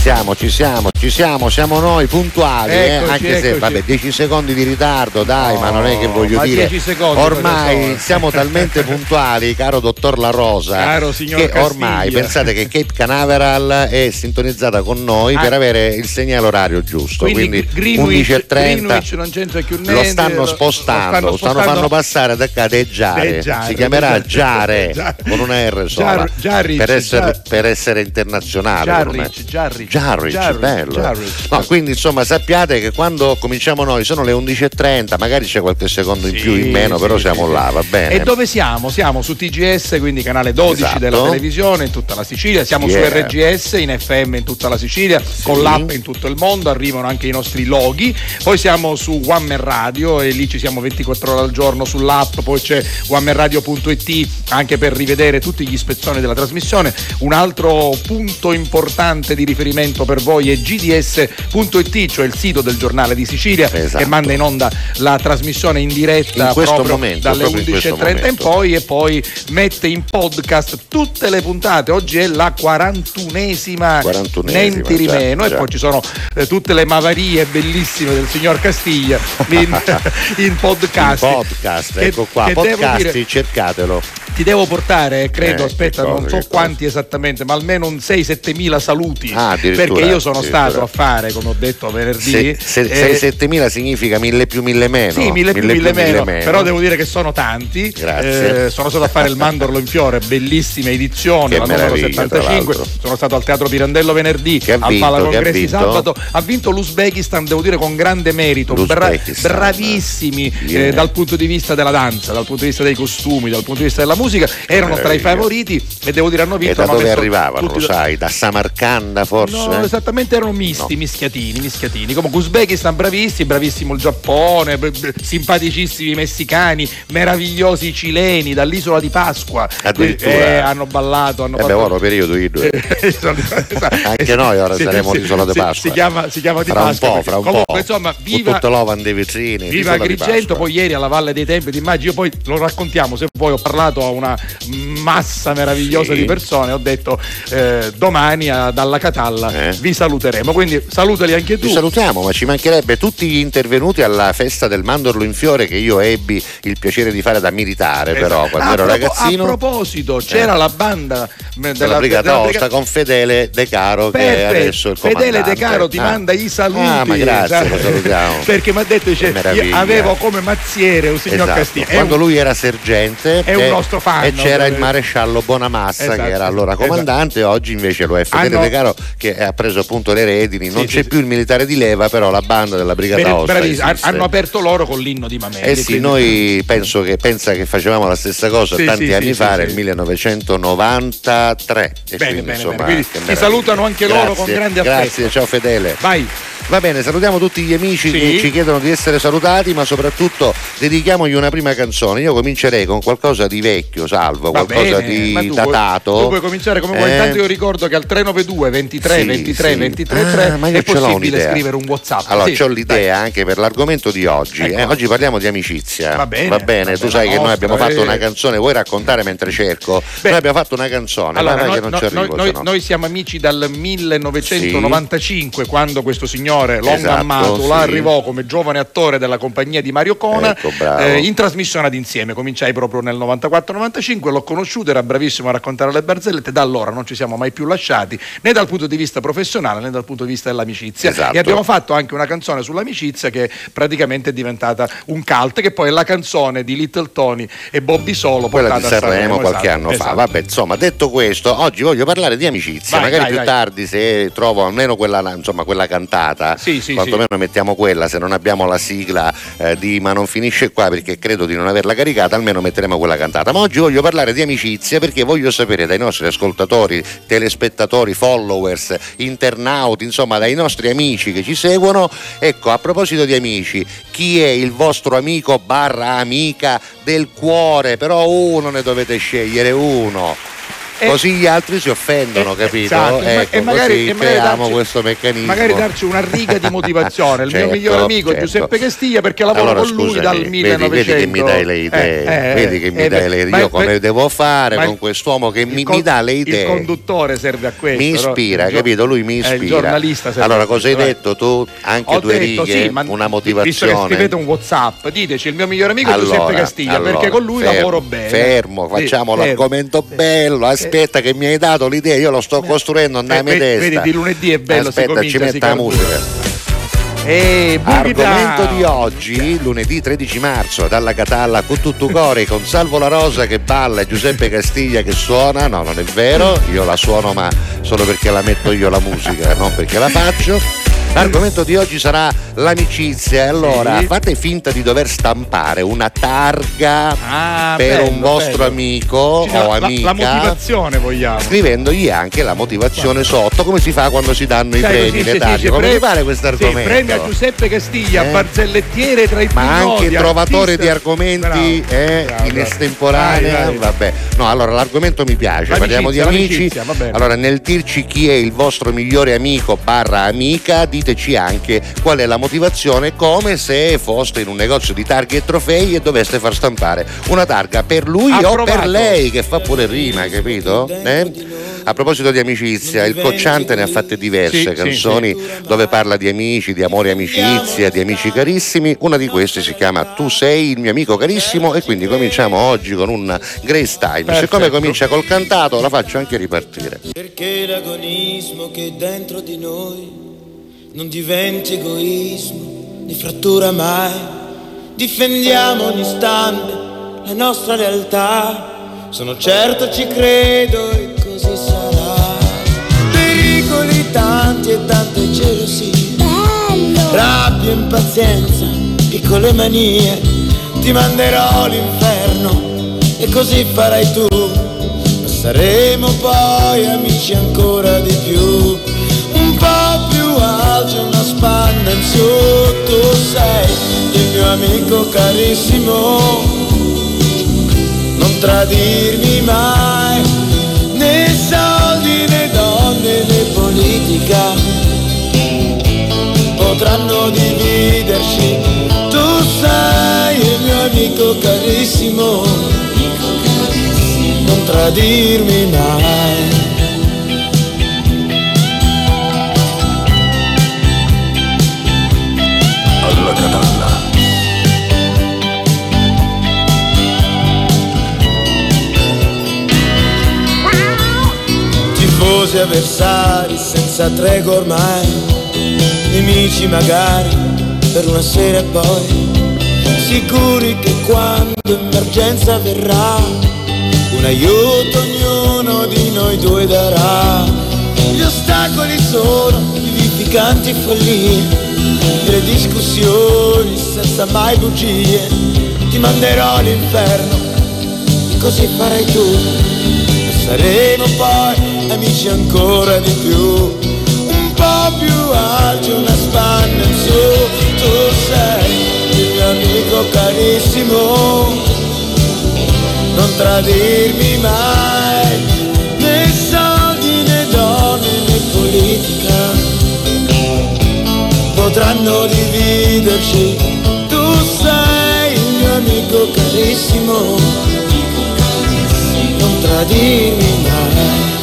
Ci siamo, ci siamo, ci siamo, siamo noi puntuali, eh? Eccoci, anche se eccoci. vabbè 10 secondi di ritardo, dai, ma non è che voglio dire. 10 secondi ormai siamo talmente puntuali, caro dottor La Rosa, Caro signor che Castiglia. ormai pensate che Cape Canaveral è sintonizzata con noi Ah. per avere il segnale orario giusto, quindi, Quindi, Greenwich, 11.30 Greenwich lo stanno spostando, lo stanno fanno passare da cadeggiare, Deggiare, si chiamerà Deggiare. Giare con una R sola Jar- Jarrich, per, essere, per essere internazionale. Jarrich, ormai. Jarrich, Jarrich, Jarrich, bello. Jarrich. No, quindi insomma sappiate che quando cominciamo noi sono le 11.30, magari c'è qualche secondo in più in meno, Sì, però sì, siamo sì. là, va bene. E dove siamo? Siamo su TGS, quindi canale 12 Esatto. della televisione in tutta la Sicilia, siamo Yeah. su RGS in FM in tutta la Sicilia, con l'app in tutto il mondo, arrivano anche i nostri loghi, poi siamo su One Man Radio e lì ci siamo 24 ore al giorno sull'app, poi c'è onemanradio.it anche per rivedere tutti gli spezzoni della trasmissione. Un altro punto importante di riferimento per voi è gds.it, cioè il sito del giornale di Sicilia Esatto. che manda in onda la trasmissione in diretta In questo proprio momento, dalle proprio in questo 11.30 in momento. poi e poi mette in podcast tutte le puntate. Oggi è la 41esima, 41esima, Nenti già, Rimeno già. e poi ci sono eh, tutte le mavarie bellissime del signor Castiglia in, in podcast. In podcast, ecco qua, che podcast, dire- cercatelo. Ti devo portare, credo, Eh, aspetta, cosa, non so cosa? quanti esattamente, ma almeno un 6-7 mila saluti. Ah, perché io sono stato a fare, come ho detto venerdì. Se, se, eh, 6-7 significa 1000 più 1000 meno. Sì, mille più, mille meno, però devo dire che sono tanti. Grazie. Eh, sono stato a fare il Mandorlo in Fiore, bellissima edizione, Che la numero meraviglia, tra 75. l'altro. Sono stato al Teatro Pirandello venerdì, al vinto, Pala Congressi sabato. Ha vinto l'Uzbekistan, devo dire con grande merito, bra- bravissimi Yeah. eh, dal punto di vista della danza, dal punto di vista dei costumi, dal punto di vista della musica, erano tra i favoriti e devo dire hanno E vinto. da hanno dove arrivavano, tutti lo da- sai? Da Samarcanda forse? No, esattamente erano misti, mischiatini, mischiatini. Come Uzbekistan bravissimi, bravissimo il Giappone, simpaticissimi i messicani, meravigliosi i cileni dall'isola di Pasqua. Addirittura. Eh, hanno ballato, hanno Eh beh, fatto- ora periodo io due. Anche noi ora Sì, saremo sì, l'isola di sì, Pasqua. Si chiama, si chiama di fra Pasqua. un po', fra un comunque, po'. insomma, viva, tutto l'ovan dei vicini. Viva di Agrigento, poi ieri alla Valle dei Templi di Immagini, io poi lo raccontiamo, se poi ho parlato a una massa meravigliosa Sì. di persone, ho detto eh, domani a- dalla Catalla Eh. vi saluteremo, quindi salutali anche tu. Vi salutiamo, ma ci mancherebbe tutti gli intervenuti alla festa del Mandorlo in Fiore che io ebbi il piacere di fare da militare, però quando Ah, ero a propo- ragazzino. A proposito, c'era Eh. la banda eh, della Brigata della Osta con Fedele De Caro che è Perfetto. adesso il Fedele comandante. De Caro ti Ah. manda i saluti. Ah, ma grazie, lo salutiamo. Perché mi ha detto, Che io avevo come mazziere un signor Esatto. Castiglia. È Quando un- lui era sergente è un e- nostro fan, e c'era il maresciallo Bonamassa Esatto, che era allora esatto. comandante oggi invece lo è Fedele Hanno- De Caro che ha preso appunto le redini non Sì, c'è sì, più il militare di leva però la banda della Brigata Bra- Osta bravissimi. esiste. hanno aperto loro con l'inno di Mameli. Eh sì, quindi- noi penso che pensa che facevamo la stessa cosa tanti anni fa, nel sì. 1993. E Bene, quindi, bene, insomma, bene. Quindi ti salutano anche loro con Grazie, grande affetto. Grazie, ciao Fedele. Vai. Va bene, salutiamo tutti gli amici Sì. che ci chiedono di essere salutati, ma soprattutto dedichiamogli una prima canzone. Io comincerei con qualcosa di vecchio, salvo, Va qualcosa bene, di tu datato. Vuoi, tu puoi cominciare come vuoi. Eh, Intanto io ricordo che al 392 23 Sì, 23 sì. 23 Ah, 3 ma io è possibile scrivere un WhatsApp. Allora, Sì, c'ho l'idea anche per l'argomento di oggi. Ecco. eh. Oggi parliamo di amicizia. Va bene, va tu bene, sai che noi nostra, abbiamo fatto eh. una canzone, vuoi raccontare mentre cerco? Beh, noi abbiamo fatto una canzone, Allora, ma noi, che non ci noi- arrivo. noi- no. noi siamo amici dal 1995 quando questo signore Long Esatto, Ammatula sì. arrivò come giovane attore della compagnia di Mario Cona Ecco, eh, in trasmissione ad insieme. Cominciai proprio nel 94-95, l'ho conosciuto, era bravissimo a raccontare le barzellette, da allora non ci siamo mai più lasciati né dal punto di vista professionale né dal punto di vista dell'amicizia. Esatto. E abbiamo fatto anche una canzone sull'amicizia che praticamente è diventata un cult, che poi è la canzone di Little Tony e Bobby Solo quella di Sanremo qualche esatto, anno fa. esatto. Vabbè, insomma, detto questo, oggi voglio parlare di amicizia. Vai, Magari vai, più vai. tardi, se trovo almeno quella, insomma, quella cantata, Sì, sì, quantomeno mettiamo quella. Se non abbiamo la sigla eh, di Ma non finisce qua, perché credo di non averla caricata, almeno metteremo quella cantata. Ma oggi voglio parlare di amicizia perché voglio sapere dai nostri ascoltatori, telespettatori, followers, internauti, insomma, dai nostri amici che ci seguono. Ecco, a proposito di amici, chi è il vostro amico barra amica del cuore? Però uno ne dovete scegliere uno. Eh, così gli altri si offendono, eh, capito? esatto. Ecco, e magari- così e magari creiamo darci- questo meccanismo. Magari darci una riga di motivazione. Il Certo, mio migliore amico certo. Giuseppe Castiglia perché lavoro Allora, con lui scusami, dal vedi- 1900. Vedi, che mi dai le idee, Eh, eh, vedi che mi eh, dai le idee. Io come devo fare con quest'uomo che il mi, con- mi dà le Il idee? conduttore serve a questo. mi ispira, Il gio- capito? Lui mi eh, ispira. il giornalista serve allora, cosa hai detto tu? Anche Ho due detto, righe, sì, una Visto che motivazione. scrivete un WhatsApp, diteci il mio migliore amico Giuseppe Castiglia perché con lui lavoro bene. Fermo, facciamo l'argomento bello. Aspetta, che mi hai dato l'idea, io lo sto costruendo nella Eh, mia vedi- testa. vedi, di lunedì è bello, Aspetta, comincia, ci metta la musica. E Argomento di oggi, lunedì 13 marzo, dalla Catalla con tutto cuore, con Salvo La Rosa che balla e Giuseppe Castiglia che suona. No, non è vero, io la suono ma solo perché la metto io la musica, non perché la faccio. L'argomento di oggi sarà l'amicizia. Allora, Sì. fate finta di dover stampare una targa Ah, per bello, un vostro bello. amico Sì, o la- amica. La, motivazione vogliamo. Scrivendogli anche la motivazione sotto, come si fa quando si danno i premi, così le targhe. Come pre- ti pare questo argomento? premi a Giuseppe Castiglia, Eh? barzellettiere tra i più ma anche noti, trovatore artista. di argomenti Bravo, eh, bravo, in estemporanea. Vai, vai. Vabbè, no, allora l'argomento mi piace. Parliamo di amici. Allora, nel dirci chi è il vostro migliore amico barra amica, diteci anche qual è la motivazione, come se foste in un negozio di targhe e trofei e doveste far stampare una targa per lui o Approvato. per lei, che fa pure rima, capito? Eh? A proposito di amicizia, il Cocciante ne ha fatte diverse Sì, sì, canzoni dove parla di amici, di amore e amicizia, di amici carissimi. Una di queste si chiama Tu sei il mio amico carissimo e quindi cominciamo oggi con un Grace Time. Perfetto. Siccome comincia col cantato, la faccio anche ripartire. Perché l'agonismo che è dentro di noi non diventi egoismo, né frattura mai. Difendiamo ogni istante la nostra realtà. Sono certo ci credo e così sarà. Pericoli tanti e tante gelosie. Rabbia, impazienza, piccole manie. Ti manderò all'inferno e così farai tu. Ma saremo poi amici ancora di più. In su. Tu sei il mio amico carissimo. Non tradirmi mai, né soldi né donne né politica potranno dividerci. Tu sei il mio amico carissimo, non tradirmi mai. Avversari senza tregua ormai, nemici magari per una sera e poi, sicuri che quando emergenza verrà, un aiuto ognuno di noi due darà. Gli ostacoli sono vivificanti follie, le discussioni senza mai bugie, ti manderò all'inferno, e così farai tu. Saremo poi amici ancora di più. Un po' più alto una spanna in su. Tu sei il mio amico carissimo. Non tradirmi mai né soldi né donne né politica. Potranno dividerci. Tu sei il mio amico carissimo. Non tradirmi mai.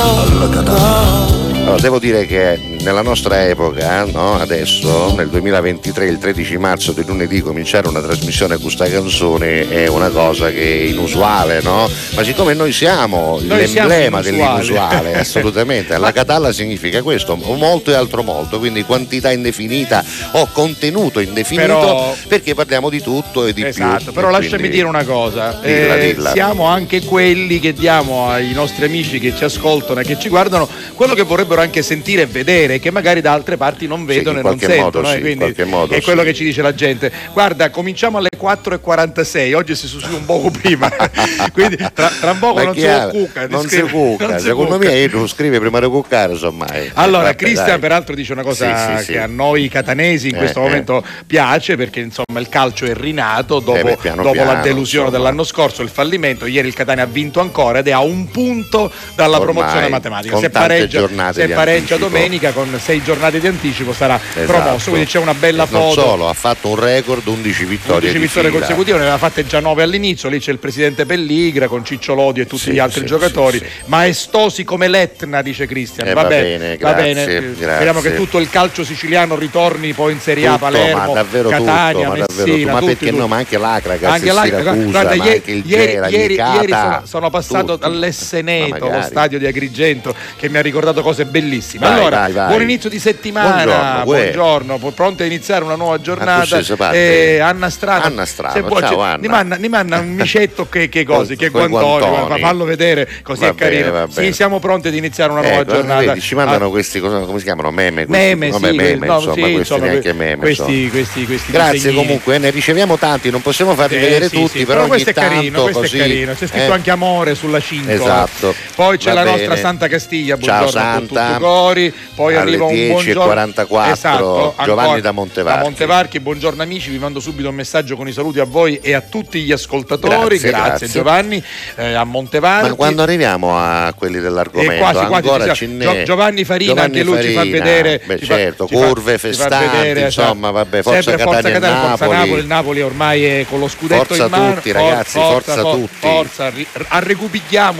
Allora, devo dire che nella nostra epoca, no, adesso, nel 2023, il 13 marzo di lunedì, cominciare una trasmissione con questa canzone è una cosa che è inusuale, no? Ma siccome noi siamo Noi siamo l'emblema inusuali. dell'inusuale, assolutamente, alla Catalla significa questo, molto e altro molto, quindi quantità indefinita o contenuto indefinito, Però- perché parliamo di tutto e di più. Esatto, però lasciami quindi- dire una cosa, Eh, Dilla, dilla. siamo anche quelli che diamo ai nostri amici che ci ascoltano e che ci guardano quello che vorrebbero anche sentire e vedere, che magari da altre parti non vedono in e non qualche modo sentono. eh, sì, in quindi modo è quello sì. che ci dice la gente. Guarda, cominciamo alle 4.46, oggi si è su un poco prima, quindi tra, tra un poco Ma non chi si cucca. non si cucca, secondo me io non scrive prima di cuccare, insomma. Allora, Cristian peraltro dice una cosa Sì, sì, sì. che a noi catanesi in Eh, questo eh. momento piace perché insomma il calcio è rinato dopo, Eh beh, piano dopo la piano, delusione insomma. dell'anno scorso, il fallimento. Ieri il Catania ha vinto ancora ed è a un punto dalla Ormai, promozione matematica. Se pareggia, se pareggia anticipo. domenica con sei giornate di anticipo sarà Esatto. promosso. Quindi c'è una bella E Non foto. solo, ha fatto un record, 11 vittorie 11 di vittorie fila. consecutive, ne aveva fatte già 9 all'inizio, lì c'è il presidente Pelligra con Ciccio Lodi e tutti Sì, gli altri sì, giocatori, sì, maestosi come l'Etna, dice Cristian. Eh, va, va bene, va grazie, bene. grazie. Speriamo che tutto il calcio siciliano ritorni poi in Serie A, Tutto, Palermo, Catania, tutto, Messina, ma tutti, perché tutti. no, ma anche l'Acragas, Anche Siracusa, guarda, ieri, ieri- ieri- sono, sono passato tutti. all'Esseneto, Ma lo stadio di Agrigento, che mi ha ricordato cose bellissime. Vai, allora, vai, vai. Buon inizio di settimana, Buongiorno, buongiorno, pronti a iniziare una nuova giornata. Eh, Anna Strada, Anna Strada, se vuoi, ciao, Anna. Ni manna, ni manna un micetto che, che cose, che guantoni, guantoni. fallo vedere così Va è carino. bene, va sì, siamo pronti ad iniziare una nuova Ecco, giornata. vedi, ci mandano Ah, questi cosa- come si chiamano meme questi, Meme, sì, meme, no, insomma sì, questi neanche meme questi, questi, questi grazie comunque eh, ne riceviamo tanti non possiamo farli Sì, vedere sì, tutti sì, però, ogni questo è carino, questo così è carino. C'è scritto eh. anche amore sulla cintola. Esatto. Poi c'è la nostra Santa Castiglia, Ciao, buongiorno a Santa. tutti Gori. Poi arriva un 10.44, buongiorno. Esatto, Giovanni da Montevarchi. Da Montevarchi, buongiorno amici, vi mando subito un messaggio con i saluti a voi e a tutti gli ascoltatori. Grazie, Grazie, grazie. Giovanni eh, a Montevarchi. ma quando arriviamo a quelli E dell'argomento quasi, quasi ancora ci Gio- Giovanni Farina, Giovanni anche lui ci fa Farina, vedere. beh, certo, fa- curve festanti, vedere, insomma, vabbè, Forza Forza Catania Catania, Forza Napoli. Napoli. Il Napoli ormai è con lo scudetto Forza in mano. tutti, ragazzi, forza for- tutti. Forza,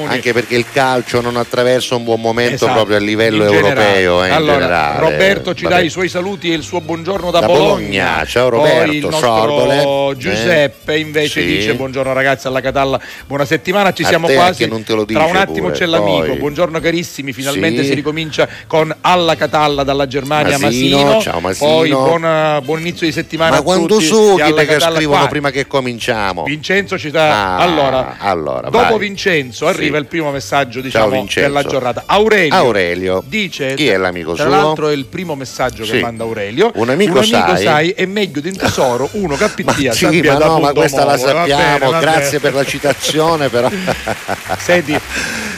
anche perché il calcio non attraversa un buon momento Esatto, proprio a livello in generale. europeo eh, in allora, generale. Roberto ci dà i suoi saluti e il suo buongiorno da, Da Bologna. Ciao, Roberto, Poi il nostro Sorbole. Giuseppe Eh, invece sì. dice buongiorno ragazzi alla Catalla, buona settimana, ci A siamo quasi. Tra un attimo pure, c'è l'amico. poi. Buongiorno carissimi, finalmente Sì. si ricomincia con alla Catalla dalla Germania Masino, Masino. ciao, Masino. Poi buona- buon inizio di settimana ma quando alla che scrivono qua. prima che cominciamo Vincenzo ci dà. Ah, allora, allora, dopo vai. Vincenzo arriva Sì. il primo messaggio diciamo, della giornata. Aurelio, Aurelio. dice: Chi è l'amico tra l'altro è il primo messaggio che Sì. manda Aurelio. Un amico sai? è meglio di un tesoro, uno che ma, sì, ma no, ma questa la molo. Va sappiamo, bene, va grazie bene. per la citazione, però. Senti,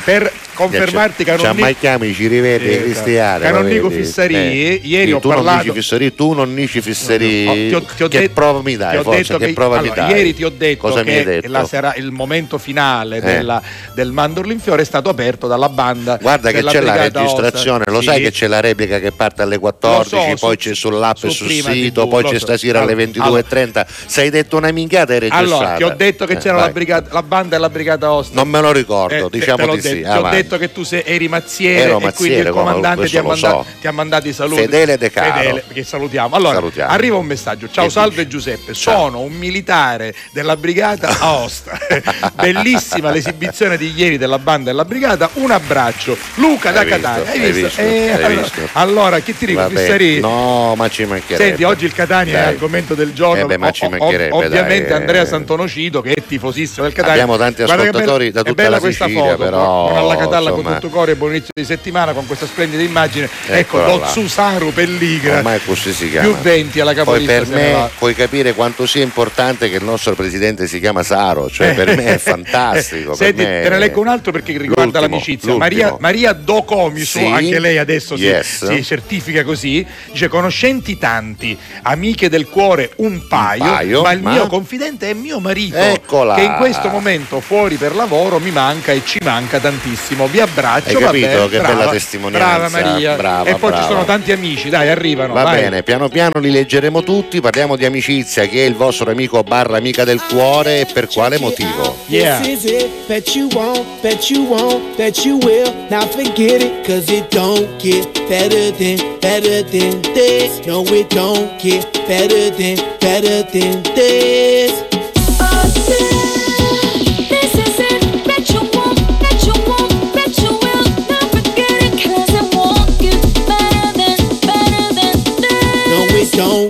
per confermarti che Ci mai chiami, ci rivedi, Eh, Cristiane. Canonico? Fissari, Eh, ieri ho tu non parlato- dici Fissari, tu non dici Fissari. Oh, ti ho- ti ho che detto- prova mi dai, forza, detto che che- prova mi allora, dai? Ieri ti ho detto Cosa mi hai che detto? la sera- il momento finale Eh. della- del Mandorlin Fiore è stato aperto dalla banda. Guarda che c'è la registrazione, Osta. lo Sì. sai che c'è la replica che parte alle 14, Lo so, poi su- c'è sull'app e su sul Prima sito, poi c'è so. stasera alle Allora, 22.30. Sei detto una minchiata e registrata. Allora, ti ho detto che c'era la, brigata- la banda e la brigata Osta. Non me lo ricordo, Eh, diciamo di sì. detto, ti ho avanti. Detto che tu sei, eri mazziere Ero e quindi il mazziere, comandante ti ha, mandato, so. ti ha mandato i saluti. Fedele De Caro. Fedele, che salutiamo. Allora, Salutiamo. arriva un messaggio. Ciao, Che salve dici? Giuseppe. Ciao. Sono un militare della brigata Aosta. Bellissima l'esibizione di ieri della banda della brigata. Un abbraccio. Luca da Hai visto, Catania. Hai hai visto? visto, Eh, hai allora, visto. allora, chi ti dico? Fissari? No, ma ci mancherebbe. Senti, oggi il Catania è Dai. argomento del giorno. Eh beh, ma ci mancherebbe, ovviamente dai. Andrea Santonocito, che è tifosissimo del Catania. Abbiamo tanti che ascoltatori da tutta è bella la questa Sicilia, però, con alla Catalla con insomma. tutto cuore buon inizio di settimana con questa splendida immagine. Ecco, lo là. Susaru Pelligra. Ormai così si chiama. Più 20 alla Poi capolista. per se ne me va. puoi capire quanto sia importante che il nostro presidente si chiama Saro, cioè per me è fantastico. per Senti, me te ne leggo un altro perché riguarda l'amicizia. Maria, Maria Docomiso, Sì. anche lei adesso si- Yes. si, certifica così, dice conoscenti tanti, amiche del cuore un paio, paio, ma il ma- mio confidente è mio marito, Eccola. che in questo momento fuori per lavoro mi manca e ci manca tantissimo. Vi abbraccio, Hai capito? bene, Che brava, bella testimonianza. Brava Maria. Brava, e poi brava. ci sono tanti amici, dai, arrivano. Va vai. bene, piano piano li leggeremo tutti, parliamo di amicizia, chi è il vostro amico barra amica del cuore e per quale motivo? Yeah. This is it. Bet you won't, bet you won't, bet you will. Now forget it, cause it don't get better than, better than this. No, it don't get better than, better than this. This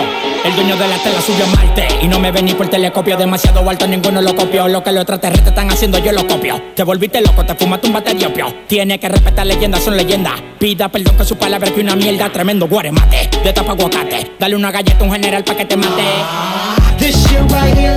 El dueño de la tela subió a Marte y no me vení por telescopio demasiado alto, ninguno lo copió. Lo que los extraterrestres están haciendo yo lo copio. Te volviste loco, te fumaste un bate de. Tiene que respetar leyendas, son leyendas. Pida perdón que su palabra que una mierda, tremendo guaremate. De tapa aguacate, dale una galleta a un general pa' que te mate. This shit right here,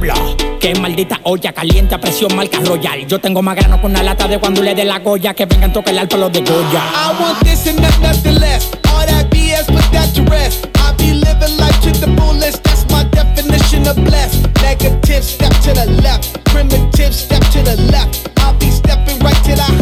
Diablo, qué maldita olla caliente a presión marca royal. Yo tengo más grano con una lata de cuando le dé la goya que vengan tocar el palo de Goya. I want this and not nothing less. All that BS, put that to rest. I be living life to the fullest. That's my definition of blessed. Negative, step to the left. Primitive, step to the left. I'll be stepping right to the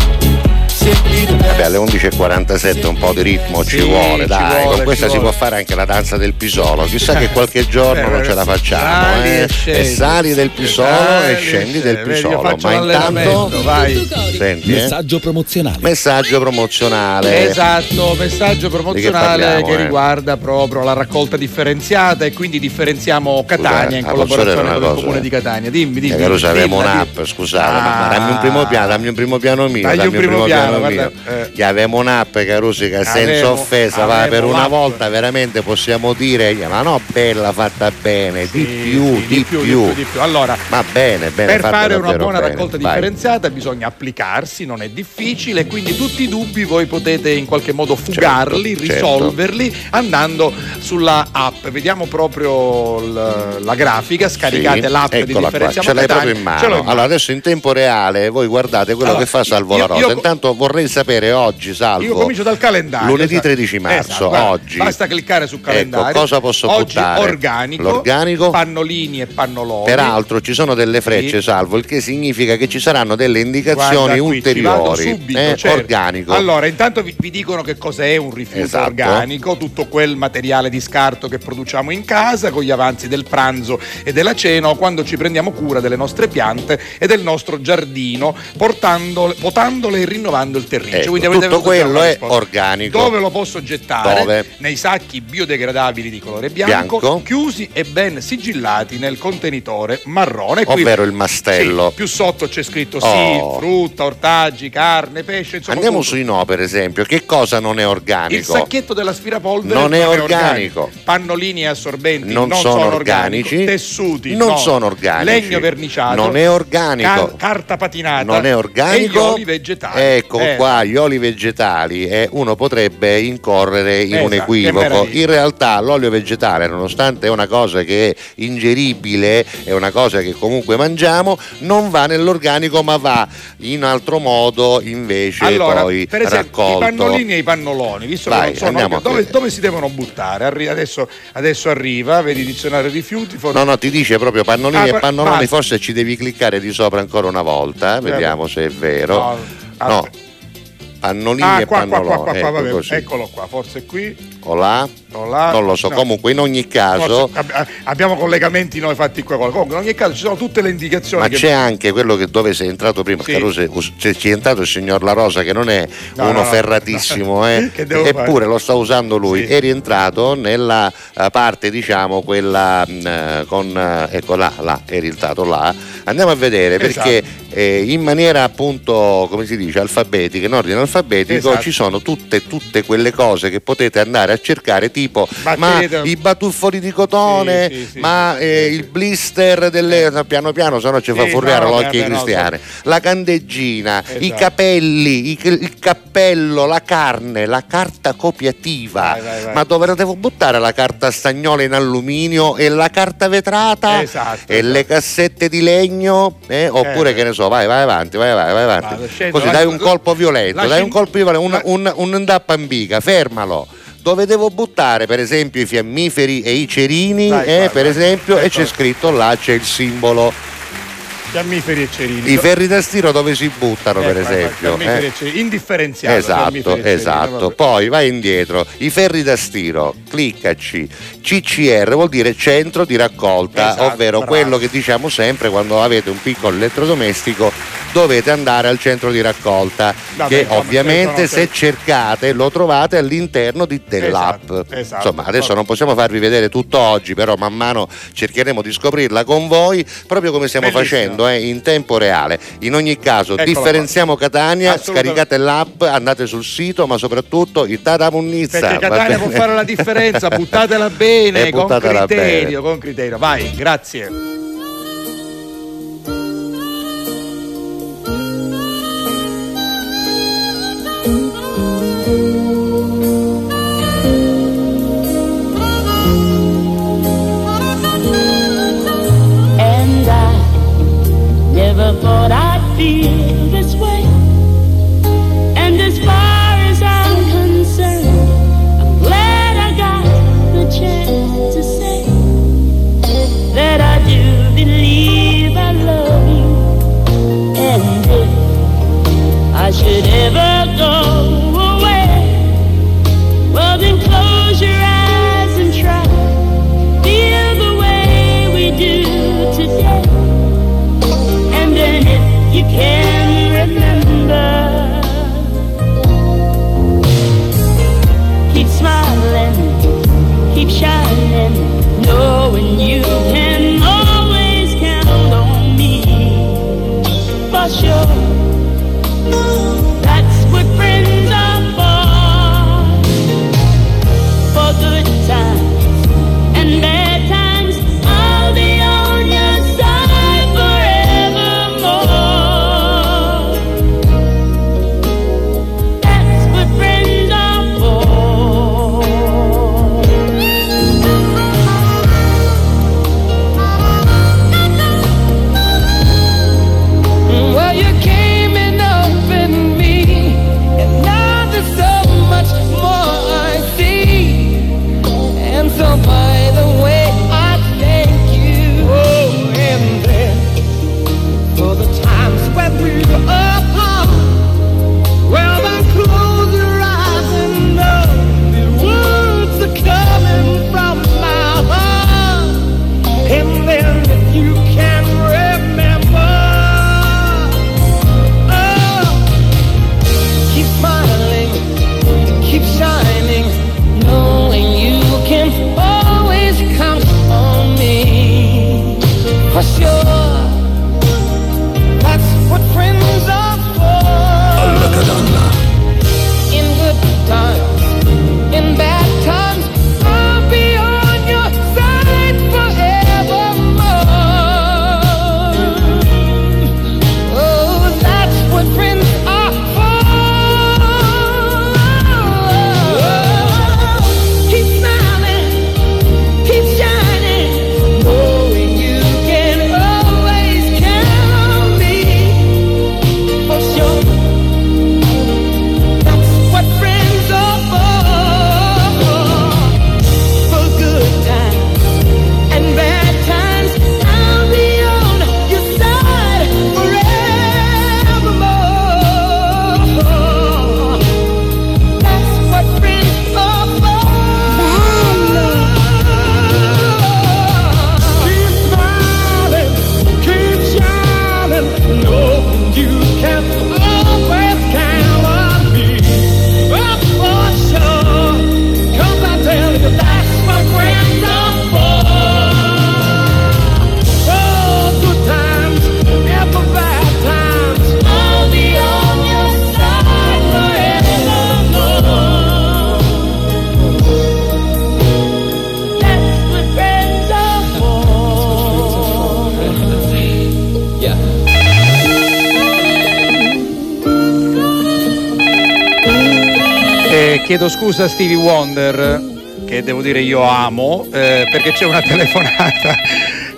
Vabbè, alle 11.47 un po' di ritmo ci Sì, vuole, ci dai, vuole, con questa ci si vuole. può fare anche la danza del pisolo. Chissà che qualche giorno non ce la facciamo. Sali eh. e scendi. E sali del pisolo Sali e scendi del pisolo. Ma intanto, vai. senti, eh? Messaggio promozionale. messaggio promozionale. Esatto, messaggio promozionale parliamo, che eh? riguarda proprio la raccolta differenziata e quindi differenziamo Catania in ah, posso collaborazione con il cosa? comune di Catania. Dimmi, dimmi. Eh, dilla, avevamo dilla. un'app, scusate, ma- ma Ah. dammi un primo piano, dammi un primo piano mio, dammi un primo piano, guarda, mio. Eh. Che avevamo un'app, Caruso, che senza Avevo- offesa, va, per avevo una l'app. volta veramente possiamo dire, ma no, bella, fatta bene, di Sì, più, sì, di, più. di più, di più. Allora, Ma bene, bene, per fare una buona bene. raccolta Vai. differenziata bisogna applicarsi, non è difficile, quindi tutti i dubbi voi potete in qualche modo fugarli, Certo, risolverli andando sulla app. Vediamo proprio l- la grafica, scaricate Sì, l'app di differenziamo ce l'hai proprio in mano. Allora, adesso in tempo reale voi guardate quello Allora, che fa Salvo io- la Rosa. io- Intanto vorrei sapere oggi, Salvo. Io comincio dal calendario. Lunedì esatto. 13 marzo, Esatto, guarda, oggi. Basta cliccare sul calendario. Ecco, cosa posso oggi buttare? organico, L'organico. pannolini e pannoloni. Peraltro ci sono delle frecce, Sì. salvo, il che significa che ci saranno delle indicazioni Guarda ulteriori. subito, eh, certo. Organico. Allora, intanto vi, vi dicono che cos'è un rifiuto Esatto. organico, tutto quel materiale di scarto che produciamo in casa con gli avanzi del pranzo e della cena o quando ci prendiamo cura delle nostre piante e del nostro giardino, portandole, potandole e rinnovando il terriccio. Ecco, Quindi tutto quello è organico. Dove lo posso gettare? Dove? Nei sacchi biodegradabili di colore bianco, Bianco. chiusi e ben sigillati nel contenitore marrone. Qui- Ovvero il mastello. Sì, più sotto c'è scritto sì, Oh. frutta, ortaggi, carne, pesce, insomma. Andiamo tutto. sui no, per esempio. Che cosa non è Il organico? sacchetto dell'aspirapolvere Non è organico. Pannolini e assorbenti Non sono organici. Tessuti Non no. sono organici. Legno verniciato. Non è organico. ca- carta patinata. non è organico. E vegetali. Ecco Eh, qua, gli oli vegetali eh, uno potrebbe incorrere in Esatto, un equivoco. In realtà l'olio vegetale, nonostante è una cosa che è ingeribile, è una cosa che comunque mangiamo, non va nell'organico ma va in altro modo invece Allora, poi per esempio, raccolto. i pannolini e i pannoloni, visto Vai, che non sono a dove, dove si devono buttare? Adesso, adesso arriva, vedi dizionario rifiuti. for- No, no, ti dice proprio pannolini Ah, e pannoloni, basta. forse ci devi cliccare di sopra ancora una volta, eh, vediamo se è vero. No, No, aspetta. Pannolini Ah, e qua, qua, pannoloni. qua, qua, ecco vabbè, eccolo qua, forse qui. O là? o là. Non lo so, No. comunque in ogni caso... Forse ab- abbiamo collegamenti noi fatti qua. Comunque, in ogni caso ci sono tutte le indicazioni. Ma che- c'è anche quello che dove sei entrato prima, Sì. Caruso, us- c'è, c'è entrato il signor La Rosa che non è No, uno no, ferratissimo, eh, eppure fare? lo sta usando lui. Sì. È rientrato nella eh, parte, diciamo, quella mh, eh, con eh, ecco là, là, è rientrato là. Andiamo a vedere Esatto. perché eh, in maniera appunto, come si dice, alfabetica, in ordine alfabetico, Esatto. ci sono tutte, tutte quelle cose che potete andare a cercare, tipo ma i batuffoli di cotone, Sì, sì, ma eh, il blister delle no, piano piano, se no ci fa furriare no, l'occhio ai no. La candeggina, i Esatto. capelli, i- il cappello, la carne, la carta copiativa. Vai, vai, vai. Ma dove la devo buttare la carta stagnola in alluminio e la carta vetrata? Esatto, e esatto. le cassette di legno? eh? Oppure Eh. che ne so, vai, vai avanti, vai, vai, vai avanti. Così dai un colpo violento, lasci- dai un colpo violento, un, la- un, un indappanbiga, fermalo. Dove devo buttare per esempio i fiammiferi e i cerini, Vai, eh, vai, per vai. esempio, e Ecco. c'è scritto là c'è il simbolo. Fiammiferi e cerini. I ferri da stiro dove si buttano per vai, vai, esempio? eh? e cerini. Indifferenziato. Esatto, esatto. Poi vai indietro, i ferri da stiro, cliccaci. CCR vuol dire centro di raccolta, Esatto, ovvero bravo. quello che diciamo sempre quando avete un piccolo elettrodomestico dovete andare al centro di raccolta, Vabbè, che ovviamente se cercate lo trovate all'interno di- dell'app. Esatto, esatto. Insomma, adesso non possiamo farvi vedere tutto oggi, però man mano cercheremo di scoprirla con voi, proprio come stiamo Bellissimo. facendo eh, in tempo reale. In ogni caso, Eccola differenziamo Catania, Assolutamente. scaricate l'app, andate sul sito, ma soprattutto il Tata Munnizza. Perché Catania può bene? fare la differenza, buttatela bene, E con buttatela criterio, con criterio. Vai, grazie. what I feel. Scusa Stevie Wonder, che devo dire io amo, eh, perché c'è una telefonata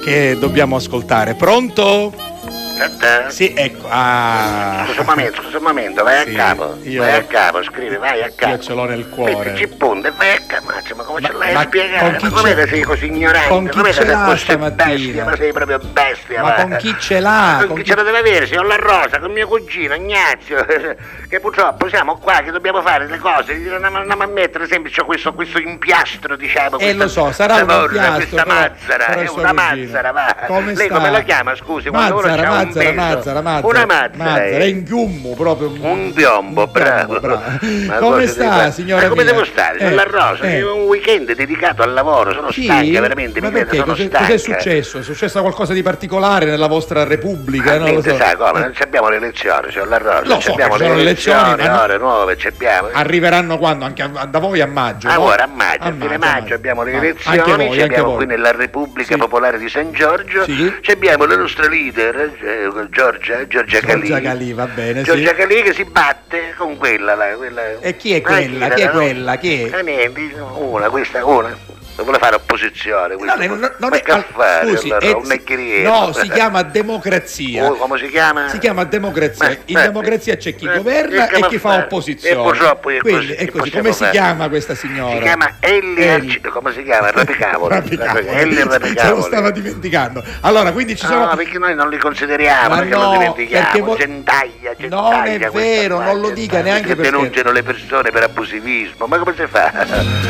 che dobbiamo ascoltare. Pronto? Sì, ecco. Ah. Scusa un momento, scusa un momento, vai Sì, a capo. io- Vai a capo, scrivi, vai a capo. Io ce l'ho nel cuore. Metti punto e vai a capo, ma, come ce l'hai a spiegare? con chi Ma come sei così ignorante? con chi come ce sei l'ha così stamattina? bestia? Ma sei proprio bestia, Ma con chi ce l'ha? Con, Con chi chi- ce la deve avere, signor La Rosa, con mio cugino Ignazio, che purtroppo siamo qua che dobbiamo fare le cose, andiamo, a mettere sempre c'ho questo, questo impiastro, diciamo. Eh, questa- lo so, sarà un impiastro, Questa mazzara, è una mazzara, va. Come Lei sta? come la chiama, scusi, Mazzara, c'ha un mazzara, mazzara, mazzara. Una mazzara. Mazzara, eh. è in chiummo proprio. Un piombo, bravo. bravo. Come sta, signora Ma come devo stare? Eh, Sono la rosa, eh. un weekend dedicato al lavoro, sono Sì? stanca, veramente, Ma mi perché? sono Cos'è, stanca. cos'è successo? È successo qualcosa di particolare nella vostra Repubblica? Ma non lo so. sai come? Non abbiamo le elezioni, Lo ci so abbiamo le elezioni, elezioni, ore nuove, abbiamo. Arriveranno quando? Anche a- da voi a maggio? Ah, no? ora a maggio, a fine maggio abbiamo le Ah, elezioni, anche voi, ci anche abbiamo voi. qui nella Repubblica Sì. Popolare di San Giorgio, Sì. abbiamo la nostra leader, eh, Giorgia, Giorgia Calì. Giorgia Calì, va bene. Giorgia Calì che si batte quella, la, quella... E chi è Ah, quella? Chi è quella? Chi è? Ah, niente, una, questa, una. Vuole fare opposizione. No, non- non Ma è- fare? scusi, allora, è- un no, si chiama democrazia. Oh, come si chiama? Si chiama democrazia. Ma- In ma- democrazia c'è chi eh, governa e chi fa opposizione. E purtroppo è Quindi così, è così. Come si fare? chiama questa signora? Si chiama Ellie come si chiama? Rapicavoli. Ellie Se lo stava dimenticando. Allora, quindi ci sono. No, perché noi non li consideriamo, perché no, lo perché dimentichiamo. voi- Gentaglia, gentaglia. Non è vero, non lo dica neanche che perché- denunciano le persone per abusivismo. Ma come si fa?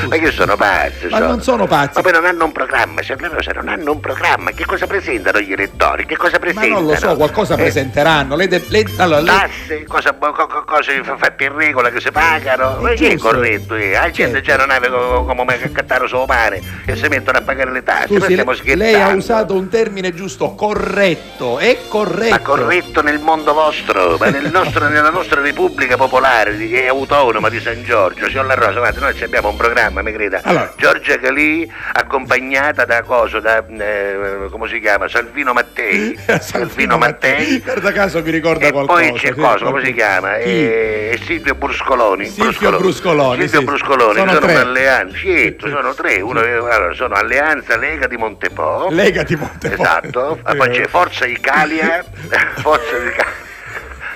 Ma che sono pazzi? Ma non sono pazzi. Ma non hanno un programma, signor La Rosa, non hanno un programma. Che cosa presentano gli elettori? Che cosa Ma presentano? non lo so, qualcosa Eh, presenteranno. Lei de- lei- allora, lei- Tasse, cosa, co- co- cose fa- fatte in regola che si pagano, ma È che è giusto. corretto? Eh? La gente già non ave co- come cattare solo pane e si mettono a pagare le tasse, ma Scusi, lei, ha usato un termine giusto, corretto. È corretto. Ma corretto nel mondo vostro, ma nel nostro- nella nostra Repubblica Popolare di- e Autonoma di San Giorgio, signor La Rosa, guarda, noi abbiamo un programma, mi creda. Allora. Giorgia Calì accompagnata da coso, da eh, come si chiama? Salvino Mattei. Salvino Mattei. Guarda caso mi ricorda E qualcosa. poi c'è sì, cosa, come si chiama? Chi? Eh, Silvio Bruscoloni. Silvio Bruscoloni, Silvio sì. Bruscoloni, Sono sono tre. un'alleanza. Certo, sono tre. Uno, allora, sono Alleanza Lega di Montepo. Lega di Montepo. Esatto. Poi c'è Forza Italia. Forza Italia.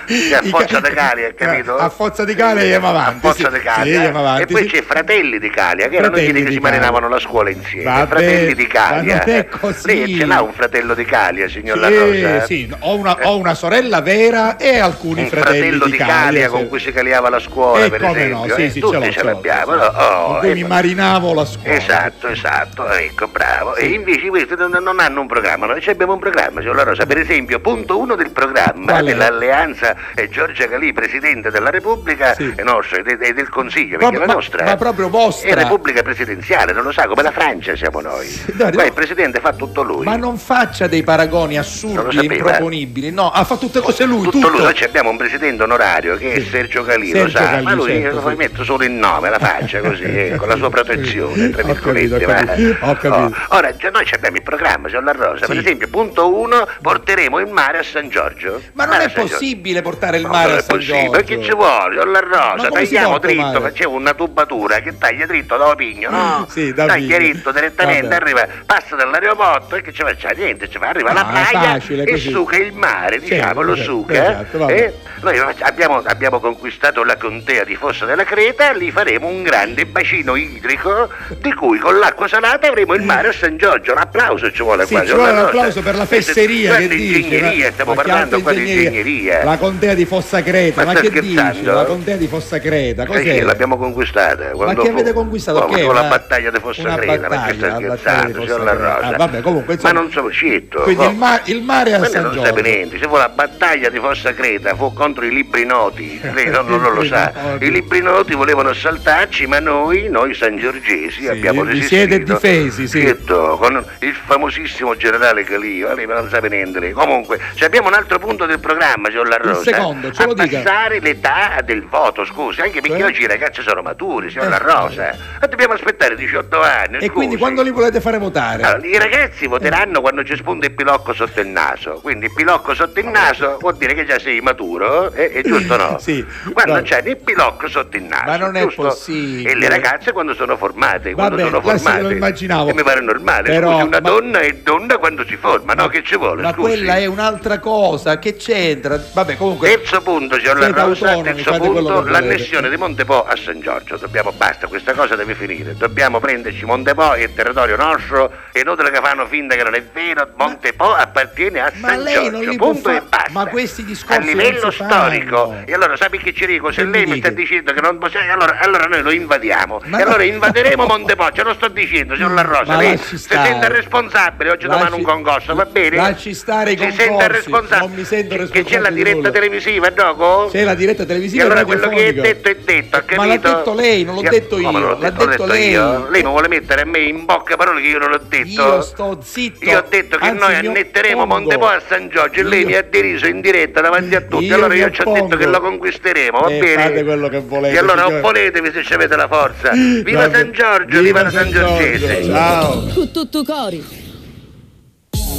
Sì, a Forza di Calia, capito? A Forza di Calia andiamo avanti. A Forza sì. di Calia. Sì, e poi sì. c'è Fratelli di Calia, che erano quelli che di si Calia. marinavano la scuola insieme. Vabbè, Fratelli di Calia. così. Lei ce l'ha un fratello di Calia, signor La Sì, Rosa? sì, ho una, ho una sorella vera e alcuni un fratelli fratello di Calia, sì. con cui si caliava la scuola, Eh, per come esempio. no, sì, eh, sì, tutti ce ce l'abbiamo. Oh, Con cui eh, mi marinavo la scuola. Esatto, esatto, ecco, bravo. E invece questi non, hanno un programma, noi abbiamo un programma, signor La Rosa. Per esempio, punto uno del programma dell'Alleanza è Giorgia Calì, Presidente della Repubblica Sì. e nostra, e, e del Consiglio, perché Proprio- la ma- nostra ma proprio vostra. è Repubblica Presidenziale, non lo sa, come la Francia siamo noi. no, Qua no. il Presidente fa tutto lui. Ma non faccia dei paragoni lo assurdi, sapeva. improponibili. No, ha fatto tutte cose lui, tutto, tutto. lui, noi abbiamo un presidente onorario che è Sergio Calì, lo Sergio sa, Calì, ma lui certo, lo sì. metto solo il nome, la faccia così, eh, con la sua protezione, tra virgolette. ho capito, ho capito. Oh, Ora, già noi abbiamo il programma, signor La Rosa, per Sì. esempio, punto uno, porteremo il mare a San Giorgio. Ma non è possibile portare il Ma mare a San Giorgio. perché ci vuole, signor La Rosa, tagliamo dritto, facciamo una tubatura che taglia dritto da Opigno, no? Sì, da taglia dritto direttamente, arriva, passa dall'aeroporto e che ci faccia niente, ci fa, arriva alla Ah, playa e suca il mare, diciamo, lo certo, suca. esatto, eh? Noi abbiamo, abbiamo conquistato la contea di Fossa della Creta, lì faremo un grande bacino idrico di cui con l'acqua salata avremo il mare a San Giorgio. Un applauso ci vuole Sì, qua. ci vuole un La applauso per la fesseria che dice. ingegneria, stiamo parlando qua di ingegneria. La contea di Fossa Creta, Ma ma, che dici? La contea di Fossa Creta, cos'è? sì, l'abbiamo conquistata. Ma che avete conquistato? Che fu la una- battaglia di Fossa una Creta, ma che sta scherzando, signor La. Rosa? Ah, vabbè, comunque, insomma- Ma non sono scitto. Quindi oh. il, ma- il mare a San non Giorgio. sa niente, se fu la battaglia di Fossa Creta fu contro i libri noti, lei non, non lo sa. I libri noti volevano assaltarci, ma noi, noi sangiorgesi, abbiamo vi resistito. siete difesi, sì. Certo, con il famosissimo generale Calio, lei non sa niente. Comunque, abbiamo un altro punto del programma, signor La Rosa. Secondo, ce lo dica. abbassare l'età del voto, scusi, anche perché oggi i ragazzi sono maturi, signor Eh. La Rosa. Ma dobbiamo aspettare 18 anni, E scusi. quindi quando li volete fare votare? Allora, I ragazzi voteranno quando ci spunta il pilocco sotto il naso, quindi il pilocco sotto il naso vuol dire che già sei maturo, eh? è giusto o no? Sì, Quando no. c'è il pilocco sotto il naso, Ma non è giusto? possibile. E le ragazze quando sono formate, quando Vabbè, sono formate. lo immaginavo. E mi pare normale, Però, scusi, una ma- donna è donna quando si forma, no? Che ci vuole, Ma scusi? quella è un'altra cosa, che c'entra? Vabbè, comunque. Terzo punto, signor La Rosa, terzo punto, l'annessione di Montepo a San Giorgio. Dobbiamo, basta, questa cosa deve finire. Dobbiamo prenderci Montepo, è il territorio nostro, è inutile che fanno finta che non è vero. Montepo appartiene a San Giorgio, punto e fa- basta. ma questi discorsi A livello storico. E allora sappi che ci dico, se Che lei mi mi sta dicendo che non possiamo, allora, allora noi lo invadiamo. Ma e no. allora invaderemo Montepo, ce lo sto dicendo, signor La Rosa. Ma Lei lasci si sente responsabile, oggi domani un Lasci- concorso, va bene? lasci stare i Si concorsi, sente responsabile. non mi sento Che- Che c'è responsabile la di diretta. Televisiva, dopo? C'è la diretta televisiva E allora quello che è detto è detto, ha capito? Ma l'ha detto lei, non l'ho Io- detto io, non l'ho l'ha detto, detto io? lei. Lei mi vuole mettere a me in bocca parole che io non ho detto? Io sto zitto. Io ho detto che Anzi, noi annetteremo. Montepo a San Giorgio e lei mi ha deriso in diretta davanti a tutti. Io allora io ci ho detto che lo conquisteremo, va Eh, bene? fate quello che volete, E allora opponetevi se ci avete la forza. Viva. San Giorgio, viva, la San Giorgese. Ciao. Tutto cori.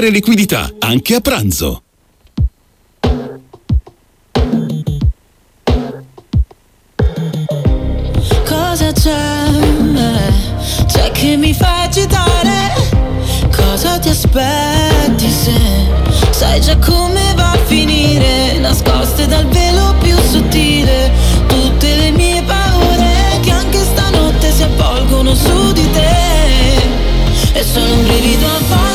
liquidità, anche a pranzo. Cosa c'è? C'è che mi fa agitare? Cosa ti aspetti se sai già come va a finire? Nascoste dal velo più sottile tutte le mie paure che anche stanotte si avvolgono su di te. E sono un brivido a volte,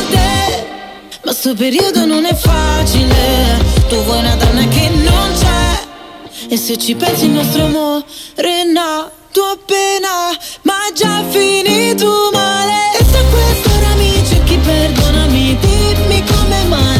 ma sto periodo non è facile. Tu vuoi una donna che non c'è. E se ci pensi il nostro amore è nato appena Ma già finito male E se a quest'ora mi cerchi perdonami Dimmi come mai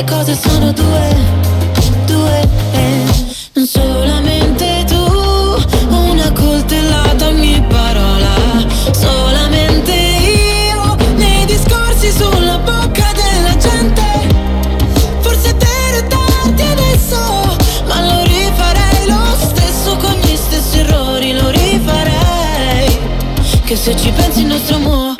Le cose sono due, due, non solamente tu, una coltellata ogni parola, solamente io, nei discorsi sulla bocca della gente. Forse te tardi adesso, ma lo rifarei lo stesso con gli stessi errori, lo rifarei. Che se ci pensi il nostro amore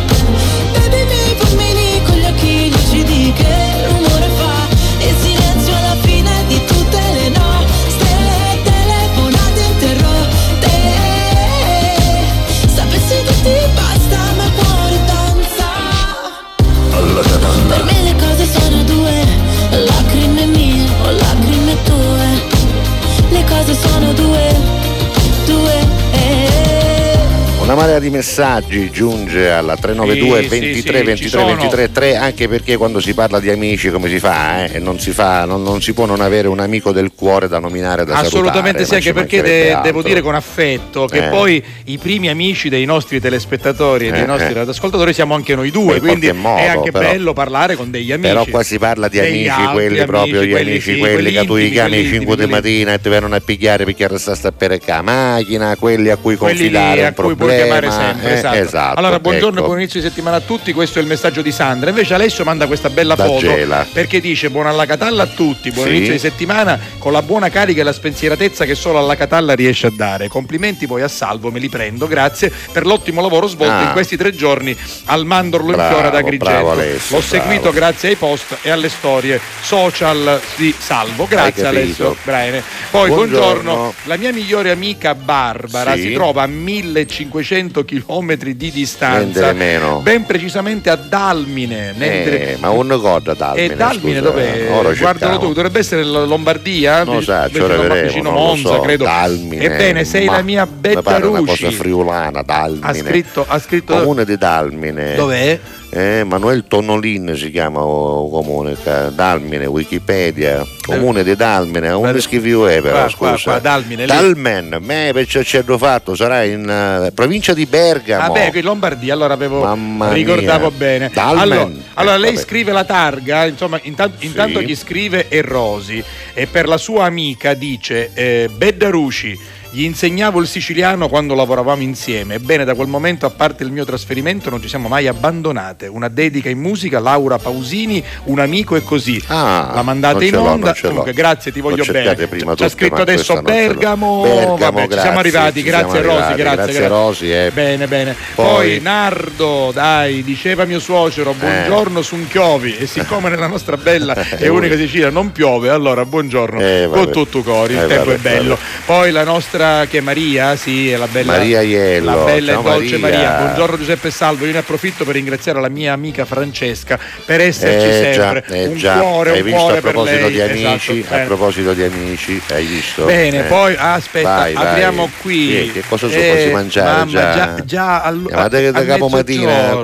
Una marea di messaggi giunge alla 392 Sì, 23 sì, sì, ci 23 sono. 23 3 anche perché quando si parla di amici come si fa? eh? Non, si fa non, non si può non avere un amico del cuore da nominare da Assolutamente salutare, sì, anche perché de- devo dire con affetto che Eh. poi i primi amici dei nostri telespettatori e dei Eh, nostri eh. radioascoltatori siamo anche noi due, In quindi modo, è anche però- bello parlare con degli amici. Però qua si parla di amici, altri quelli amici, proprio gli amici, quelli che tu gli chiami quelli 5 di mattina e ti vengono a pigliare perché resta a per la macchina, quelli a cui confidare a un problema. Chiamare sempre. eh, esatto. esatto, Allora, buongiorno e ecco. buon inizio di settimana a tutti. Questo è il messaggio di Sandra. Invece Alessio manda questa bella Da foto Gela. perché dice buona alla Catalla a tutti, buon Sì. inizio di settimana con la buona carica e la spensieratezza che solo alla Catalla riesce a dare. Complimenti poi a Salvo, me li prendo. Grazie per l'ottimo lavoro svolto Ah. in questi tre giorni al Mandorlo in Bravo, Fiora da bravo Agrigento. Alessio, L'ho seguito bravo. grazie ai post e alle storie social di Salvo. Grazie. Alessio. Bene. Poi buongiorno. Buongiorno. La mia migliore amica Barbara Sì. si trova a 1500 km di distanza, ben precisamente a Dalmine. mentre- Eh, ma un cosa Dalmine, e Dalmine scusa, dov'è? ora Guardalo tu, dovrebbe essere la Lombardia, Non so, vicino, vedremo, vicino Monza, so, credo. Dalmine, Ebbene, sei ma la mia mi Betta pare una cosa friulana, Dalmine. Ha scritto, ha scritto Comune di Dalmine. dov'è? Eh, Manuel Tonolin si chiama o comune, ca- Dalmine, Wikipedia, comune di Dalmine, un Guarda- schifo è però, qua, qua, scusa. qua, Dalmine, lì. Dalmen, me perciò ci hanno fatto, sarà in eh, provincia di Bergamo. Vabbè, qui Lombardia, allora avevo Mamma ricordavo mia. bene. Dalmen. Allora, allora Eh, lei vabbè. scrive la targa, insomma, intan- intanto gli scrive Errosi e per la sua amica dice eh, Beddaruci. Gli insegnavo il siciliano quando lavoravamo insieme. Ebbene, da quel momento, a parte il mio trasferimento, non ci siamo mai abbandonate. Una dedica in musica, Laura Pausini, un amico e così. Ah, la mandate in onda. Comunque, grazie, ti voglio bene. prima tutte, scritto adesso. Bergamo. Bergamo, Vabbè, ci grazie, siamo arrivati. Grazie, siamo Rosi. arrivati, Grazie, grazie, Rosi, eh. Bene, bene. Poi- Poi Nardo, dai, diceva mio suocero, buongiorno su un chiovi. E siccome nella nostra bella e unica Sicilia non piove, allora buongiorno Eh, vabbè. con tutto cori, il Eh, tempo vabbè, è bello. Poi la nostra che è Maria, sì, è la bella Maria Iello, La bella e dolce Maria. Maria. Buongiorno Giuseppe Salvo, io ne approfitto per ringraziare la mia amica Francesca per esserci Eh, già, sempre. eh, un già. cuore, hai un cuore a proposito per lei. di amici, Esatto, a bene. proposito di amici, hai visto? Bene, Eh. poi aspetta, Vai, vai. apriamo qui. Sì, che cosa so Eh, mangiare mamma, già? già, già all- che a- da a capo mattina.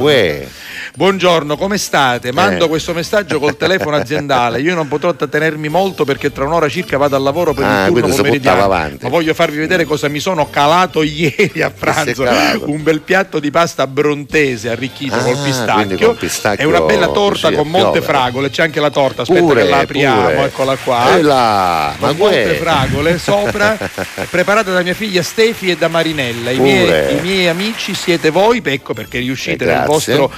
Buongiorno, come state? Mando Eh. questo messaggio col telefono aziendale. Io non potrò trattenermi molto perché tra un'ora circa vado al lavoro per Ah, il turno pomeridiano. Ma voglio farvi vedere cosa mi sono calato ieri a pranzo. Un bel piatto di pasta brontese arricchito Ah, col pistacchio. pistacchio e una bella torta con molte fragole. C'è anche la torta, aspetta Pure, che la apriamo, pure. eccola qua. E là, con molte fragole sopra, preparate da mia figlia Stefi e da Marinella. I miei, i miei amici siete voi, ecco perché riuscite Eh, nel vostro,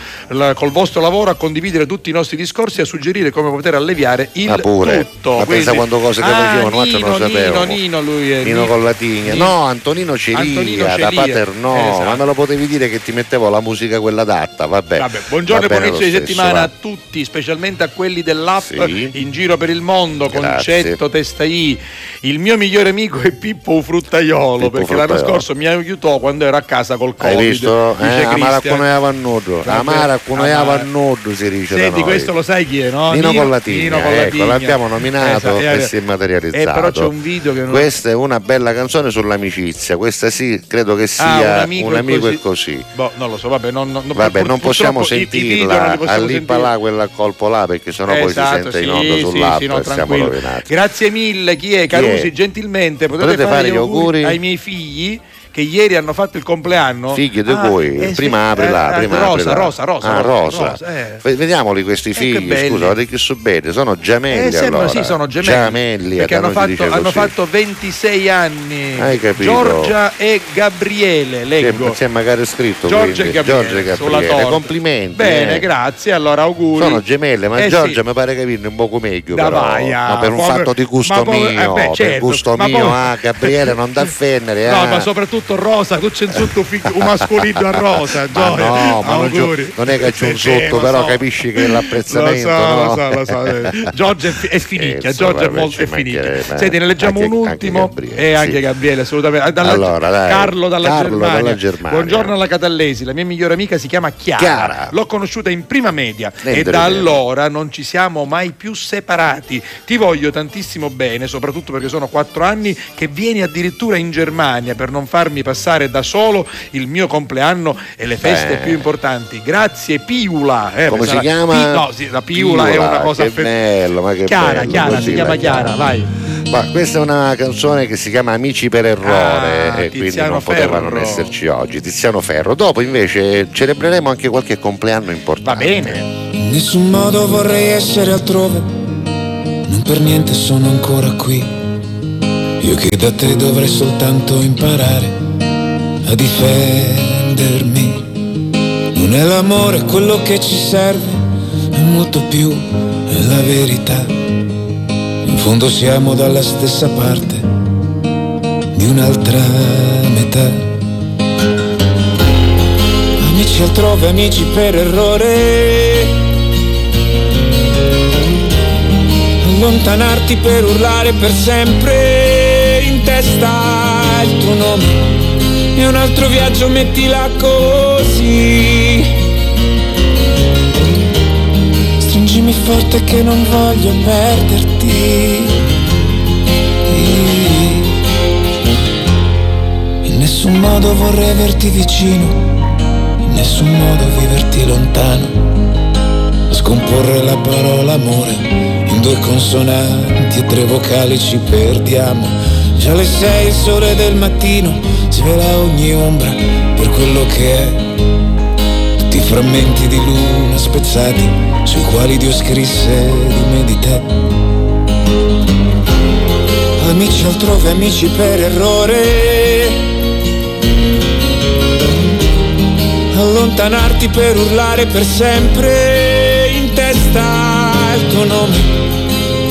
col vostro lavoro a condividere tutti i nostri discorsi e a suggerire come poter alleviare il Ma pure. tutto. Ma pensa Quindi- quante cose che Ah, facevano, noi non Nino, lo sapevamo. Nino, Nino, lui è Nino con la tigna. Nino- No, Antonino Celia, Antonino da Celia. Paternò. Esatto. Ma me lo potevi dire che ti mettevo la musica quella adatta, vabbè. Vabbè, buongiorno e buon di settimana va. a tutti, specialmente a quelli dell'app Sì. in giro per il mondo, Grazie. Concetto Testa I. Il mio migliore amico è Pippo Fruttaiolo, Pippo perché l'anno Fruttaiolo. scorso mi aiutò quando ero a casa col Covid. Hai visto? Eh, dice amara Cristian. con a vannudo. Vabbè, Amara con a amara. vannudo si dice Senti, questo lo sai chi è, no? Nino con la tigna, Nino la ecco, l'abbiamo nominato Esatto, e eh, si è materializzato. Eh, però c'è un video che non Questa è una bella canzone sull'amicizia, questa sì, credo che sia Ah, un amico, e così. Boh, non lo so, vabbè, non, non, Vabbè, pur- non possiamo sentirla sentire. là quella colpo là perché sennò poi si Esatto, sente sì, in onda sì, sull'app sì, no, siamo rovinati. Grazie mille, chi è? Carusi, gentilmente potete, Potete fare gli auguri? ai miei figli che ieri hanno fatto il compleanno. Figli di Ah, voi, eh, prima apri eh, là, eh, prima Rosa, apri. Rosa, Rosa, Ah, Rosa, Rosa. Eh. Ve- Vediamoli questi che figli, belli. scusa, guarda che so bene, sono gemelli Eh, sembra allora. sì, sono gemelli. Gemelli, perché hanno fatto, hanno fatto 26 anni. Hai capito? Giorgia e Gabriele, leggo. C'è, magari scritto Giorgia e quindi. Gabriele, Giorgia e Gabriele. Complimenti. Bene, eh. grazie. Allora, auguri. Sono gemelle, ma Eh, Giorgia sì. mi pare capirne un poco meglio. Da però. vaia, No, per un fatto di gusto ma mio, eh beh, certo, per gusto ma mio, ah, Gabriele non da offendere. No, ma soprattutto Rosa, tu c'è sotto un figlio- un mascolino a Rosa, Ma Gioia. no, ma non, giu- non è che c'è un sì, sotto, lo però so. capisci che Lo l'apprezzamento. so, no? lo so, lo so. eh. Giorgia è, fi- è finicchia, Scherzo, Giorgia è, molto, è finicchia. eh. Senti, ne leggiamo Anche- un anche ultimo Gabriele, e anche sì. Gabriele, assolutamente. Dalla- Allora, dai. Carlo, dalla, Carlo Germania. dalla Germania. Buongiorno alla Catallesi, la mia migliore amica si chiama Chiara. Chiara. L'ho conosciuta in prima media Niente e da allora non ci siamo mai più separati. Ti voglio tantissimo bene, soprattutto perché sono quattro anni che vieni addirittura in Germania per non farmi farmi passare da solo il mio compleanno e le feste Beh. più importanti. Grazie Piula. Eh, Come si sarà- chiama? Pi- no, sì, la Piula, è Piula, una cosa che fe- bello, ma che Chiara, bello, Chiara, si chiama la Chiara, vai. Ma questa è una canzone che si chiama Amici per errore Ah, e quindi Tiziano non poteva non esserci oggi. Tiziano Ferro. Dopo invece celebreremo anche qualche compleanno importante. Va bene. In nessun modo vorrei essere altrove, non per niente sono ancora qui. Io che da te dovrei soltanto imparare a difendermi. Non è l'amore quello che ci serve, è molto più, è la verità. In fondo siamo dalla stessa parte di un'altra metà. Amici altrove, amici per errore. Allontanarti per urlare per sempre testa il tuo nome. E un altro viaggio mettila così. Stringimi forte che non voglio perderti. In nessun modo vorrei averti vicino, in nessun modo viverti lontano. Scomporre la parola amore in due consonanti e tre vocali ci perdiamo. Già le sei, il sole del mattino svela ogni ombra per quello che è. Tutti i frammenti di luna spezzati sui quali Dio scrisse di me di te. Amici altrove, amici per errore. Allontanarti per urlare per sempre in testa il tuo nome.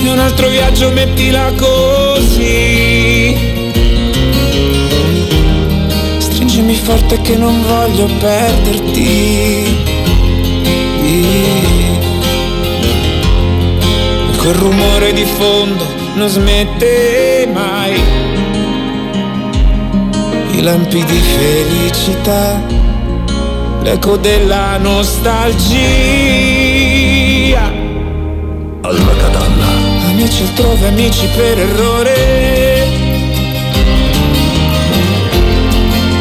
E un altro viaggio mettila così. Stringimi forte che non voglio perderti. E quel rumore di fondo non smette mai. I lampi di felicità, l'eco della nostalgia. Alla Catalla. Amici altrove, amici per errore.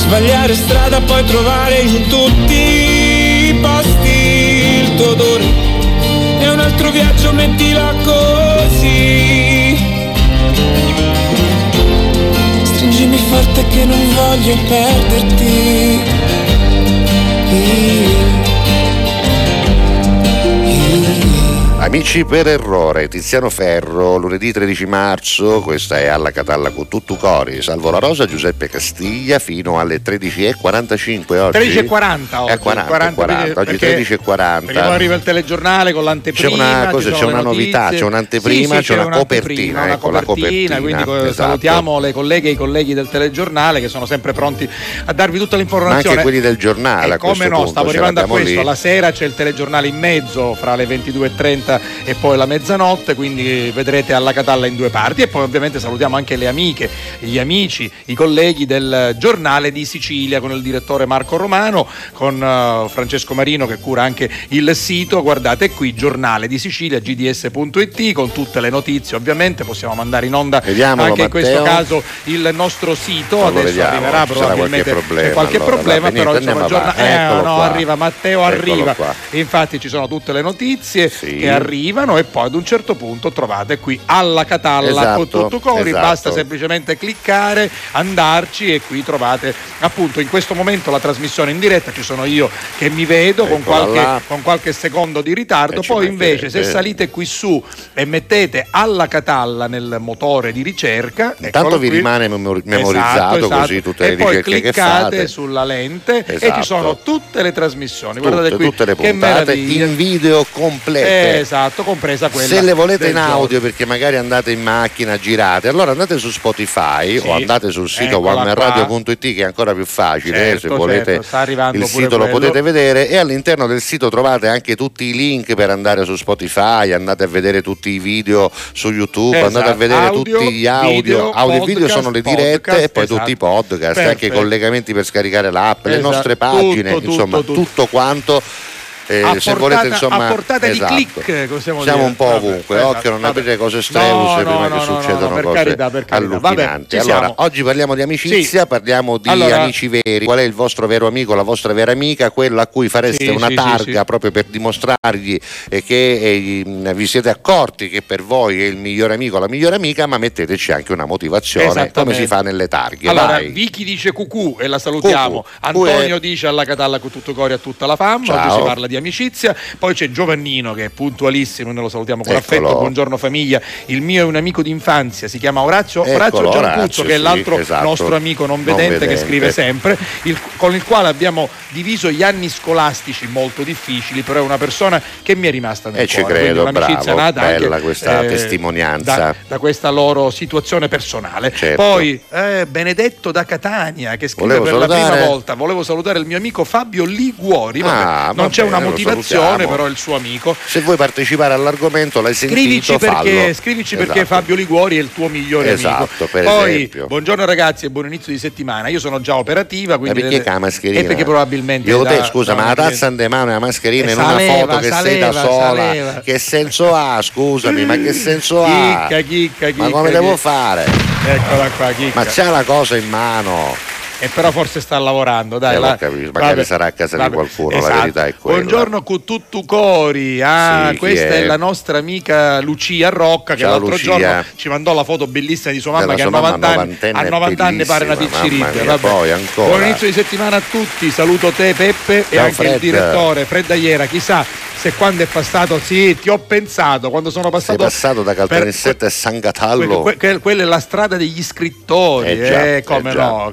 Sbagliare strada, poi trovare in tutti i posti il tuo odore. E un altro viaggio mettila così. Stringimi forte che non voglio perderti. Amici per errore, Tiziano Ferro, lunedì 13 marzo, questa è alla Catalla con tutto cori, Salvo La Rosa, Giuseppe Castiglia, fino alle 13.45 oggi. 13.40 oggi. Eh, 40, 40, 40, oggi perché- 13.40. Perché poi arriva il telegiornale con l'anteprima. C'è una cosa, c'è una novità, c'è un'anteprima, Sì, sì, c'è una un'anteprima, copertina, una ecco, copertina, quindi copertina, co- esatto. salutiamo le colleghe e i colleghi del telegiornale che sono sempre pronti a darvi tutta Ma l'informazione. anche quelli del giornale E a come no, punto, stavo arrivando a questo, lì. la sera c'è il telegiornale in mezzo fra le 22.30 e poi la mezzanotte, quindi vedrete alla Catalla in due parti e poi ovviamente salutiamo anche le amiche, gli amici, i colleghi del giornale di Sicilia con il direttore Marco Romano, con eh, Francesco Marino che cura anche il sito, guardate qui, giornale di Sicilia, gds.it con tutte le notizie ovviamente, possiamo mandare in onda Vediamolo, anche in questo Matteo. caso il nostro sito, Allora, adesso vediamo, arriverà probabilmente qualche problema, qualche allora, problema, però insomma, avanti. giorna- eh, no, qua. arriva Matteo, Eccolo arriva. qua. Infatti ci sono tutte le notizie Sì. che arrivano e poi ad un certo punto trovate qui alla Catalla Esatto, con tutto cori, esatto. basta semplicemente cliccare, andarci e qui trovate appunto in questo momento la trasmissione in diretta, ci sono io che mi vedo con qualche, con qualche secondo di ritardo, E poi invece se salite qui su e mettete alla Catalla nel motore di ricerca, Intanto vi qui. rimane memori- memorizzato Esatto, così esatto. tutte le e poi che cliccate sulla lente e Esatto. ci sono tutte le trasmissioni. Tutte, Guardate qui tutte le che puntate meraviglia. in video complete. Eh, esatto, compresa quella. Se le volete in giorno. audio perché magari andate in macchina, girate, allora andate su Spotify Sì. o andate sul sito Eccola oneradio.it che è ancora più facile, eh, se Certo, volete certo, il sito lo quello. potete vedere e all'interno del sito trovate anche tutti i link per andare su Spotify, andate a vedere tutti i video su YouTube, Esatto. andate a vedere Audio, tutti gli audio, video, audio e video sono le dirette podcast, e poi esatto. tutti i podcast, anche i Perfetto. collegamenti per scaricare l'app, le Esatto, nostre pagine, tutto, tutto, insomma tutto. tutto quanto eh, a se portata, volete insomma a portata esatto. di click, possiamo siamo dire. un po' Vabbè, ovunque esatto, occhio a non vabbè. aprire cose streuse no, prima no, che no, no, succedano per cose carità, per carità. allucinanti Vabbè, allora oggi parliamo di amicizia parliamo di Allora- amici veri qual è il vostro vero amico la vostra vera amica quella a cui fareste Sì, una sì, sì, targa sì. proprio per dimostrargli eh, che eh, vi siete accorti che per voi è il migliore amico la migliore amica ma metteteci anche una motivazione come si fa nelle targhe Allora, vai. Vicky dice cucù e la salutiamo. Cucù. Antonio Cuè. dice alla Catalla con tutto cori a tutta la fama. Oggi si parla di amicizia. Poi c'è Giovannino che è puntualissimo, noi lo salutiamo con Eccolo. affetto. Buongiorno famiglia. Il mio è un amico d'infanzia, si chiama Orazio, Eccolo, Orazio Giancuzzo, che è sì, l'altro esatto. nostro amico non Non vedente, che vedente. scrive sempre, il- con il quale abbiamo diviso gli anni scolastici molto difficili, però è una persona che mi è rimasta nel E ci cuore. credo, quindi un'amicizia bravo, nata anche, bella questa eh, testimonianza. Da, da questa loro situazione personale. Certo. Poi eh, Benedetto da Catania che scrive Volevo per la salutare- prima volta. Volevo salutare il mio amico Fabio Liguori. Vabbè, Ah, non va c'è una motivazione, però è il suo amico. se vuoi partecipare all'argomento l'hai sentito Scrivici perché, scrivici Esatto. perché Fabio Liguori è il tuo migliore Esatto, amico. per Poi, esempio. buongiorno ragazzi e buon inizio di settimana. Io sono già operativa, Ma quindi perché che la mascherina? E perché probabilmente Io te da- scusa, da ma la tazza in mano e la mascherina Eh, in una foto che sei da sola. Che senso ha? Scusami, ma che senso ha? Chicca, chicca, chicca. ma come devo fare? Eccola qua, chicca. Ma c'ha la cosa in mano. E però forse sta lavorando, dai. Eh, la- capito, magari sarà a casa di qualcuno, la verità è quella. Buongiorno Cututtu Cori. Ah, Sì, questa è? è? la nostra amica Lucia Rocca che Ciao, l'altro Lucia. giorno ci mandò la foto bellissima di sua mamma Della che a sua mamma 90 anni, novantenne a 90 anni pare una mamma Vabbè. poi ancora. Buon inizio di settimana a tutti. Saluto te Peppe e Ciao, anche il Fred. direttore Fred Aiera. Chissà se quando è passato, sì, ti ho pensato, quando sono Sei passato passato da per- Caltanissetta e San Catallo. Que- que- quella è la strada degli scrittori, Eh già, eh, come eh già, no, eh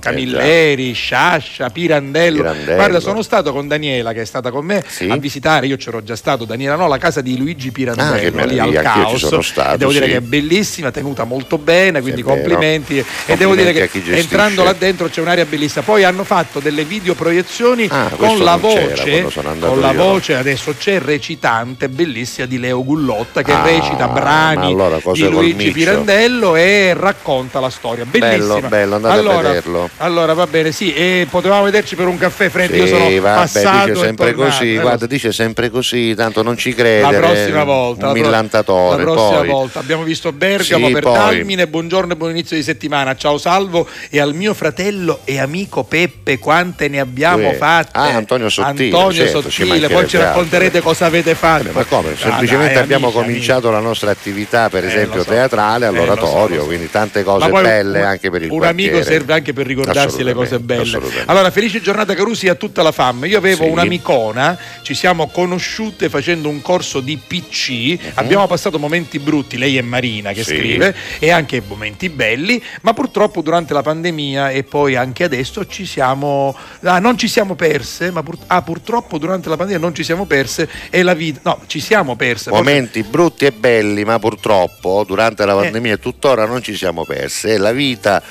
Camilleri, Sciascia, Pirandello. Pirandello. Guarda, sono stato con Daniela che è stata con me Sì. a visitare, io c'ero già stato, Daniela no, la casa di Luigi Ah, Pirandello lì al caos. stato, devo dire sì. che è bellissima, tenuta molto bene, quindi vero. complimenti. E devo dire Complimenti a che entrando là dentro c'è un'area bellissima. Poi hanno fatto delle videoproiezioni Ah, con la voce, con la io. voce adesso c'è recitante bellissima di Leo Gullotta che Ah, recita brani allora di Luigi. Pirandello e racconta la storia. Bellissima. Bello, bello, andate a allora, vederlo. Allora va bene, sì, e potevamo vederci per un caffè freddo. Io sono Sì, vabbè, passato dice sempre tornato. così, Eh, guarda, dice sempre così, tanto non ci la crede. prossima volta, un millantatore. la prossima poi. volta abbiamo visto Bergamo Sì, per poi. Dalmine. Buongiorno e buon inizio di settimana. Ciao Salvo e al mio fratello e amico Peppe, quante ne abbiamo Sì. fatte? Ah, Antonio Sottile, Antonio certo, ci Sottile, poi ci racconterete cosa avete fatto. Eh, Ma come? Ah, Semplicemente dai, abbiamo amici, cominciato la nostra attività, per Eh, esempio so. teatrale, Eh, so, all'oratorio, lo so. quindi tante cose belle un- anche per il Un quartiere. amico serve anche per ricordarsi le cose belle. Allora, felice giornata Carusi a tutta la fam. Io avevo Sì. un'amicona, ci siamo conosciute facendo un corso di PC, abbiamo passato momenti brutti, lei è Marina che Mhm. Sì. scrive, e anche momenti belli, ma purtroppo durante la pandemia e poi anche adesso ci siamo, ah, non ci siamo perse, ma pur- ah, purtroppo durante la pandemia non ci siamo perse e la vita, no, ci siamo perse. forse- Momenti brutti e belli, ma purtroppo durante Eh. la pandemia e tuttora non ci siamo perse. E la vita,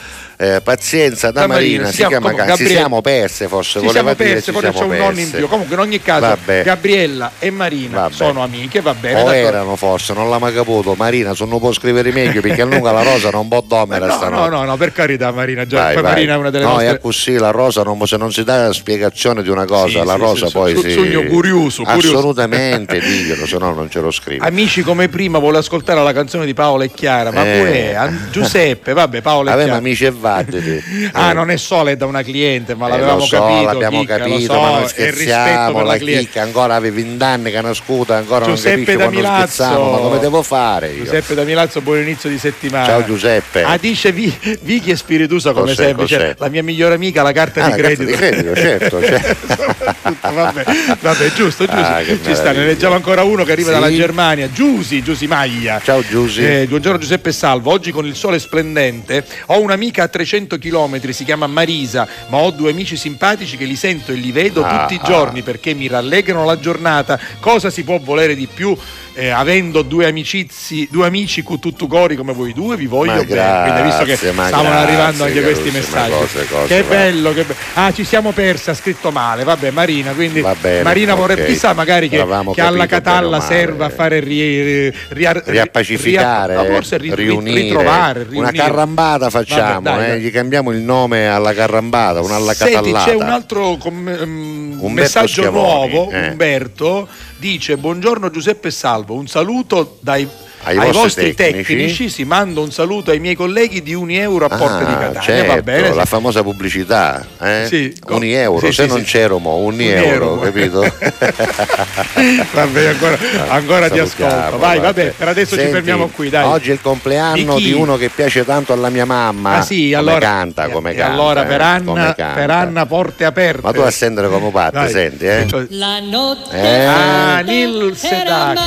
eh, pazienza da, Da Marina, Marina, si siamo- chiama ci Gabriele- siamo perse forse, Ci siamo perse, poi c'è un nonno in più. Comunque, in ogni caso, Vabbè. Gabriella e Marina Vabbè. sono amiche, va bene. O d'accordo. erano forse, non l'ha mai caputo. Marina, se non può scrivere meglio perché a lunga la rosa non può domera No, no, stanotte. no, no, per carità, Marina. Già, Vai, vai. Marina è una delle no, nostre. è così, la rosa non, se non si dà spiegazione di una cosa, Sì, la sì, rosa sì, poi su- si... sogno curioso, curioso. Assolutamente, diglielo, se no non ce lo scrivo. Amici come prima, vuole ascoltare la canzone di Paola e Chiara, ma Eh. An- Giuseppe, vabbè, Paola e Aveva Chiara. amici e vattiti. Ah, Eh. non è solo è da una cliente, ma Eh, l'avevamo lo so, capito. l'abbiamo chicca, capito, so, ma rispetto scherziamo, la cliente. chicca ancora avevi 20 anni che non scuta, ancora Giuseppe non capisce quando scherziamo, ma come devo fare io? Giuseppe da Milazzo, buon inizio di settimana. Ciao Giuseppe. Ah, dice Vi- Vicky e Spiritusa come sempre, cioè, la mia migliore amica, la carta Ah, di la carta credito. di credito, certo, certo. Vabbè, vabbè, giusto, giusto. Ah, Ci sta, ne leggiamo ancora uno che arriva Sì. dalla Germania. Giusi, Giusi Maglia. Ciao Giusy. Eh, buongiorno Giuseppe Salvo, oggi con il sole splendente ho un'amica a 300 km, si chiama Marisa, ma ho due amici simpatici che li sento e li vedo Ah, tutti i ah. giorni perché mi rallegrano la giornata. Cosa si può volere di più? Eh, avendo due amicizi, due amici cori come voi due, vi voglio Ma bene. Quindi visto che grazie, stavano grazie, arrivando anche questi messaggi. cose, cose, che bello, che be- Ah, ci siamo persi, ha scritto male, vabbè, Marina, quindi bene, Marina vorrebbe ok. chissà magari che, che alla Catalla serva a fare ri, ria- riappacificare, ria- forse ri- ri- riunire, ritrovare, una riunire. carrambata facciamo, Vabbè, dai, eh, dai. gli cambiamo il nome alla carrambata, una alla Senti, catallata. c'è un altro com- Umberto messaggio Schiavoni, nuovo. eh. Umberto dice: Buongiorno Giuseppe e Salvo, un saluto dai. Ai ai vostri vostri tecnici. tecnici. si mando un saluto ai miei colleghi di Unieuro a Porta di Ah, Catania. certo, Va bene? la famosa pubblicità, eh? Sì, co- un euro, sì, se sì, non sì. c'ero mo, un, Un euro, euro. capito? Vabbè, ancora, ancora ti ascolto. Vai, vabbè, per adesso Senti, ci fermiamo qui. Dai. Oggi è il compleanno Di di, uno che piace tanto alla mia mamma. Ah sì, come allora, canta, e- come canta. allora per eh, Anna, come canta. per Anna porte aperte. Ma tu a sentire come parte, senti, eh? La notte Eh. Ah, Nil Sedaka.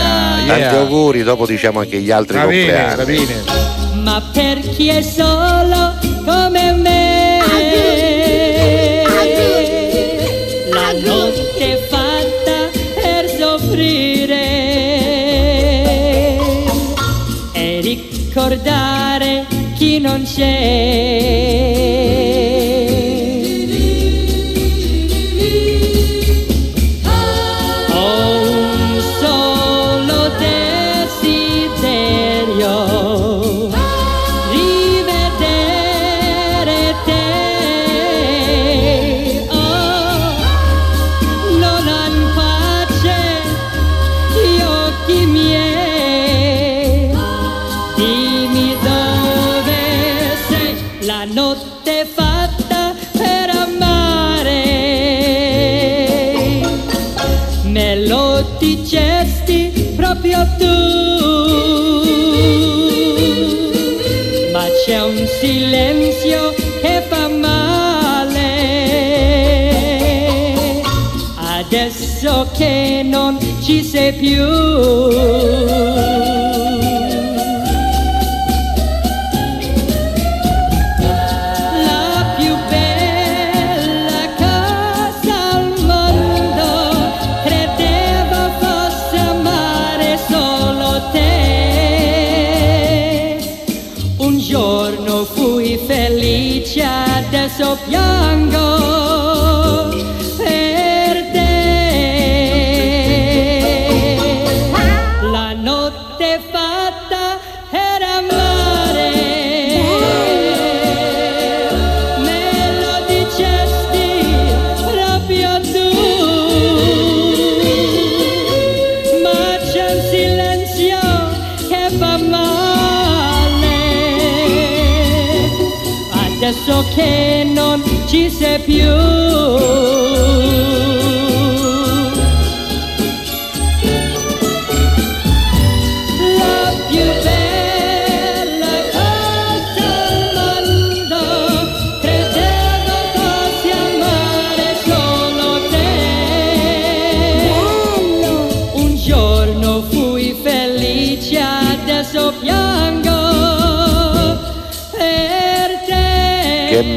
Tanti auguri, dopo diciamo anche gli altri Va bene, va bene. ma per chi è solo come me. La notte è fatta per soffrire e ricordare chi non c'è. Silenzio che fa male. Adesso che non ci sei più. Adesso piango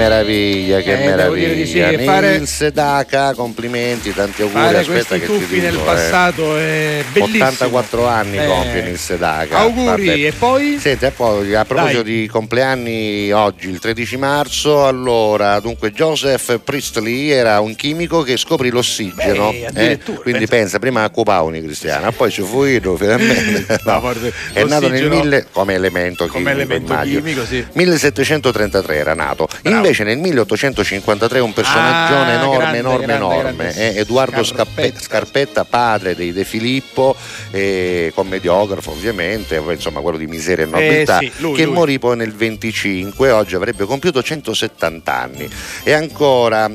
meraviglia, che Eh, meraviglia. sì, fare- Nils Daca, complimenti, tanti auguri. Fare Aspetta che ti dico, nel eh. passato è bellissimo. 84 anni Eh, compie Nils Daca. Auguri, Vabbè. e poi? Senti, a proposito Dai. di compleanni oggi, il 13 marzo, allora, dunque Joseph Priestley era un chimico che scoprì l'ossigeno. Beh, eh, quindi pensa. pensa, prima occupavano cristiana, poi ci fu io finalmente. No, No, è nato nel l'ossigeno- 1000 come elemento Come chimico, elemento immagino. chimico, sì. 1733 era nato. Invece nel 1853 un personaggio Ah, enorme, grande, enorme, grande, enorme. grande. eh, Edoardo Scarpetta. Scarpetta. Padre dei De Filippo, eh, commediografo ovviamente, insomma quello di miseria e nobiltà, Eh, sì, lui, che lui. morì poi nel 25, oggi avrebbe compiuto 170 anni. E ancora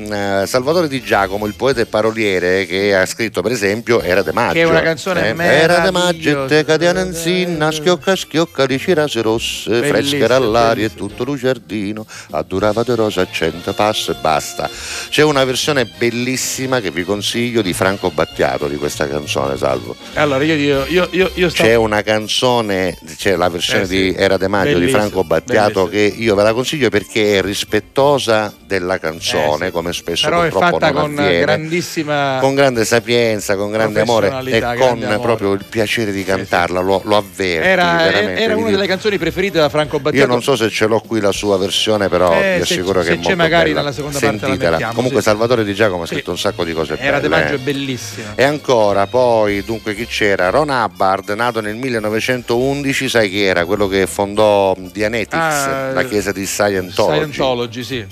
eh, Salvatore Di Giacomo, il poeta e paroliere che ha scritto per esempio Era de Maggio. Che è una canzone eh, Era de Maggio, te cadiananzina, schiocca schiocca di cirase rosse, fresca all'aria e bellissimo. tutto lo giardino, addurava de rosa a cento passo e basta. C'è una versione bellissima che vi consiglio di Franco Battiato di questa canzone, Salvo. Allora io, io, io, io, sto... C'è una canzone, c'è la versione Eh sì, di Era de Maggio di Franco Battiato bellissimo. che io ve la consiglio perché è rispettosa della canzone, Eh sì. come spesso Però è purtroppo fatta non con avviene. grandissima con grande sapienza, con grande amore e con amore. proprio il piacere di cantarla, lo, lo avverti era, veramente. era una delle canzoni preferite da Franco Battiato Io non so se ce l'ho qui la sua versione, però Eh, vi assicuro se che è c'è molto magari bella. nella seconda parte la Sentitela. mettiamo, Comunque sì. Salvatore Di Giacomo ha Sì. scritto un sacco di cose Era De belle. Maggio eh. è bellissima. E ancora, poi, dunque, chi c'era? Ron Hubbard, nato nel 1911, sai chi era? Quello che fondò Dianetics, Ah, la chiesa di Scientology. Scientology, sì.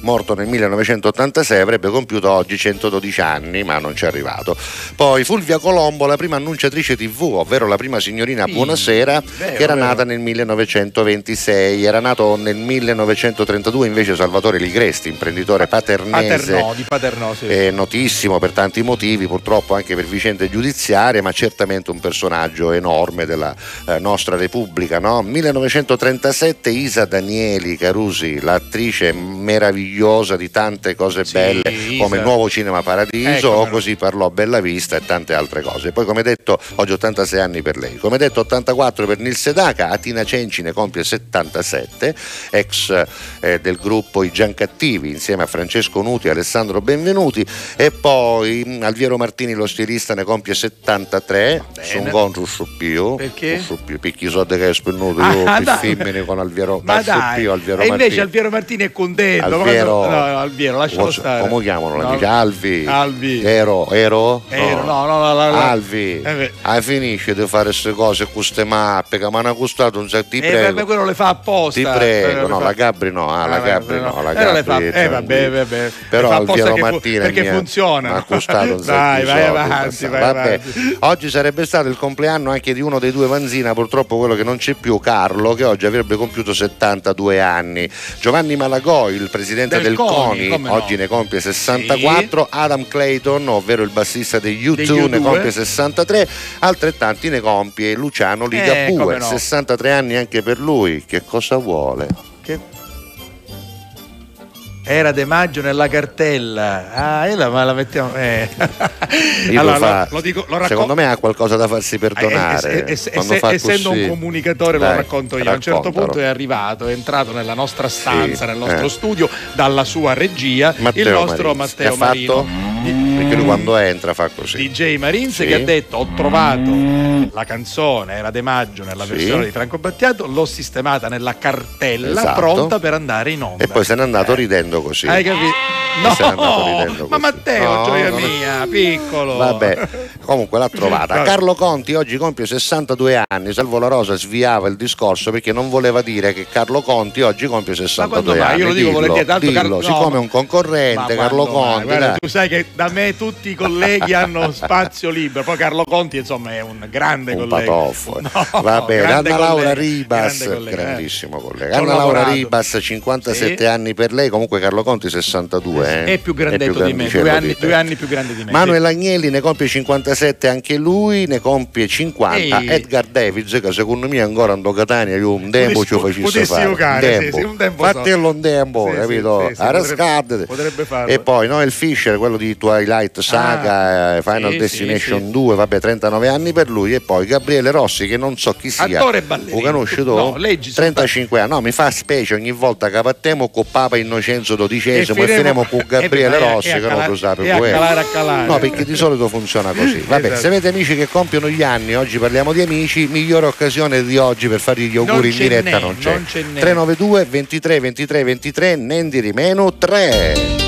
Morto nel 1986, avrebbe compiuto oggi 112 anni, ma non ci è arrivato. Poi Fulvia Colombo, la prima annunciatrice TV, ovvero la prima signorina Sì, Buonasera, vero, che era vero. nata nel 1926. Era nato nel 1932 invece Salvatore Ligresti, imprenditore paternese. Paternò, di Paternò, sì. È notissimo per tanti motivi, purtroppo anche per vicende giudiziarie, ma certamente un personaggio enorme della eh, nostra Repubblica. No? 1937 Isa Danieli Carusi, l'attrice meravigliosa di tante cose Sì, belle Isa. come il Nuovo Cinema Paradiso Ecco, o così parlò Bella Vista e tante altre cose. Poi come detto, oggi 86 anni per lei. Come detto 84 per Nil Sedaka, Atina Cenci ne compie 77, ex eh, del gruppo I Giancattivi insieme a Francesco Nuti e Alessandro Benvenuti e poi mh, Alviero Martini lo stilista ne compie 73 su un contro su più Perché? su più picchi soldi che è spennuto Ah, io dai. più femmine con Alviero Ma su dai, più Alviero e invece Martini Alviero Martini è contento. ma Alviero, quando- no, no, Alviero, lascialo come- stare. come chiamano No, l'amica Alvi Alvi. Ero Ero Ero, no, no, no, no, no. Alvi Eh ah, finisce di fare queste cose con queste mappe che mi hanno costato un sacco ti Eh, prego vabbè, quello le fa apposta. ti Eh, prego, le no, la Gabri no, ah, la Ah, Gabri no, la fa- Gabri eh, vabbè, vabbè. Però Alviero che fu- perché funziona. mi ha costato un sacco di vai avanti, vai avanti. Oggi sarebbe stato il compleanno anche di uno dei due Vanzina, purtroppo quello che non c'è più, Carlo, che oggi avrebbe compiuto 72 anni. Giovanni Malagoi, il presidente Del del, CONI, CONI, no. oggi ne compie 64. Adam Clayton, ovvero il bassista degli U2, Degli U2. ne compie 63. Altrettanti ne compie Luciano Ligabue, Eh, no. 63 anni anche per lui. Che cosa vuole? Che- Era De Maggio nella cartella. Ah, e la, ma la mettiamo. Eh. Allora, lo fa- lo, dico, lo racconto. Secondo me ha qualcosa da farsi perdonare. Eh, es- es- es- essendo così. un comunicatore Dai, lo racconto io. A un certo raccontalo. punto è arrivato, è entrato nella nostra stanza, Sì, nel nostro eh. studio, dalla sua regia, Matteo il nostro Marins. Matteo ha fatto? Perché lui quando entra fa così. DJ Marins Sì. che ha detto ho trovato la canzone era De Maggio nella Sì. versione di Franco Battiato l'ho sistemata nella cartella Esatto. pronta per andare in onda E poi se n'è andato ridendo così. hai capito? No ma. Matteo No, gioia non mia piccolo Vabbè, comunque l'ha trovata. Carlo Conti oggi compie 62 anni. Salvo la Rosa sviava il discorso perché non voleva dire che Carlo Conti oggi compie ma 62 quando mai? anni. Io lo dico Dillo, volentieri, tanto dillo, Carlo- siccome ma- è un concorrente, Ma Carlo? Conti. Guarda, tu sai che da me tutti i colleghi hanno spazio libero poi Carlo Conti insomma è un grande un collega patoffo. No, Va bene, grande Anna Laura Ribas, grande collega, eh. grandissimo collega. Anna Laura. Ribas, 57 Sì. anni per lei, comunque Carlo Conti 62. eh. è più grandetto di me due anni, due anni più grande di me Manuel Agnelli ne compie 57 anche lui, ne compie 50. Ehi. Edgar Davids, che secondo me ancora andò Catania, io un tempo ci potessi fare. giocare, un sì, sì, un tempo Fatelo un tempo, Sì, sì, capito? sì, sì, potrebbe- potrebbe. E poi Noel Fisher, quello di Twilight Saga, eh, Final Ah, sì, Destination sì, sì. 2, vabbè, 39 anni per lui. E poi Gabriele Rossi, che non so chi sia. Attore e ballerino. Lo conosci tu? No, leggi, sono 35 anni. No, mi fa specie ogni volta che battiamo con Papa Innocenzo XII e, finiremo- finiamo con Gabriele beh, Rossi, e che non lo sape e a quello. No, perché di solito funziona così. Vabbè, Esatto. se avete amici che compiono gli anni, oggi parliamo di amici, migliore occasione di oggi per fargli gli auguri in diretta n'è, non c'è. non ce n'è. 392 23 23 23 Nendi Rimeno 3.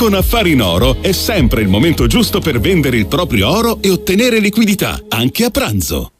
Con Affari in Oro è sempre il momento giusto per vendere il proprio oro e ottenere liquidità, anche a pranzo.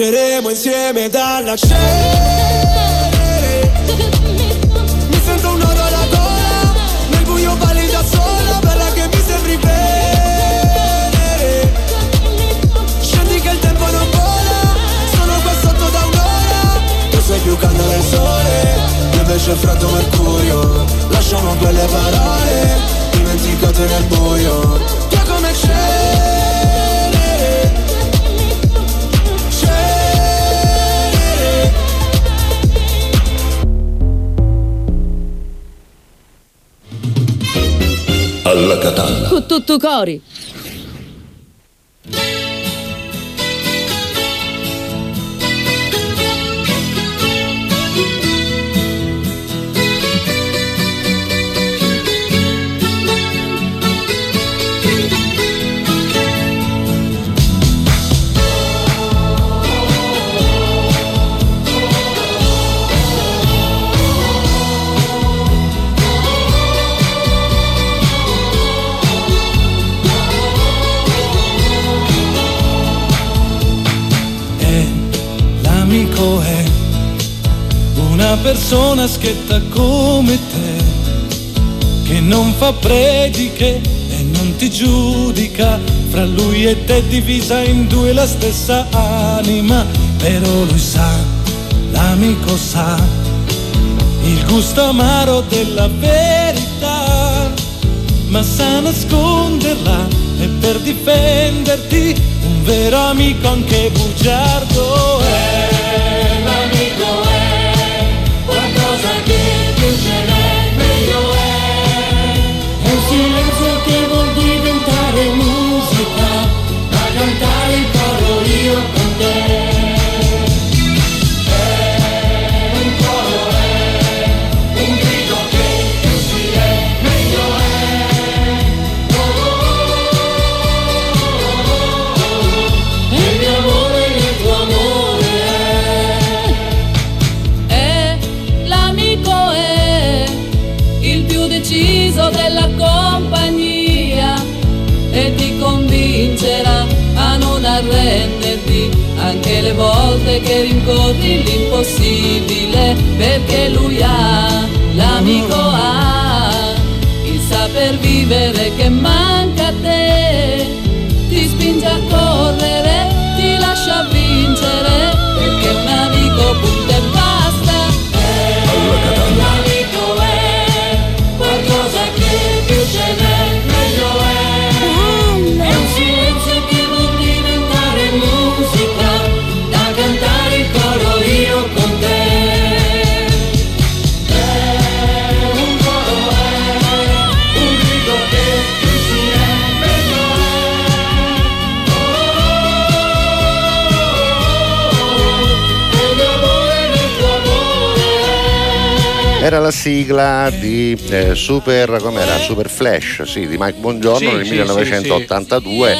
Rinasceremo insieme dalla cenere Mi sento un oro alla gola Nel buio balli da sola Bella che mi sembri venere Scendi che il tempo non vola Sono qua sotto da un'ora. Tu sei più caldo del sole Io invece freddo mercurio. Lasciamo quelle parole Dimenticate nel buio Alla Catalla. Persona schietta come te, che non fa prediche e non ti giudica, fra lui e te divisa in due la stessa anima, però lui sa, l'amico sa, il gusto amaro della verità, ma sa nasconderla e per difenderti un vero amico anche bugiardo è. Rincorri l'impossibile perché lui ha l'amico ha. Il saper vivere che manca a te Era la sigla di eh, Super, com'era? Super Flash, sì, di Mike Bongiorno Sì, nel sì, 1982,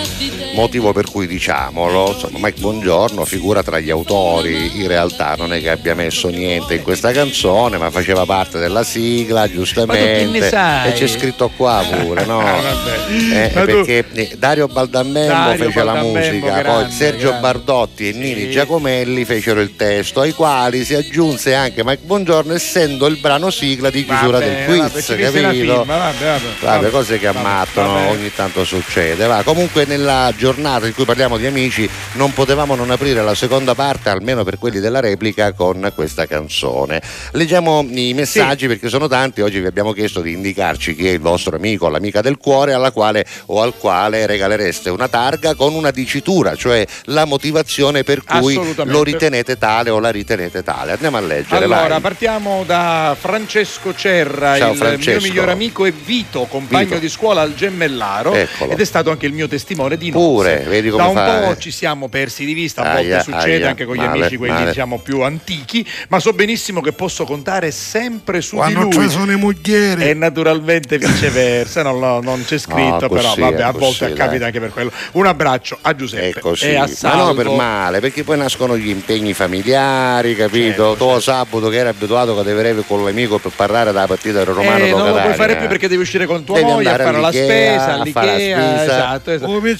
motivo per cui diciamolo, insomma, Mike Bongiorno figura tra gli autori, in realtà non è che abbia messo niente in questa canzone, ma faceva parte della sigla, giustamente, e c'è scritto qua pure, no? Vabbè. Eh, Ma tu- perché eh, Dario Baldammembo Dario fece la Baldammembo, musica, grande, poi Sergio grande. Bardotti e Nini Sì. Giacomelli fecero il testo, ai quali si aggiunse anche Mike Bongiorno essendo il brano sigla di chiusura Vabbè, del quiz, vabbè, la capito? firma, vabbè, vabbè. Vabbè, cose che ammattano, vabbè. ogni tanto succede. Va. Comunque nella giornata in cui parliamo di amici non potevamo non aprire la seconda parte, almeno per quelli della replica, con questa canzone. Leggiamo i messaggi perché sono tanti, oggi vi abbiamo chiesto di indicarci chi è il vostro amico, l'amica del cuore alla quale o al quale regalereste una targa con una dicitura, cioè la motivazione per cui lo ritenete tale o la ritenete tale. Andiamo a leggere. Allora, vai. partiamo da Francesco Cerra, Ciao, il Francesco. mio migliore amico e Vito, compagno Vito. di scuola al Gemellaro Eccolo. ed è stato anche il mio testimone di Pure, vedi come Da un fa, po' eh. ci siamo persi di vista, a Aia, volte succede aia, anche con gli male, amici quelli male. diciamo più antichi, ma so benissimo che posso contare sempre su Quando di lui. ci sono i muglieri. E naturalmente viceversa, non, lo- non c'è scritto, però così, vabbè, è a volte così, capita dai. anche per quello. Un abbraccio a Giuseppe È così, e a ma no per male, perché poi nascono gli impegni familiari, capito? Certo, tu sabato che eri abituato che devi con l'amico per parlare della partita del Romano Eh, non lo puoi fare più perché devi uscire con tua Devi moglie a fare la all'Ikea, spesa, a fare la spesa. esatto, esatto. Come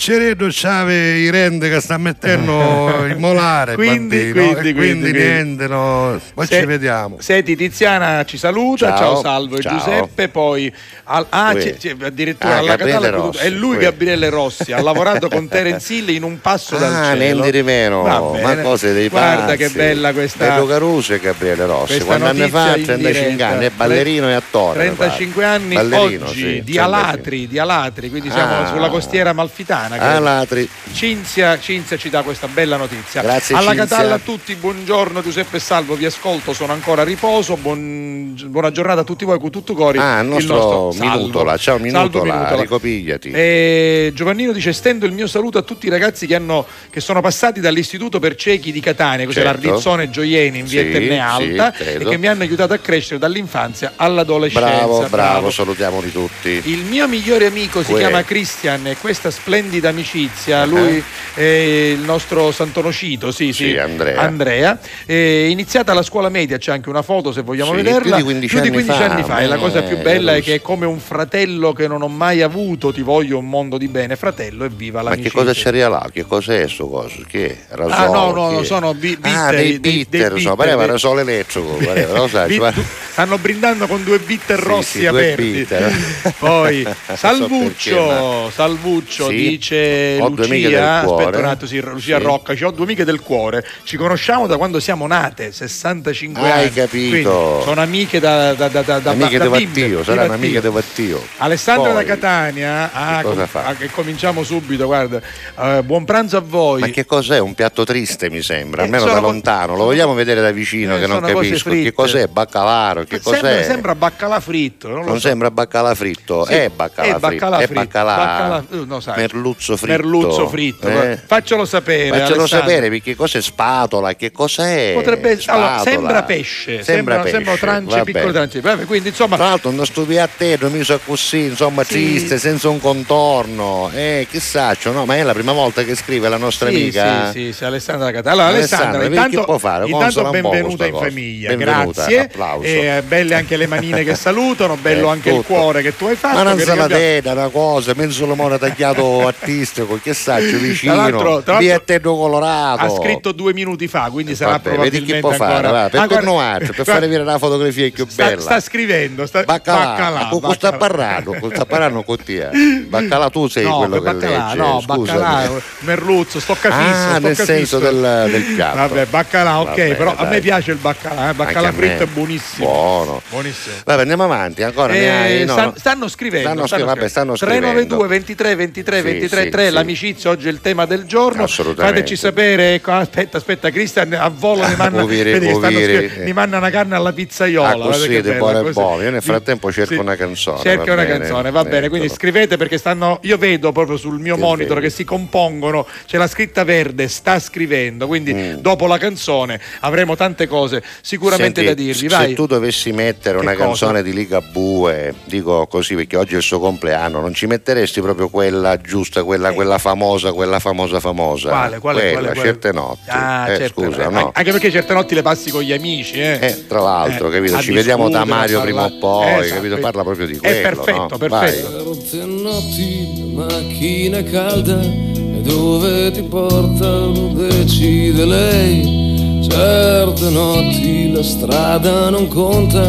Picceretto c'ave i rende che sta mettendo il molare Quindi, bambino, quindi, quindi, quindi, niente no. poi Se- ci vediamo Senti, Tiziana ci saluta, ciao, Ciao, Salvo e ciao. Giuseppe, poi al- ah, c'è- c'è addirittura Ah, alla Gabriele Catalla Rossi, è lui ui. Gabriele Rossi, ha lavorato con Terence Hill in un passo dal Ah, cielo. Nendi Rimeno, Va ma cose dei Guarda pazzi. che bella questa Bello Caruso e Gabriele Rossi, quando anni fa? notizia in 35 diretta. anni, è ballerino e attore. mi pare. 35 anni Ballerino, oggi sì, di 35. Alatri, di Alatri, quindi siamo Ah. sulla costiera malfitana. credo. Alatri. Cinzia, Cinzia ci dà questa bella notizia. Grazie, Alla Cinzia. Catalla a tutti, buongiorno Giuseppe e Salvo, vi ascolto, sono ancora a riposo, buon- buona giornata a tutti voi con tutto cori. Ah, il nostro Salvo. Minutola, ciao Salvo Minutola, ricopigliati. E Giovannino dice stendo il mio saluto a tutti i ragazzi che, hanno, che sono passati dall'istituto per ciechi di Catania, cos'è Certo. l'Ardizzone Gioieni in via Sì, Tenne Alta sì, e che mi hanno aiutato a crescere dall'infanzia all'adolescenza. Bravo, bravo, salutiamoli tutti. Il mio migliore amico si Uè. chiama Christian e questa splendida amicizia, Ah. lui è il nostro Santonocito, sì, sì, Sì, Andrea. Andrea. È iniziata la scuola media, c'è anche una foto se vogliamo Sì, vederla. più di 15 anni fa, anni fa. E la cosa più eh, bella è che è come un fratello che non ho mai avuto, ti voglio un mondo di bene, fratello, e viva Ma che cosa c'è là? Che cos'è sto coso? Che? Rasolo, Ah no, no, che sono bi- bitter, Ah, dei dei- dei bitter, bitter, so, pareva dei- rasolo elettrico, pareva, lo sai, Bit- guarda. stanno brindando con due bitter rossi sì, aperti. bitter. Poi So perché, Salvuccio, ma- Salvuccio dice Ho due amiche Lucia, del cuore. aspetta un attimo, sì, Lucia Sì. Rocca, ci ho due amiche del cuore, ci conosciamo da quando siamo nate, 65 Hai anni. capito. Quindi sono amiche da, da, da, da, da- amiche da di bimbe, Vattio, di saranno amiche di Vattio. Alessandra Poi, da Catania, ah, com- ah, che cominciamo subito, guarda. Eh, buon pranzo a voi. Ma che cos'è? Un piatto triste mi sembra, Eh, almeno da lontano. Lo vogliamo vedere da vicino Eh, che non capisco. Che cos'è? Baccalaro? Che sembra, cos'è? sembra baccalà fritto, non non so. sembra baccalà fritto, Sì, è baccalà è fritto, baccalà è fritto, baccalà, baccalà- eh, no, sai. merluzzo fritto. Merluzzo fritto. eh? Faccelo sapere. Faccelo Alessandro. sapere perché cos'è spatola, che cos'è? Potrebbe allora, Spatola. sembra pesce, Sembra sembra, trance, vabbè. piccole trance. Vabbè, quindi insomma Tra l'altro non stupi a te, non mi so così, insomma, Sì. triste, senza un contorno. Eh, chissà, cioè, no, ma è la prima volta che scrive la nostra sì, amica. Sì, sì, sì, Alessandra da Catania. Allora, Alessandra, Alessandra, intanto, può fare? intanto benvenuta in cosa. famiglia, Benvenuta, grazie. applauso. Eh, belle anche le manine che salutano, bello Eh, anche il tutto. cuore che tu hai fatto. Ma non la abbiamo- una cosa, mezzo limone tagliato artistico, che saccio vicino, Tra l'altro- tra via Colorato. Ha scritto due minuti fa, quindi sarà Vabbè, vedi probabilmente chi può fare, ancora... va, per Ah, continuare, per fare vedere una fotografia più sta, bella. sta scrivendo, sta, Baccalà, con cui sta baccalà. parlando, con sta parlando con te. Baccalà tu sei no, quello che baccalà, legge, no, scusami. baccalà, merluzzo, stoccafisso, Ah, nel senso del, del piatto. Vabbè, baccalà, ok, Vabbè, però a dai. me piace il baccalà, eh, baccalà a fritto è buonissimo. Buono. Buonissimo. Vabbè, andiamo avanti, ancora ne Eh, hai? No, stan- no. stanno scrivendo, Stanno stanno scri- vabbè, stanno scrivendo. 392 23 23 Sì, 23 sì, 3 sì. l'amicizia oggi è il tema del giorno fateci sapere ecco, aspetta aspetta Cristian a volo mi manna, Oviri, vedi scrivendo, eh. mi manna una canna alla pizzaiola Ah, così, che di bella, buono e così. Io nel frattempo cerco Sì. una canzone. cerca va una bene? canzone va bene quindi scrivete perché stanno io vedo proprio sul mio Che monitor vedi? che si compongono c'è la scritta verde sta scrivendo quindi Mm. dopo la canzone avremo tante cose sicuramente Senti, da dirvi se vai tu dovessi mettere Che una cosa? canzone di Ligabue, dico così perché oggi è il suo compleanno, non ci metteresti proprio quella giusta, quella, quella famosa, quella famosa famosa? Eh. Quale, quale, quella, quale, quale? certe notti. Ah, Eh, certo, scusa, eh, no. Anche perché certe notti le passi con gli amici, eh. Eh, tra l'altro, Eh, capito? Ci vediamo da Mario prima o poi, Esatto. capito? Parla proprio di È quello. perfetto, no? perfetto. Certe notti la macchina è calda e dove ti portano decide lei. Certe notti la strada non conta,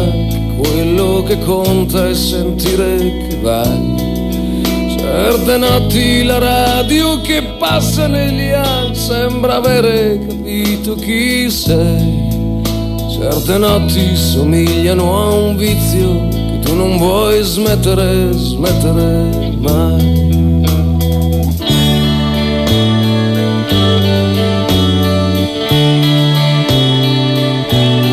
quello che conta è sentire che vai. Certe notti la radio che passa negli anni sembra avere capito chi sei. Certe notti somigliano a un vizio che tu non vuoi smettere, smettere mai.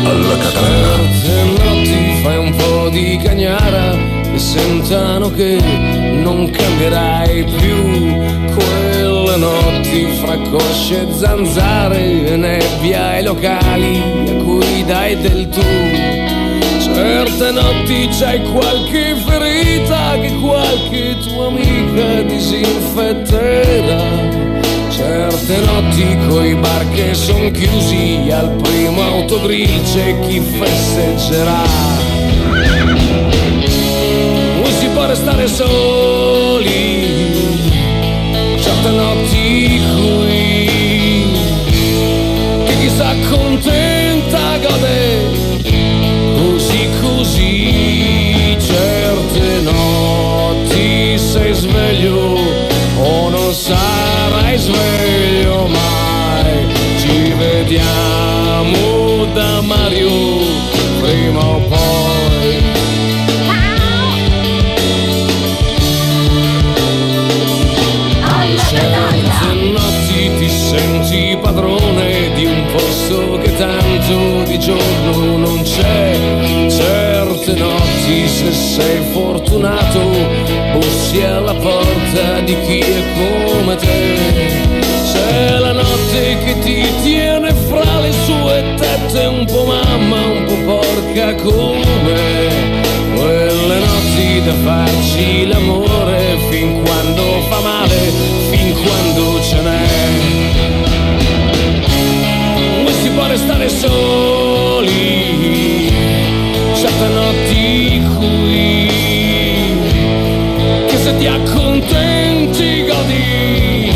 Alla katana. Certe notti fai un po' di cagnara e sentano che non cambierai più. Quelle notti fra cosce e zanzare e nebbia ai locali a cui dai del tu. Certe notti c'hai qualche ferita che qualche tua amica disinfetterà. Certe notti coi bar che son chiusi al primo autogrill c'è chi festeggerà. Può restare soli, certe notti qui, che chi sta contenta gode così così certe notti sei sveglio o non sarai sveglio mai. Ci vediamo da Mario prima o poi giorno non c'è. Certe notti se sei fortunato bussi alla porta di chi è come te. C'è la notte che ti tiene fra le sue tette un po' mamma, un po' porca come quelle notti da farci l'amore fin quando fa male, fin quando ce n'è. Non si può restare soli, ti accontenti, godi,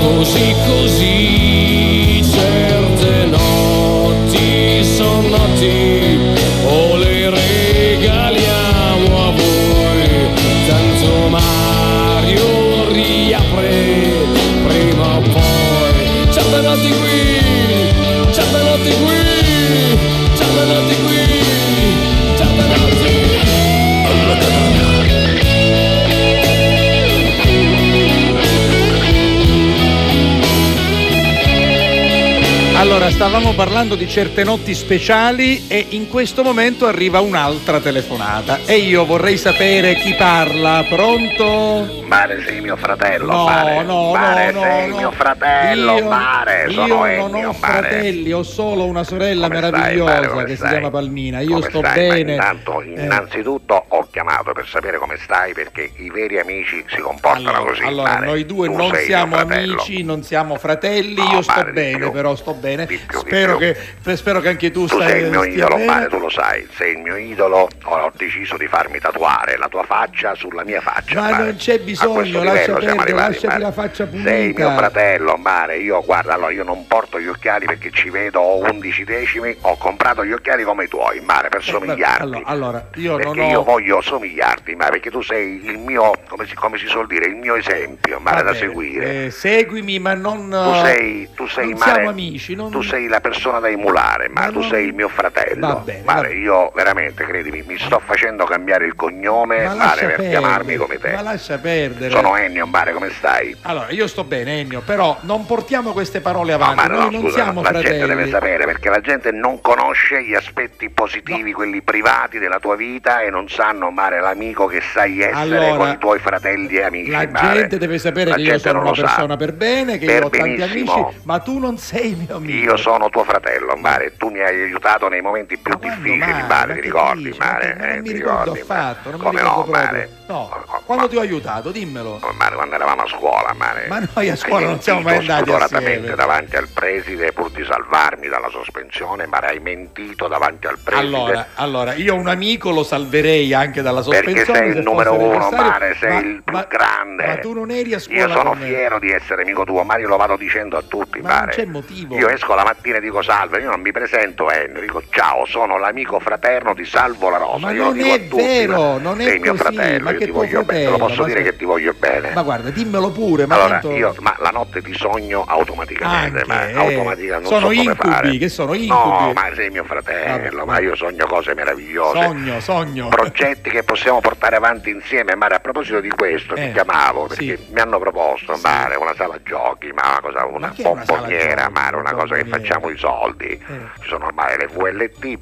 così così certe notti sono notti o le regaliamo a voi, tanto Mario riapre prima o poi, certe notti qui, certe notti qui, certe notti qui. Allora, stavamo parlando di certe notti speciali e in questo momento arriva un'altra telefonata e io vorrei sapere chi parla. Pronto? Mare sei mio fratello, No, Mare. no, Mare no, sei no, mio fratello, Io- Mare. Io sono non Ennio, ho Mare. fratelli, ho solo una sorella Come stai, meravigliosa Mare, come che si stai? chiama Palmina. Io Come sto stai? Bene. intanto, Eh. innanzitutto ho chiamato per sapere come stai perché i veri amici si comportano Allora, così. allora, Mare. noi due Tu non siamo amici, non siamo fratelli, io sto Mare, bene, però sto bene. Più, di spero, più. che, spero che anche tu, Tu stai sei il mio idolo, bene. Mare, tu lo sai, sei il mio idolo. Ho, deciso di farmi tatuare la tua faccia sulla mia faccia. Ma Mare. non c'è bisogno, lascia perdere, lasciati la faccia pulita. Sei mio fratello, Mare. Io, guarda, allora, io non porto gli occhiali perché ci vedo ho 11 decimi. Ho comprato gli occhiali come i tuoi, Mare, per somigliarti. Allora, allora, io perché non ho... io voglio somigliarti, Mare, perché tu sei il mio, come si, come si suol dire, il mio esempio, Mare, da bene, seguire. eh, seguimi, ma non... Tu sei, tu sei Mare, siamo amici, non... tu sei la persona da emulare, ma, tu sei il mio fratello. Va bene, Mare, va bene. io veramente, credimi, mi sto facendo cambiare il cognome, Ma Mare, per perdere, chiamarmi come te. Ma lascia perdere. Sono Ennio, Mare, come stai? Allora, io sto bene, Ennio, però non portiamo queste parole avanti. Ma Noi no, non scusa, siamo la fratelli. gente deve sapere perché la gente non conosce gli aspetti positivi, quelli privati della tua vita e non sanno, Mare, l'amico che sai essere Allora, con i tuoi fratelli e amici. La Mare. gente deve sapere La che io sono non una lo sa. persona per bene, che Per io ho tanti benissimo. amici, ma tu non sei mio amico. Io sono tuo fratello, Mare, tu mi hai aiutato nei momenti più difficili, Mare? Mare, Ma ti ricordi, Mare? non Eh, mi ricordo ricordi? affatto, non mi Come ricordo no. Mare? No, quando ti ho aiutato, dimmelo. Mare, quando eravamo a scuola, Mare. Ma noi a scuola non siamo mai andati assieme. davanti al preside pur di salvarmi dalla sospensione, Mare, hai mentito davanti al preside. Allora, allora, io un amico lo salverei anche dalla sospensione. Perché sei se il numero uno, Mare, sei ma- il più ma- grande. Ma tu non eri a scuola Io sono fiero di essere amico tuo, Mario lo vado dicendo a tutti, Ma non Mare. c'è motivo. Io esco la mattina e dico salve, io non mi presento Ennio, dico ciao, sono l'amico fraterno di Salvo la Rosa. Ma io lo non dico è a tutti, vero, ma non è sei mio così, fratello, ma io che ti voglio bene, te lo fratello, posso ma dire che ti voglio bene. Ma guarda, dimmelo pure, ma allora, tanto- io, ma la notte ti sogno automaticamente, Anche, ma eh, automatica, non sono so come incubi, che sono No, incubi. ma sei mio fratello, Vabbè, ma io sogno cose meravigliose. Sogno, sogno. Progetti che possiamo portare avanti insieme, Mare. A proposito di questo, Eh, ti chiamavo perché sì. mi hanno proposto, Mare, una sala giochi, ma una cosa, una che è una Mare, una cosa che facciamo i soldi. Eh. Ci sono ormai le VLT,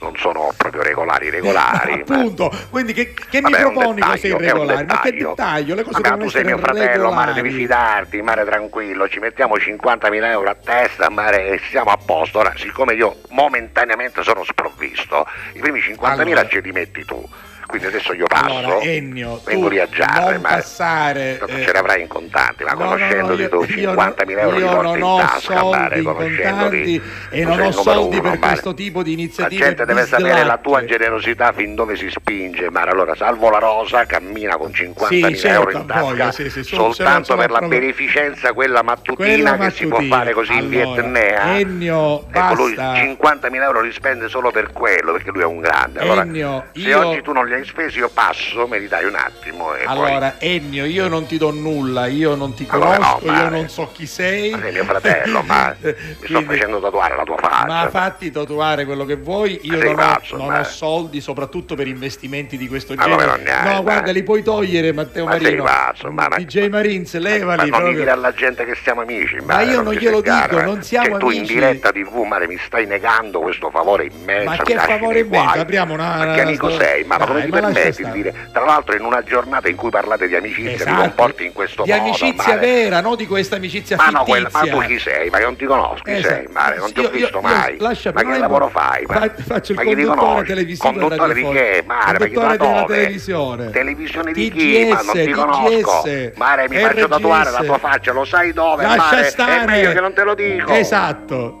non sono proprio regolari, regolari. ma- Appunto, quindi che, che mi Vabbè, un proponi un irregolari? Ma che dettaglio. Le cose Vabbè, tu sei mio fratello, Mare, devi regolari. fidarti, Mare tranquillo, ci mettiamo 50.000 euro a testa, Mare, e siamo a posto. Ora, siccome io momentaneamente sono sprovvisto, i primi 50.000 Allora. ce li metti tu. Quindi adesso io passo, Allora, Ennio, vengo tu lì a Giarre, non Mare. passare... Eh, ce l'avrai in contanti, ma no, no, conoscendoti io- tu io 50.000 euro io non in ho tasca, soldi in conoscendoti. contanti e tu non ho soldi uno, per Mare. questo tipo di La iniziative gente deve sapere la bislacche. tua generosità fin dove si spinge, Mare. Allora, salvo la rosa, cammina con 50.000 Sì, certo, euro in tasca voglio, sì, sì, sono- soltanto per la sono- beneficenza, quella mattutina Quella che si può mattutina. fare così in Allora, Vietnam. Ennio, Ecco, lui basta. 50.000 euro li spende solo per quello, perché lui è un grande. Allora, Ennio, se io- oggi tu non li hai spesi, io passo, me li dai un attimo e poi... Allora, Ennio, io non ti do nulla, io non ti Allora, no, conosco, io Mare. non so chi sei. Ma sei mio fratello, ma mi sto facendo tatuare la tua faccia. Ma fatti tatuare quello che vuoi, io non, ho, pazzo, non ma- ho soldi soprattutto per investimenti di questo come genere. non hai, no, ma- guarda, li puoi togliere Matteo Ma Marino. pazzo, ma- DJ Marines, levali Ma non dire alla gente che siamo amici, Ma io non glielo dico, eh. non siamo cioè, tu in amici. diretta TV, Mare, mi stai negando questo favore immenso. Ma che favore immenso? Apriamo una- Ma che amico sei? Ma, come lascia permetti di dire? Tra l'altro in una giornata in cui parlate di amicizia Esatto. ti comporti in questo di modo. amicizia Mare. vera, no di questa amicizia Ma no, fittizia. quella- ma tu chi sei? Ma io non ti conosco, chi Esatto. sei? Mare, non ti Io- ho visto io- mai. lascia- ma non che lavoro fai? Ma, fa- faccio il ma conduttore televisivo Conduttore di che? Mare, Conduttore della televisione. Televisione di chi? Ma non ti conosco. Mare, mi faccio tatuare la tua faccia, lo sai dove? Lascia stare. È meglio che non te lo dico. Esatto.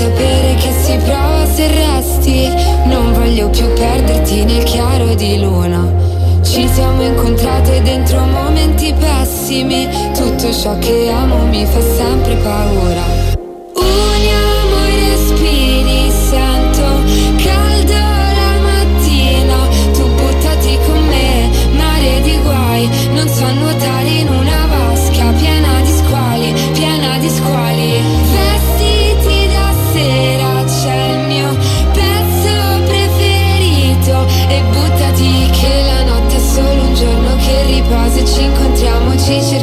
sapere che si prova se resti Non voglio più perderti nel chiaro di luna Ci siamo incontrate dentro momenti pessimi. Tutto ciò che amo mi fa sempre paura. Uniamo i respiri, sento caldo la mattina. Tu buttati con me, mare di guai. Non so nuotare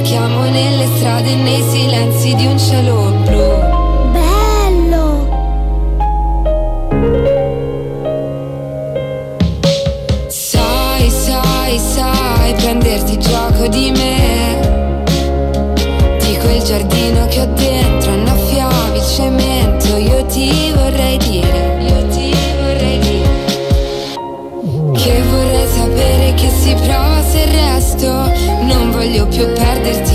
cerchiamo nelle strade, nei silenzi di un cielo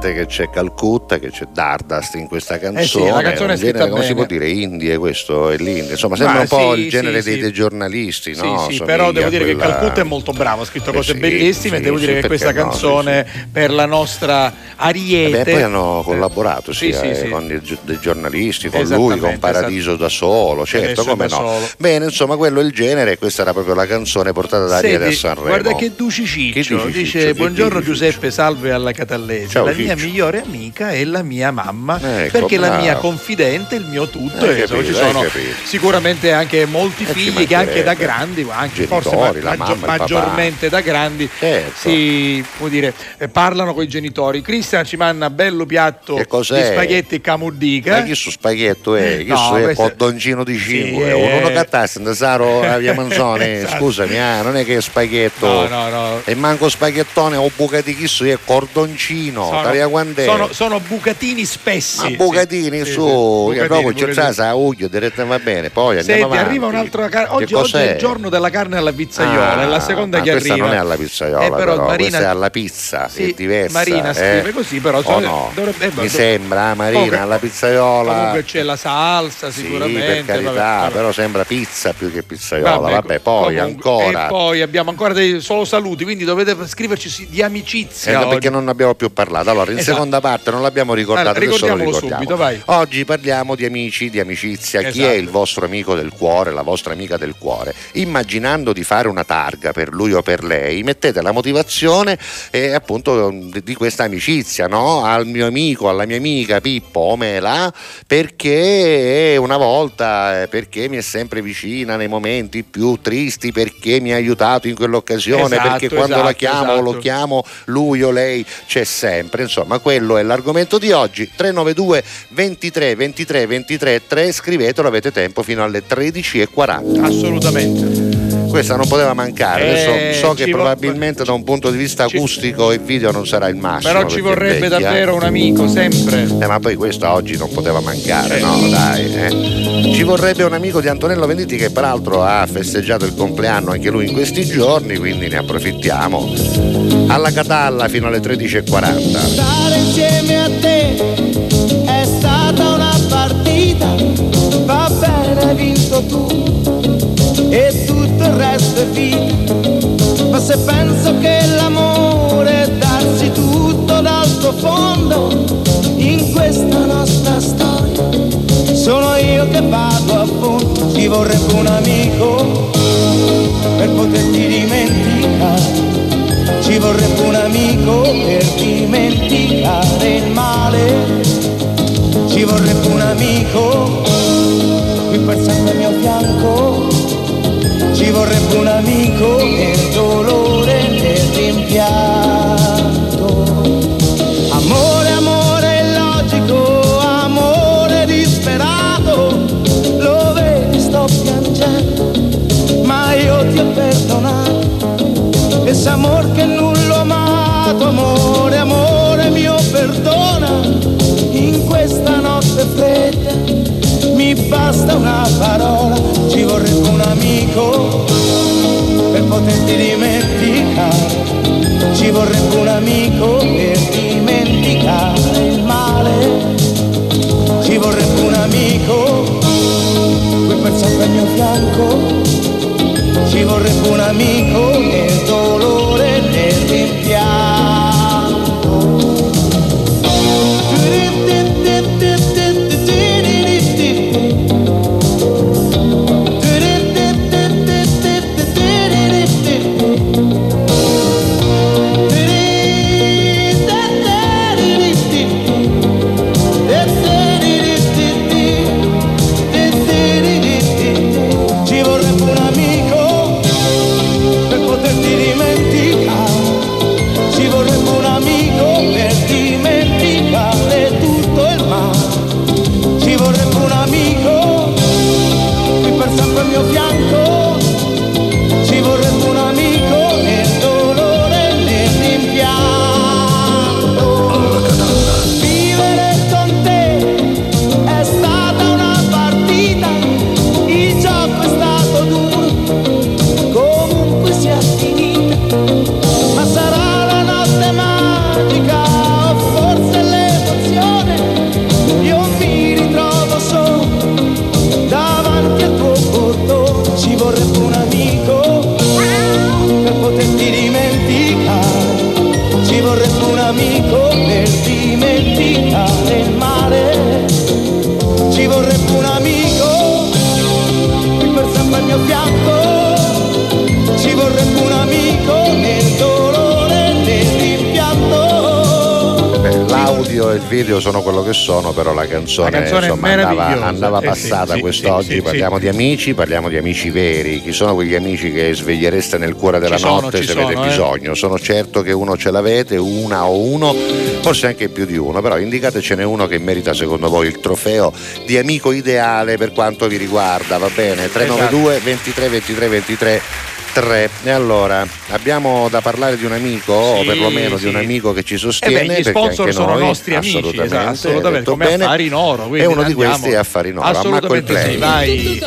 sente che c'è Calcutta, che c'è Dardust in questa canzone. Eh sì, la canzone è genere, come si può dire, indie questo è l'indie. Insomma, sembra Ma un po' sì, il genere sì, dei, dei giornalisti, Sì, no? sì, però devo dire che quella- Calcutta è molto bravo, ha scritto Eh cose sì, bellissime e devo dire che questa no, canzone per la nostra Ariete Beh, poi hanno collaborato eh, con dei giornalisti, con lui, con Paradiso da solo, certo, come no. solo. Bene, insomma, quello è il genere questa era proprio la canzone portata da Ariete a Sanremo. guarda che Duci Che Ciccio dice? Che buongiorno Giuseppe salve alla Catallese Ciao, la mia Ciccio. migliore amica è la mia mamma Ecco, perché la bravo. mia confidente il mio tutto Hai e ci capito, hai sono sicuramente anche molti Eh, ci figli che anche da mancherebbe. grandi anche Genitori, forse ma- la mamma, maggiormente da grandi Certo. si può dire eh, parlano con i genitori Cristian ci manna bello piatto di cos'è? spaghetti camuddica Ma chi su spaghetto è? Chi No, è questo- cordoncino di 5? Sì, Uno eh. cattasse in Saro a via Manzoni, Esatto. scusami, ah, non è che è spaghetto. No, no, no. E manco spaghettone o bucati chi su è cordoncino, taglia quant'è? sono, sono bucatini spessi Ma bucatini sì, su, sì, dopo c'è sa uglio, direttamente va bene, poi andiamo Senti, avanti. arriva un'altra carne. Oggi, oggi è il giorno della carne alla pizzaiola, Ah, è la seconda ma che questa arriva. non è alla pizzaiola, Eh, però, Marina, questa è alla pizza, Sì, è diversa. Marina eh? scrive così, però O so- no? dovrebbe- eh, Mi do- sembra, Marina, Comunque- alla pizzaiola. Comunque c'è la salsa Sì, sicuramente. per carità, vabbè, però sembra pizza più che pizzaiola. Vabbè, Vabbè, poi comunque- ancora. E poi abbiamo ancora dei solo saluti, quindi dovete scriverci sì- di amicizia. Eh, perché non abbiamo più parlato. Allora, in Esatto. seconda parte non l'abbiamo ricordato, Allora, adesso lo ricordiamo. subito, vai. Oggi parliamo di amici, di amicizia. Chi Esatto. è il vostro amico del cuore, la vostra amica del cuore? Immaginando di fare una targa per lui o per lei, mettete la motivazione eh, appunto di questa amicizia, no? Al mio amico, alla mia amica Pippo o Mela, perché una volta, eh, perché mi è sempre vicina nei momenti più tristi, perché mi ha aiutato in quell'occasione, Esatto, perché quando la esatto, chiamo o lo esatto. chiamo lui o lei c'è sempre. Insomma, quello è l'argomento di oggi. 392 23 23 23 3 scrivetelo, avete tempo fino alle 13.40. Assolutamente. Questa non poteva mancare. Eh, Adesso so che probabilmente da un punto di vista acustico e video non sarà il massimo. Però ci vorrebbe davvero un amico, sempre. Eh, ma poi questo oggi non poteva mancare, Certo. no? Dai, eh. Ci vorrebbe un amico di Antonello Venditti che peraltro ha festeggiato il compleanno anche lui in questi giorni, quindi ne approfittiamo. Alla Catalla fino alle 13.40. Stare insieme a te è stata una partita va bene, hai vinto tu e resto è vita. Ma se penso che l'amore è darsi tutto dal tuo fondo in questa nostra storia, sono io che vado a fondo, ci vorrebbe un amico per poterti dimenticare. Ci vorrebbe un amico per dimenticare il male. Ci vorrebbe un amico qui per sempre al mio fianco. Ci vorrebbe un amico nel dolore e nel rimpianto. Amore, amore illogico, amore disperato. Lo vedi, sto piangendo, ma io ti ho perdonato. Ese amor che nulla ho amato, amore, amore mio, perdona. In questa notte fredda mi basta una parola, ci vorrebbe poterti dimenticare. Ci vorrebbe un amico per dimenticare il male. Ci vorrebbe un amico qui per sempre al mio fianco. Ci vorrebbe un amico nel dolore video sono quello che sono, però la canzone, La canzone insomma, andava, andava Eh, sì, passata quest'oggi. sì, parliamo di amici, parliamo di amici veri. Chi sono quegli amici che svegliereste nel cuore della Ci sono, notte ci se avete sono, eh. bisogno? Sono certo che uno ce l'avete, una o uno, forse anche più di uno, però indicatecene uno che merita secondo voi il trofeo di amico ideale per quanto vi riguarda, va bene? 392 23 23 23 3 e allora abbiamo da parlare di un amico o Sì, perlomeno sì. di un amico che ci Eh sostiene beh, gli perché sponsor anche sono noi, nostri amici, assolutamente, esatto, assolutamente, come bene. affari in oro. e uno di andiamo. questi è affari in oro Assolutamente play sì, vai.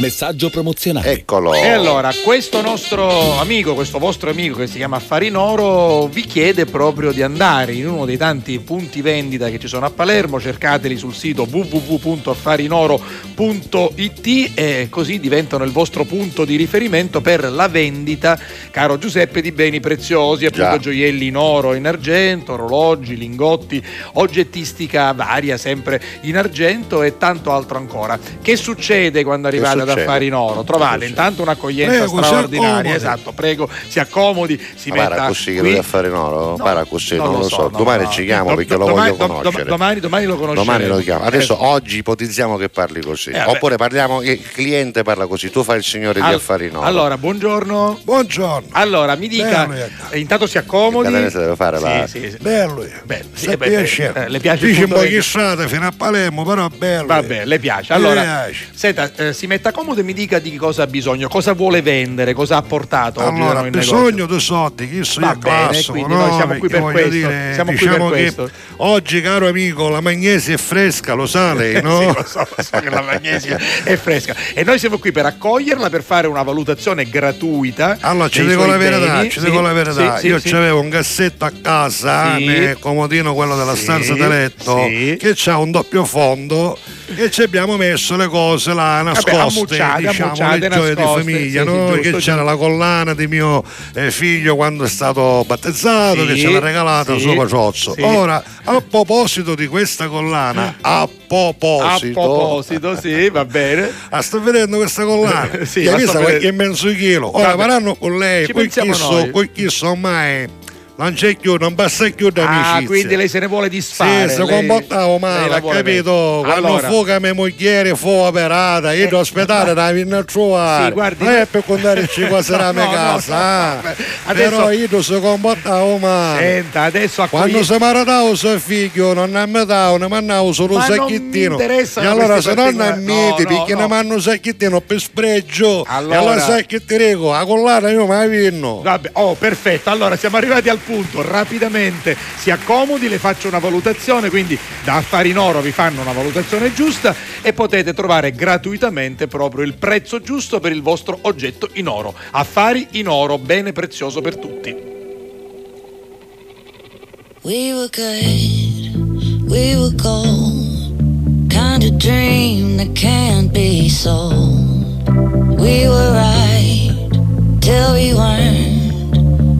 Messaggio promozionale. Eccolo. E allora, questo nostro amico, questo vostro amico che si chiama Affari in Oro, vi chiede proprio di andare in uno dei tanti punti vendita che ci sono a Palermo, cercateli sul sito www.affarinoro.it e così diventano il vostro punto di riferimento per la vendita, caro Giuseppe, di beni preziosi, appunto Già. gioielli in oro, in argento, orologi, lingotti, oggettistica varia, sempre in argento e tanto altro ancora. Che succede quando arrivate ad succede? Affari in Oro? Trovate intanto un'accoglienza Prego, straordinaria, esatto, prego, si accomodi, si Ma metta para così che lui affari in oro? para così, non, lo so. no, domani no. ci chiamo Do- perché do- lo voglio domani, do- do- conoscere. domani, domani lo conosceremo. Domani lo chiamo. Adesso Eh, oggi ipotizziamo che parli così. Eh. Oppure parliamo che il cliente parla così, tu fai il signore di affari in oro. Allora, buongiorno. Buongiorno. Allora, mi dica, Bello, eh, intanto si accomodi. Milanese deve fare Sì, la- sì, sì. Bello. Bello, sì, Se piace. eh, le piace il Dici un po' chissate fino a Palermo, però bello. Vabbè, le piace. Mi Allora, piace. senta, eh, si metta comodo e mi dica di cosa ha bisogno, cosa vuole vendere, cosa ha portato Allora, negozio. bisogno di soldi, chi so io bene, classico, quindi no? noi siamo qui per questo, dire, siamo qui diciamo per che questo. Oggi, caro amico, la magnesia è fresca, lo sa lei, no? Sì, lo so, lo so che la magnesia è fresca. E noi siamo qui per accoglierla, per fare una valutazione gratuita. Allora, ci dico suoi la verità, ci Sì, dico la verità. sì, Io sì, avevo un cassetto a casa, Sì. nel comodino quello della stanza da letto, che c'ha un doppio fondo e ci abbiamo messo le cose là nascoste, ammucciate, diciamo, ammucciate, le gioie di nascoste, famiglia, sì, no? giusto, che c'era la collana di mio eh, figlio quando è stato battezzato, che ce l'ha regalata sì, suo paciozzo. Ora, a proposito di questa collana, a A proposito, proposito, sì, va bene. Ah, sto vedendo questa collana. Sì, hai sto visto qualche mezzo chilo? Ora faranno con lei, pensiamo chi so, qui chi so mai. Non c'è più, non basta più da Ah, amicizia. quindi lei se ne vuole disfare. Sì, se lei- comportavo lei male, ha capito? Quando Allora, fu che mia moglie fu operata, io all'ospedale la venne a trovare. Sì, guardi- non è per contarci cosa era la mia No, no, casa. no, ah. vabbè. Adesso- Però io si comportavo male. Senta, adesso Quando accoglie- si maritava suo figlio, non ne metavo, ne mandavo solo un Ma sacchettino. E allora se non ammiti, no, no, perché no. ne mandano un sacchettino per spregio. Allora- E allora sai che ti dico, a collana io mai vinno. Vabbè, oh, perfetto. Allora siamo arrivati al punto. Rapidamente si accomodi, le faccio una valutazione. Quindi da Affari in Oro vi fanno una valutazione giusta e potete trovare gratuitamente proprio il prezzo giusto per il vostro oggetto in oro. Affari in Oro, bene prezioso per tutti. We were good, we were gold. Kind of dream that can't be sold. We were right till we weren't.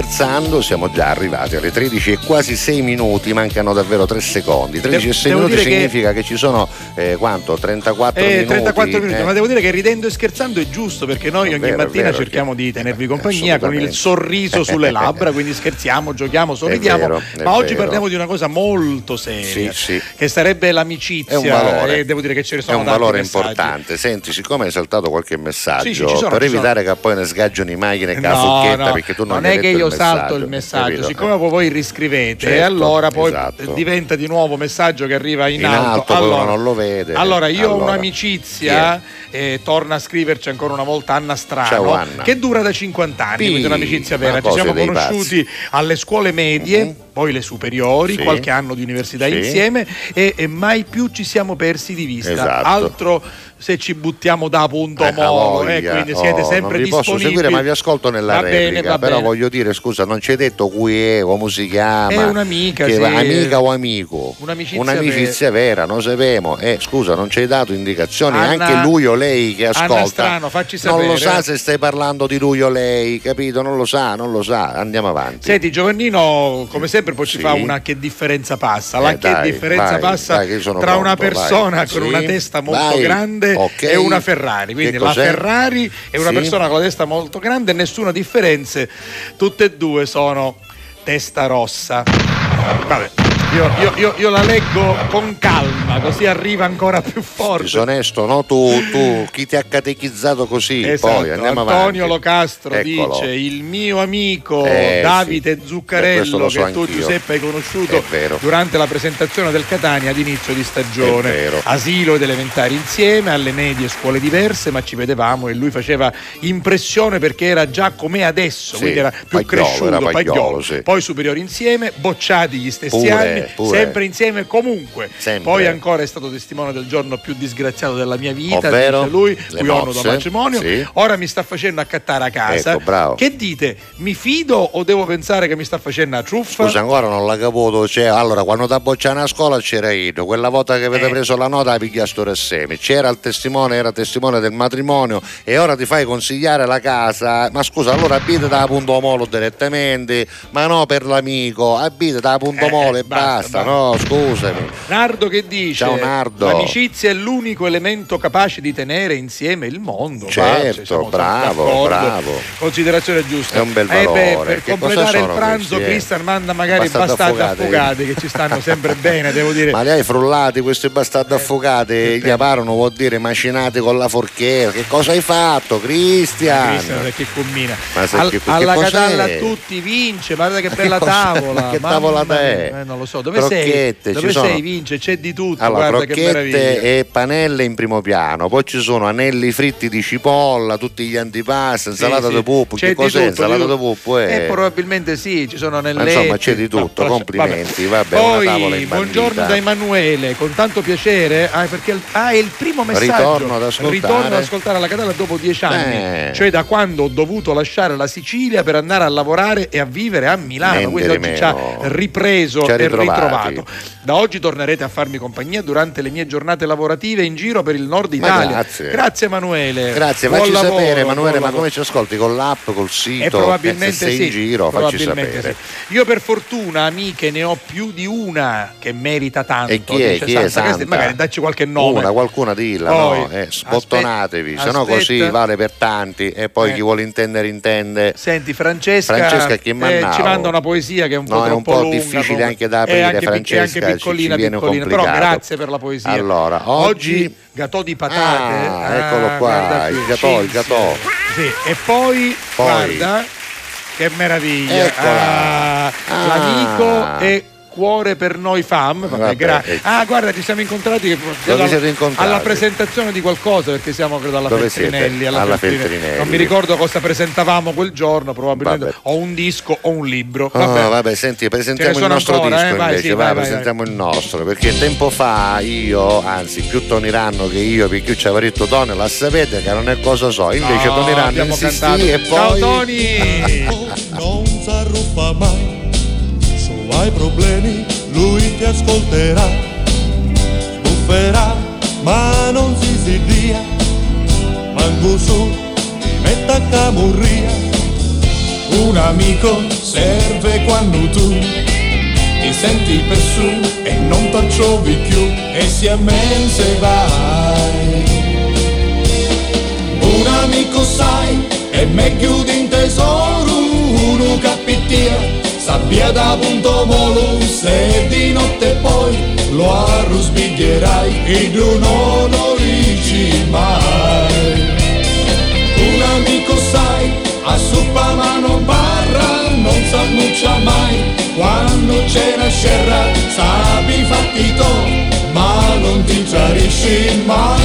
Scherzando siamo già arrivati alle 13 e quasi 6 minuti, mancano davvero 3 secondi. 13 e 6 devo minuti dire che- significa che... ci sono eh, quanto? 34 Eh, minuti. 34 minuti, eh. ma devo dire che ridendo e scherzando è giusto perché noi È ogni vero, è mattina vero, cerchiamo che- di tenervi compagnia con il sorriso sulle labbra, quindi scherziamo, giochiamo, sorridiamo. vero, è ma oggi parliamo di una cosa molto seria, Sì, sì. che sarebbe l'amicizia. È un valore. E devo dire che ce ne È sono un tanti valore importante. Senti, siccome hai saltato qualche messaggio, Sì, sono, per evitare che poi ne sgaggiano i macchine e No, casocchetta, no, perché tu non, non è che detto io salto il capito? messaggio, siccome poi voi riscrivete, Certo, e allora poi esatto. diventa di nuovo messaggio che arriva in, In alto, poi allora, non lo vede. Allora, io ho Allora, un'amicizia, eh, torna a scriverci ancora una volta Anna Strano, Ciao, Anna. che dura da 50 anni, Sì, quindi è un'amicizia vera. Ci siamo conosciuti alle scuole medie, poi le superiori, Sì. qualche anno di università Sì. insieme e, e mai più ci siamo persi di vista. Esatto. Altro se ci buttiamo da punto Eh, molo, eh, quindi siete Oh, sempre non vi posso seguire ma vi ascolto nella Va bene, replica va però bene. voglio dire scusa non ci hai detto cui è come si chiama? È un'amica, che va- amica o amico? Un'amicizia un'amicizia vera. non sappiamo eh, scusa non ci hai dato indicazioni Anna- anche lui o lei che ascolta. Strano, facci non lo sa se stai parlando di lui o lei capito? Non lo sa non lo sa. Andiamo avanti. Senti Giovannino, come sempre poi ci Sì. fa una che differenza passa. La Eh, che dai, differenza vai, passa vai, tra una pronto, persona vai. con Sì, una testa molto grande Ok. e una Ferrari. Quindi la? Ferrari è una Sì. persona con la testa molto grande, nessuna differenza. Tutte e due sono testa rossa. Vabbè. Io, io- io- io la leggo con calma, così arriva ancora più forte. disonesto no tu, tu chi ti ha catechizzato così Esatto, poi andiamo Antonio avanti Locastro Eccolo. dice il mio amico Eh, Davide sì. Eh, questo Zuccarello lo so che tu anch'io. Giuseppe hai conosciuto durante la presentazione del Catania ad inizio di stagione asilo ed elementari insieme alle medie scuole diverse ma ci vedevamo e lui faceva impressione perché era già come adesso Sì, quindi era più Pagliolo, cresciuto era Pagliolo, Pagliolo. sì. poi superiori insieme bocciati gli stessi Pure, anni pure. sempre insieme comunque Sempre. poi ancora è stato testimone del giorno più disgraziato della mia vita Ovvero? lui Le cui ho da matrimonio Sì. ora mi sta facendo accattare a casa Ecco, bravo. che dite mi fido o devo pensare che mi sta facendo una truffa Scusa, ancora non l'ha caputo. Cioè, allora, quando ti bocciano a scuola c'era io. Quella volta che Eh. avete preso la nota, la pigliasto assieme. C'era il testimone, era testimone del matrimonio. E ora ti fai consigliare la casa. Ma scusa, allora abita da Punto Molo direttamente. Ma no per l'amico, abita da Punto Molo e Eh, basta, basta. No, scusami. Nardo che dice Ciao, Nardo. l'amicizia è l'unico elemento capace di tenere insieme il mondo Certo, siamo bravo, bravo. considerazione giusta È un bel Eh beh, valore. per Che completare il pranzo eh? Cristian manda magari affogati. affogati che ci stanno sempre bene devo dire Ma li hai frullati questi bastardi affogati? Gli parlano vuol dire macinati con la forchetta. Che cosa hai fatto, Cristian? Cristian perché combina Ma Al- che- che alla? Catalla a tutti vince guarda che bella che tavola Ma che tavolata mia. è? Eh, non lo so dove Crocchette, sei dove sono- sei vince c'è di tutto Allora, guarda crocchette e panelle in primo piano, poi ci sono anelli fritti di cipolla, tutti gli antipasti, insalata Sì, di. C'è Che cos'è? tutto, Insalata di puppo, eh. Eh, probabilmente sì, ci sono nelle. Ma insomma, c'è di tutto, complimenti, vabbè, una Poi, tavola imbandita. buongiorno da Emanuele, con tanto piacere. Ah, perché ah, è il primo messaggio. Ritorno ad ascoltare. Ritorno ad ascoltare la Catalla dopo dieci anni. Eh. Cioè da quando ho dovuto lasciare la Sicilia per andare a lavorare e a vivere a Milano. Quindi di oggi ci ha ripreso Ci ha e ritrovati. ritrovato. Da oggi tornerete a farmi compagnia durante le mie giornate lavorative in giro per il nord Italia. grazie. Grazie Emanuele. Grazie, Buon facci lavoro, sapere Emanuele, ma come ci ascolti? Con l'app, col sito? E probabilmente Eh, se sei sì. in giro, facci sapere. sì. Io per fortuna amiche ne ho più di una che merita tanto. E chi è? dice Chi è Santa Santa? Magari dacci qualche nome. Una, qualcuna dilla, Poi, no? Eh, sbottonatevi, se no così vale per tanti e poi Eh. chi vuole intendere intende. Senti Francesca, Francesca eh, ci manda una poesia che è un No, po' è un troppo po' lunga, difficile comunque. anche da È anche, pic- è Francesca, anche ci- piccolina, ci viene piccolina, però grazie per la poesia. Allora, oggi- gatò di patate. Ah, eccolo qua, il gatò, il gatò. Sì, e poi, Poi. guarda che meraviglia. Ah, Ah. L'amico è cuore per noi fam. Vabbè, gra- eh. ah, guarda, ci siamo incontrati alla, siete incontrati? alla presentazione di qualcosa perché siamo credo alla Dove Feltrinelli. Alla Alla Feltrinelli. Feltrinelli. Non mi ricordo cosa presentavamo quel giorno, probabilmente Vabbè. o un disco o un libro. Ah, Vabbè. vabbè. senti, presentiamo il nostro ancora, disco eh? Vai, invece, sì, va, vai, vai, presentiamo il nostro, perché tempo fa io, anzi più Tony Ranno che io, perché io ci avevo detto Tony, la sapete che non è cosa so, invece No, Tony Ranno insistì cantato. e poi... Ciao Tony! non s'arruffa mai, se hai problemi lui ti ascolterà, sbufferà ma non si sidia, manco su ti metta a camurria, un amico serve quando tu ti senti per su e non ti più e si se vai. Un amico sai è meglio di un tesoro, uno capittia, sabbia da punto molo, se di notte poi lo arrusbiglierai e tu non dici mai. Un amico sai, a suppa ma non barra, non s'annuncia mai, quando c'è una scerra, sappi fatti to, ma non ti chiarisci mai.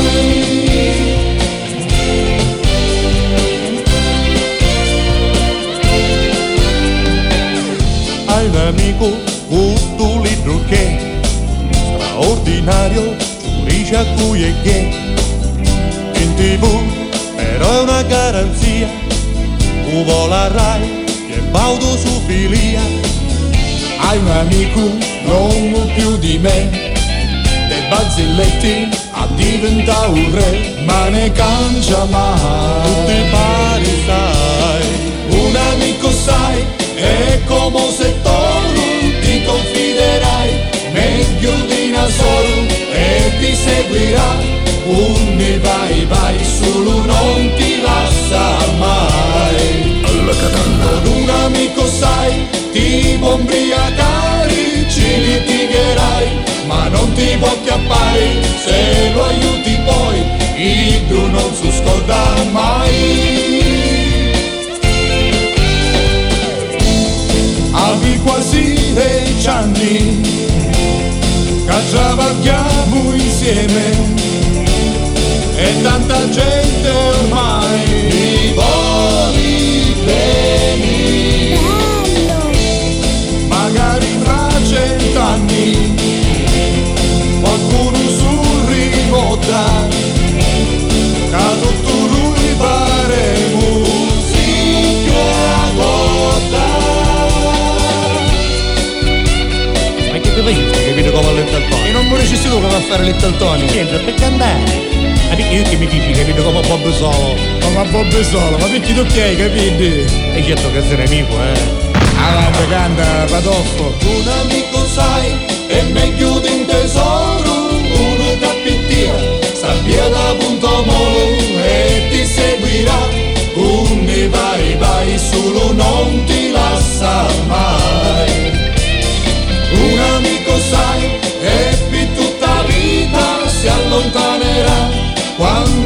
È che tv, però è una garanzia, uvo la Rai che baudo su filia. Hai un amico, non più di me, dei bazzelletti a diventa un re, ma ne cangia mai. Tutti pari sai, Un amico sai, è come se meglio di Nasoro e ti seguirà. Un ne vai vai, solo non ti lascia mai. Alla catalla. Con un amico sai, ti bombriacari, ci litigherai, ma non ti può acchiappare, se lo aiuti poi, il tu non si scorda mai. Quasi dieci anni, che travagliamo insieme, e tanta gente ormai mi vuole bene. Magari tra cent'anni qualcuno surricotta che E non vorresti tu come a fare Little Tony? Sempre per cantare. Ma perché io che mi dici, capito come Bob Solo? Come Bob Solo, ma perché tu che hai, capito? E certo che sei nemico, eh. Avanti, canta, Padoffo. Un amico sai, è meglio di un tesoro, uno capittia, sta via da punto molo e ti seguirà. Ne vai vai, solo non ti lascia mai. Un amico sai, e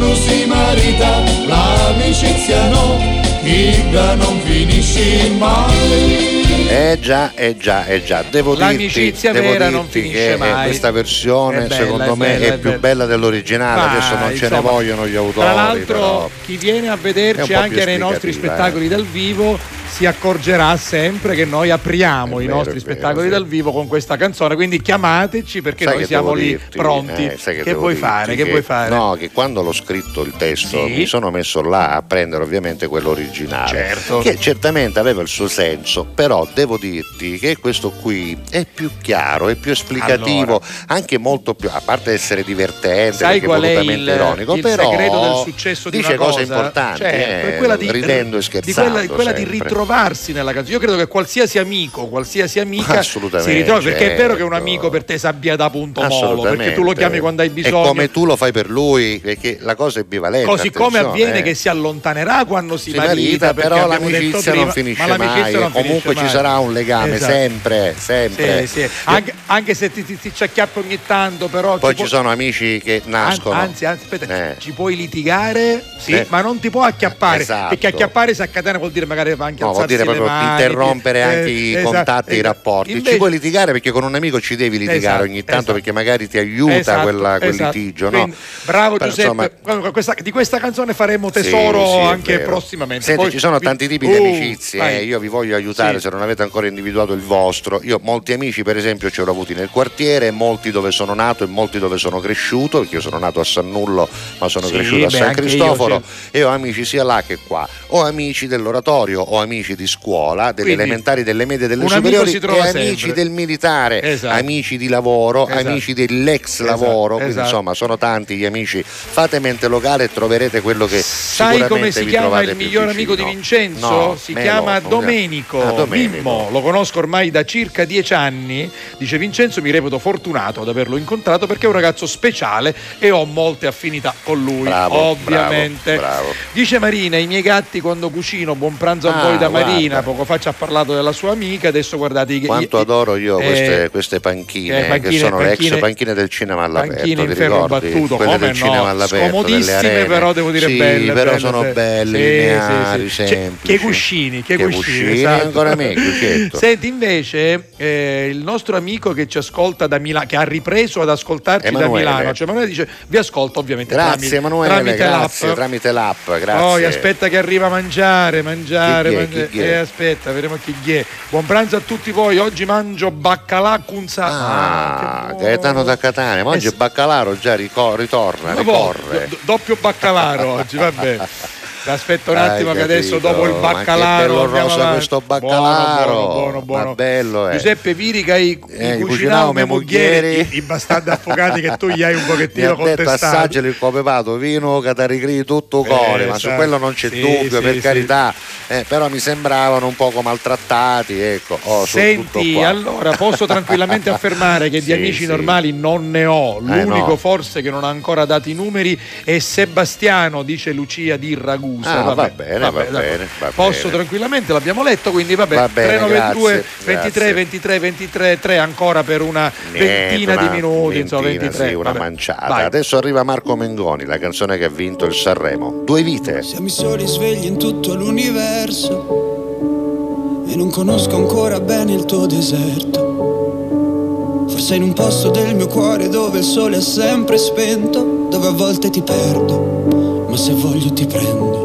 Quando si marita, l'amicizia no, Iga non finisce mai. Eh già, eh già, eh già. Devo L'amicizia dirti, devo vera non dirti che mai. questa versione È bella, secondo è me bella, è, è più bella. bella dell'originale. Ma, Adesso non ce ne insomma, vogliono gli autori. Tra l'altro, però. chi viene a È vederci anche nei nostri esplicativa, spettacoli dal vivo si accorgerà sempre che noi apriamo È i vero, nostri vero, spettacoli dal vivo con questa canzone. Quindi chiamateci perché Sai noi che siamo lì dirti? pronti. Eh, che devo vuoi dirti? fare? Che, vuoi fare? No, che quando l'ho scritto il testo Sì. mi sono messo là a prendere ovviamente quello originale. Certo. Che certamente aveva il suo senso, però devo dirti che questo qui è più chiaro, è più esplicativo, anche molto più, a parte essere divertente, Sai qual è il, ironico, il però segreto del successo di dice una cose cosa? importanti, Certo, eh, quella di, ridendo e di scherzando. quella, quella di sempre. Ritrovarsi nella canzone. Io credo che qualsiasi amico, qualsiasi amica si ritrovi, perché è vero che un certo. amico per te sabbia da punto molo, perché tu lo chiami quando hai E bisogno. come tu lo fai per lui, perché la cosa è bivalente. Così come avviene eh. che si allontanerà quando si, si marita, perché però l'amicizia prima, non finisce ma mai, non e comunque finisce ci mai. sarà un legame Esatto. sempre, sempre. Sì, sì. Anche, anche se ti, ti, ti ci acchiappa ogni tanto, però. Poi ci può- sono amici che An- nascono. Anzi, anzi, aspetta, Eh. ci puoi litigare, sì, Eh. ma non ti può acchiappare. Esatto. Perché acchiappare si accatena vuol dire magari anche No, vuol dire proprio mani, interrompere eh, anche i esatto, contatti i esatto. rapporti. Invece- Ci puoi litigare perché con un amico ci devi litigare Esatto, ogni tanto esatto. perché magari ti aiuta Esatto, quella- quel esatto. litigio. Quindi, no? bravo Però, Giuseppe, insomma, questa- di questa canzone faremo Sì, tesoro sì, è anche prossimamente. Senti, Poi ci sono vi- tanti tipi di Uh, amicizie, vai. eh, io vi voglio aiutare Sì. se non avete ancora individuato il vostro. Io molti amici, per esempio, ci ho avuti nel quartiere, molti dove sono nato e molti dove sono cresciuto, perché io sono nato a San Nullo, ma sono Sì, cresciuto a beh, San anche io, Cristoforo sì. e ho amici sia là che qua. Ho amici dell'oratorio, ho amici di scuola, delle Quindi, elementari, delle medie, delle superiori e amici sempre. del militare, Esatto. amici di lavoro, Esatto. amici dell'ex Esatto, lavoro, quindi esatto. insomma sono tanti gli amici. Fate mente locale e troverete quello che Sai come si chiama il miglior vicino. amico di Vincenzo? No, si chiama Domenico, Ah, Domenico. Mimmo, lo conosco ormai da circa dieci anni. Dice Vincenzo, mi reputo fortunato ad averlo incontrato perché è un ragazzo speciale e ho molte affinità con lui, Bravo, ovviamente. bravo, bravo. Dice Marina, i miei gatti quando cucino, buon pranzo a Ah, voi da. Marina, poco fa ci ha parlato della sua amica, adesso guardate Quanto i- adoro io eh, queste, queste panchine, eh, panchine- che sono le ex panchine- panchine del cinema all'aperto. panchine in ferro battuto, Quelle come del no? cinema all'aperto. Scomodissime, però devo dire sì, belle, però belle, sono belle. Sì, lineari, sì, sì. Semplici. che cuscini, che, Che cuscini, cuscini, esatto. ancora meglio, certo. Senti invece eh, il nostro amico che ci ascolta da Milano, che ha ripreso ad ascoltarci Emanuele. da Milano, cioè Emanuele dice vi ascolto ovviamente Grazie tramite, Emanuele, tramite grazie, l'app. tramite l'app, grazie. Poi aspetta che arriva a mangiare, mangiare, mangiare. Chi eh, chi è. eh, aspetta, vedremo chi è. Buon pranzo a tutti voi. Oggi mangio baccalà cunza. Ah, Gaetano da Catania, ma oggi Baccalaro già rico- ritorna, ricorre. do- doppio baccalaro oggi, va bene. Aspetta un Hai attimo che capito? adesso dopo il Ma che baccalaro bello andiamo rosa questo Buono, baccalaro. buono, buono, buono. Ma bello, eh. Giuseppe Virica i, Eh, i cucinavo me moglieri, i, i bastardi affogati che tu gli hai un pochettino contestato. assaggiali il copepato, vino, cataricri, tutto cuore, Eh, ma su esatto. quello non c'è Sì, dubbio, sì, per sì. carità. Eh, però mi sembravano un poco maltrattati, ecco. Oh, Senti, allora posso tranquillamente affermare che di amici normali non ne ho. Eh, L'unico no. forse che non ha ancora dato i numeri è Sebastiano, dice Lucia di Ragusa. Ah, va bene, vabbè, va bene, va Posso bene. tranquillamente, l'abbiamo letto, quindi vabbè, Va bene, 392 grazie, 23 grazie. 23 23 3 ancora per una Niente, ventina una di minuti, insomma ventina, 23. sì, una vabbè. manciata. Vai. Adesso arriva Marco Mengoni, la canzone che ha vinto il Sanremo. Due vite. Siamo i soli svegli in tutto l'universo e non conosco ancora bene il tuo deserto. Forse in un posto del mio cuore dove il sole è sempre spento, dove a volte ti perdo, ma se voglio ti prendo.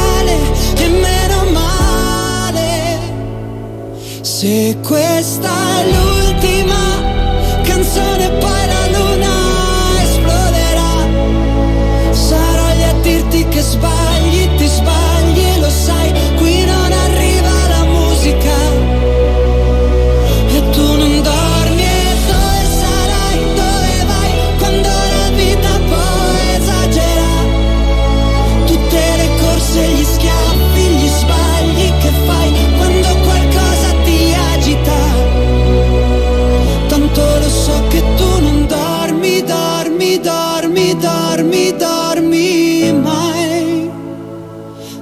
Se questa è l'ultima canzone poi la luna esploderà. Sarò lì a dirti che sbagli, ti sbagli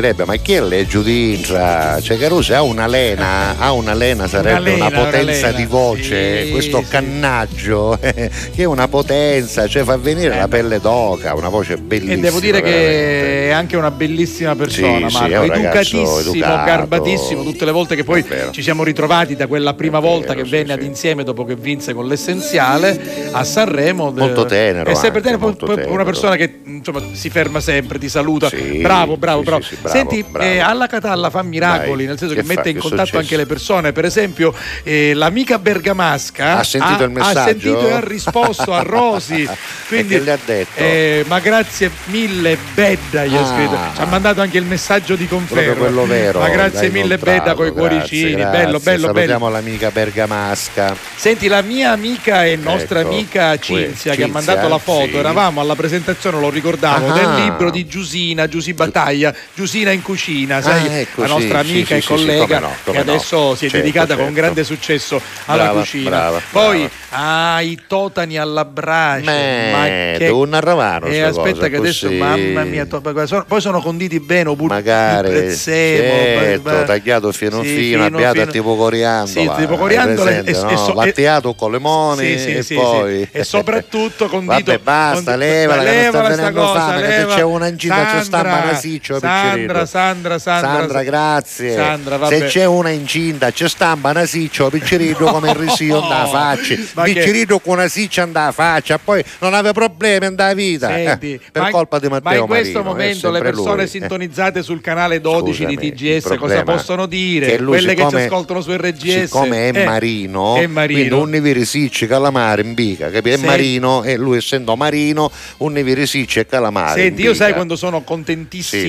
direbbe: Ma chi è le Giudintra? Cioè, Caruso ha una lena, ha una lena, sarebbe lena, una una potenza lena. di voce, Sì, questo sì. cannaggio che è una potenza, cioè fa venire la pelle d'oca, una voce bellissima. E devo dire veramente. che è anche una bellissima persona, Sì, Marco, educatissimo, educato. garbatissimo, tutte le volte che poi ci siamo ritrovati da quella prima volta che venne ad insieme dopo che vinse con l'essenziale a Sanremo. Molto tenero È sempre anche, tenero, poi tenero. una persona che insomma si ferma sempre, ti saluta. Bravo, bravo, bravo, bravo. Bravo, Senti, bravo. eh, alla Catalla fa miracoli, Dai, nel senso che che mette fa? in Che contatto successo? anche le persone. Per esempio, eh, l'amica bergamasca Ha sentito il Ha messaggio? sentito e ha risposto a Rosi. Quindi, E che le ha detto? eh, ma grazie mille, Bedda. Gli ha Ah. scritto. Ci ha mandato anche il messaggio di conferma. Quello vero. Ma grazie mille, Bedda, con i grazie, cuoricini. grazie. Bello, bello, Salutiamo bello. l'amica bergamasca. Senti, la mia amica e nostra Ecco, amica que- Cinzia, che ha mandato la foto, sì. eravamo alla presentazione, lo ricordavo, Ah. del libro di Giusina, Giusy Battaglia, Giusina in cucina, sai, Ah, ecco, la nostra sì, amica sì, e collega no, che no. adesso si è Certo, dedicata con certo. grande successo alla Brava, cucina. brava, Poi brava. ah, i totani alla brace. Me, ma che... devo narravare Eh, sta aspetta cosa, che adesso, così. mamma mia, to- poi sono conditi bene, oppure Magari, prezzemolo, certo, beh, beh. tagliato fino Sì, fino, abbiato fino. tipo coriandola. Sì, tipo coriandola hai e- e- no? e so- Vattiato con limoni Sì, sì, e poi... E soprattutto condito. Vabbè, basta, levala, che mi sta levala sta venendo cosa, fame, che se leva. c'è una incinta ci sta Sandra, Manasiccio, Sandra. Sandra, Sandra, Sandra, grazie. Sandra. Se c'è una incinta, ci sta un banasiccio, piccerino come il risio da faccia. Ma che- Piccerino con una siccia andava faccia, poi non aveva problemi andava vita. Senti, Eh, per ma- colpa di Matteo Ma in questo Marino, momento le persone lui. Eh. sintonizzate sul canale 12 Scusami, di TGS cosa possono dire? che lui, Quelle che ci siccome- ascoltano su RGS. Siccome è Eh, marino, è marino. quindi un ne virisicci calamare in bica, capito? È Senti- marino e lui essendo marino, un ne virisicci e calamare. Senti, io sai quando sono Sì,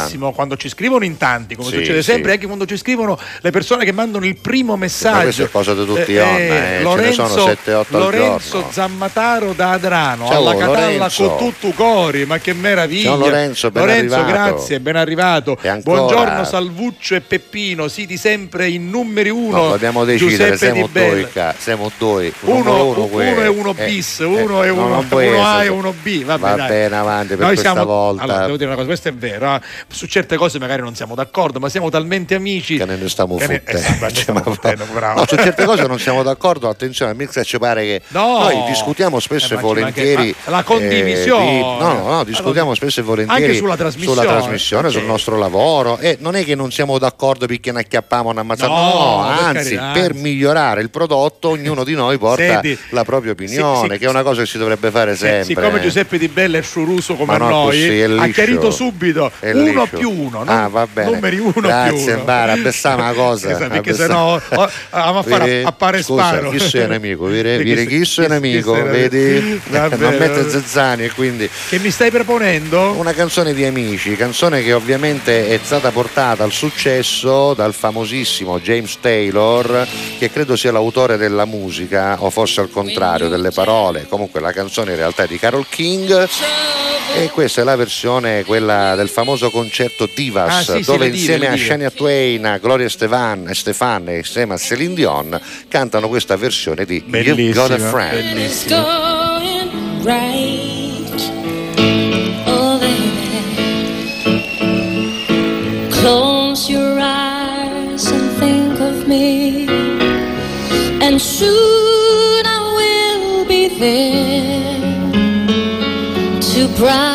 quando, contentissimissimo, quando, ci scrivono in tanti, come Sì, succede sì. sempre, anche quando ci scrivono le persone che mandano il primo messaggio. questa è cosa di tutti, Onna, eh, ne Lorenzo, sono sette, otto al Lorenzo giorno. Zammataro da Adrano, Ciao, alla Catalla con tutto cori, ma che meraviglia. Ciao, Lorenzo, ben Lorenzo, arrivato. grazie, ben arrivato. E? Buongiorno Salvuccio e Peppino, siti sempre in numeri uno. No, dobbiamo decidere, siamo due, siamo due. Uno, uno, uno e uno eh, bis, eh, uno e no, uno, non può uno A e uno B. Va bene, avanti per Noi questa siamo, volta. Allora, devo dire una cosa, questo è vero. eh. Su certe cose magari non siamo d'accordo, ma siamo talmente amici. che ne ne- eh, ne stiamo fottendo, bravo. No, su certe cose non siamo d'accordo, attenzione, a me ci pare che No. noi discutiamo spesso Eh, e volentieri manca- ma la eh, condivisione. di- no, no, discutiamo spesso e volentieri Anche sulla trasmissione, trasmissione, ok. sul nostro lavoro e non è che non siamo d'accordo perché ne acchiappiamo una ammazzata, No, no, anzi, carità, per anzi. migliorare il prodotto ognuno di noi porta Senti, la propria opinione, sì, sì, che è una cosa che si dovrebbe fare sempre. siccome Giuseppe Di Bella è sciuruso come noi, così, ha chiarito subito È uno più uno, Ah, no? va bene. numeri uno Grazie, più uno. Bara, la cosa. Esatto, perché sennò oh, andiamo a fare Vedi? a pare Scusa, sparo. chi sei nemico? Vire, Chi vire sei- chi sei nemico? Vedi? Non mette Zezzani e quindi Che mi stai proponendo? una canzone di amici, canzone che ovviamente è stata portata al successo dal famosissimo James Taylor, che credo sia l'autore della musica, o forse al contrario, delle parole. Comunque la canzone in realtà è di Carol King. E questa è la versione, quella del famoso concerto Divas, Ah, sì, sì, dove dive, insieme le a dive. Shania Twain, a Gloria Stefan, Stefan e insieme a Celine Dion cantano questa versione di You've Got a Friend. Going right. To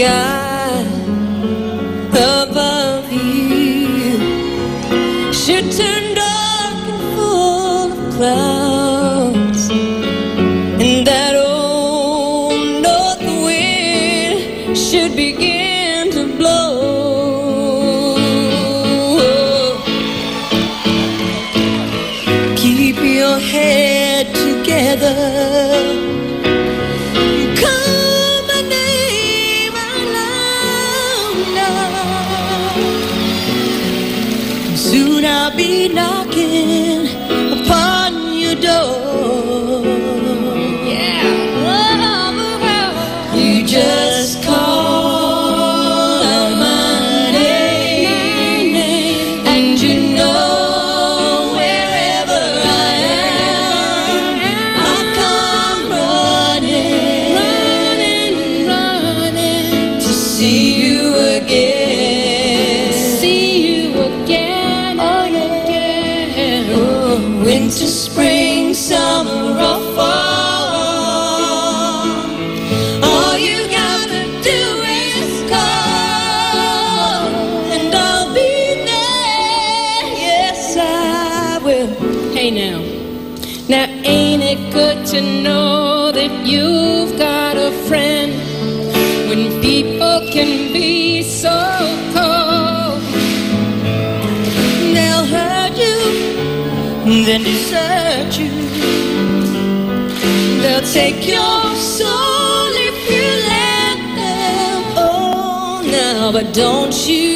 sky take your soul if you let them. Oh, now, but don't you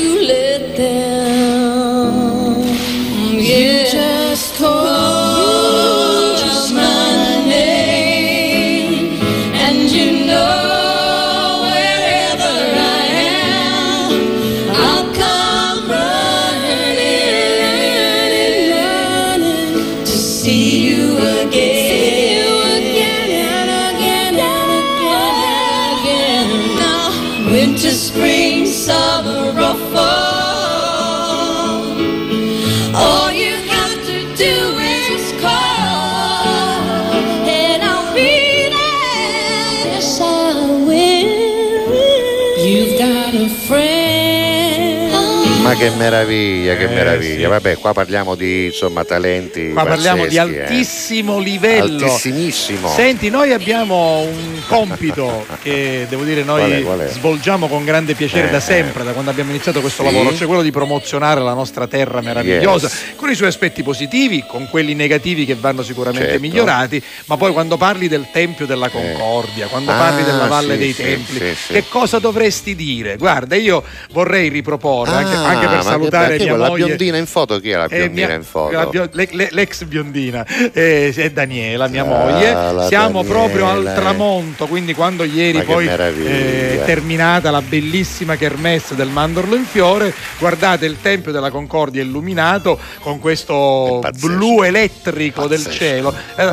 Ma che meraviglia, che Eh, meraviglia. sì. Vabbè, qua parliamo di insomma talenti. Ma parliamo di eh. altissimo livello. Altissimissimo. Senti, noi abbiamo un compito che devo dire noi Qual è, qual è? svolgiamo con grande piacere Eh, da sempre, da quando abbiamo iniziato questo Sì. lavoro, cioè quello di promozionare la nostra terra meravigliosa, Yes. con i suoi aspetti positivi, con quelli negativi che vanno sicuramente Certo. migliorati, ma poi quando parli del Tempio della Concordia, quando Ah, parli della Valle sì, dei Templi, che cosa dovresti dire? Guarda, io vorrei riproporre, anche, Ah, anche ma per che- salutare perché mia quella moglie. biondina in foto chi è la Eh, biondina mia- in foto? bio- le- le- l'ex biondina eh, è Daniela, mia Ah, moglie. Siamo Daniela, proprio al tramonto, quindi quando ieri che poi eh, terminata la bellissima kermesse del Mandorlo in fiore, guardate il Tempio della Concordia illuminato con questo blu elettrico del cielo. Eh,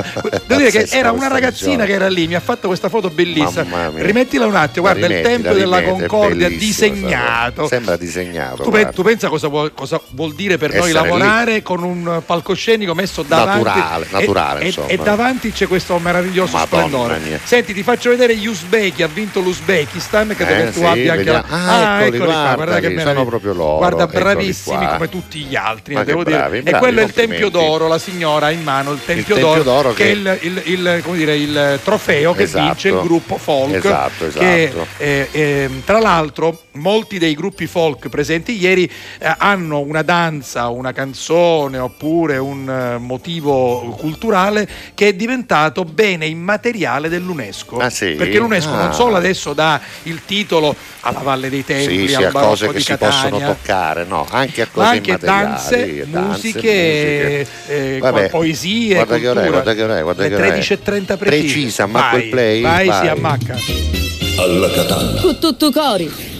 devo dire che era una ragazzina che era lì, mi ha fatto questa foto bellissima. Rimettila un attimo, guarda il Rimettila, Tempio della rimetti, è Concordia disegnato. Sembra disegnato. Tu, pe- tu pensa cosa vuol, cosa vuol dire per noi lavorare con un palcoscenico messo davanti Naturale, e- naturale, e, e davanti c'è questo meraviglioso Madonna splendore. mia. Senti, ti faccio vedere gli uzbeki, ha vinto l'Uzbekistan, credo Eh, che tu sì, abbia anche la... Ah, eccoli, qua, guardali, guarda che sono proprio loro, Guarda, eccoli bravissimi qua. come tutti gli altri, Ma devo che dire. bravi, e bravi, quello è il Tempio d'Oro, la signora ha in mano il Tempio, Tempio d'Oro, d'Oro che, che- è il, il- il- come dire, il trofeo che Esatto. vince il gruppo folk. Esatto, Che, esatto. eh, ehm, tra l'altro, molti dei gruppi folk presenti ieri eh, hanno una danza, una canzone oppure un eh, motivo culturale che è diventato bene immateriale dell'UNESCO. Ah, sì? Perché l'UNESCO Ah. non solo adesso dà il titolo alla Valle dei Templi, Sì, sì, al a barocco cose che di si Catania, possono toccare, no, anche a ma cose anche immateriali, danze, danze, musiche, eh, Vabbè, poesie, guarda che ora è, cultura. guarda che ora è, guarda Le che ora è. 13.30 precise. Precisa, ma quel play, Vai, vai. si ammacca. Alla Catalla. Con tutto cori.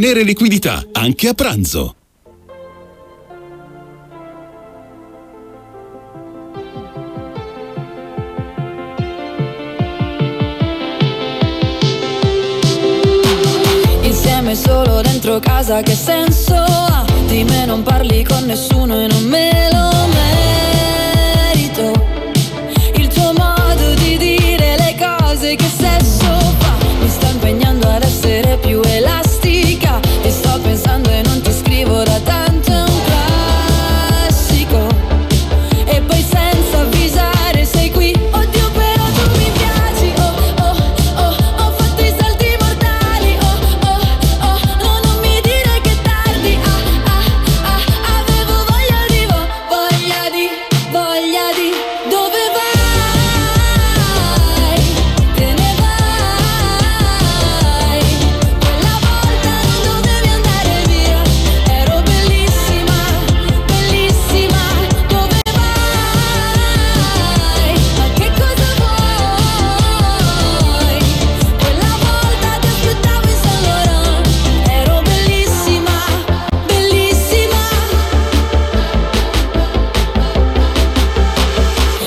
ottenere liquidità, anche a pranzo. Insieme solo dentro casa che senso ha? Di me non parli con nessuno e non me lo merito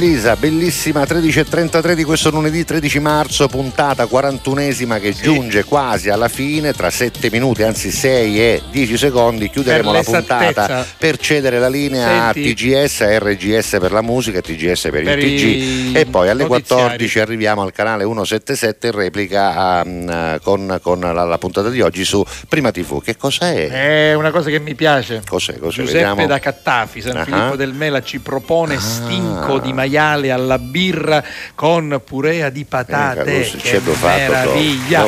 Please. Annalisa, bellissima 13.33 di questo lunedì 13 marzo, puntata 41esima che giunge quasi alla fine, tra 7 minuti, anzi 6 e 10 secondi chiuderemo la puntata per cedere la linea Senti. a TGS, RGS per la musica e TGS per, Per il TG i e poi alle notiziari. 14 arriviamo al canale 177 in replica mm, con, con la, la puntata di oggi su Prima TV. Che cos'è? È una cosa che mi piace. Cos'è? Cos'è? Giuseppe Vediamo. da Cattafi, San Ah. Filippo del Mela ci propone stinco di maiale alla birra con purea di patate. Eh, che meraviglia!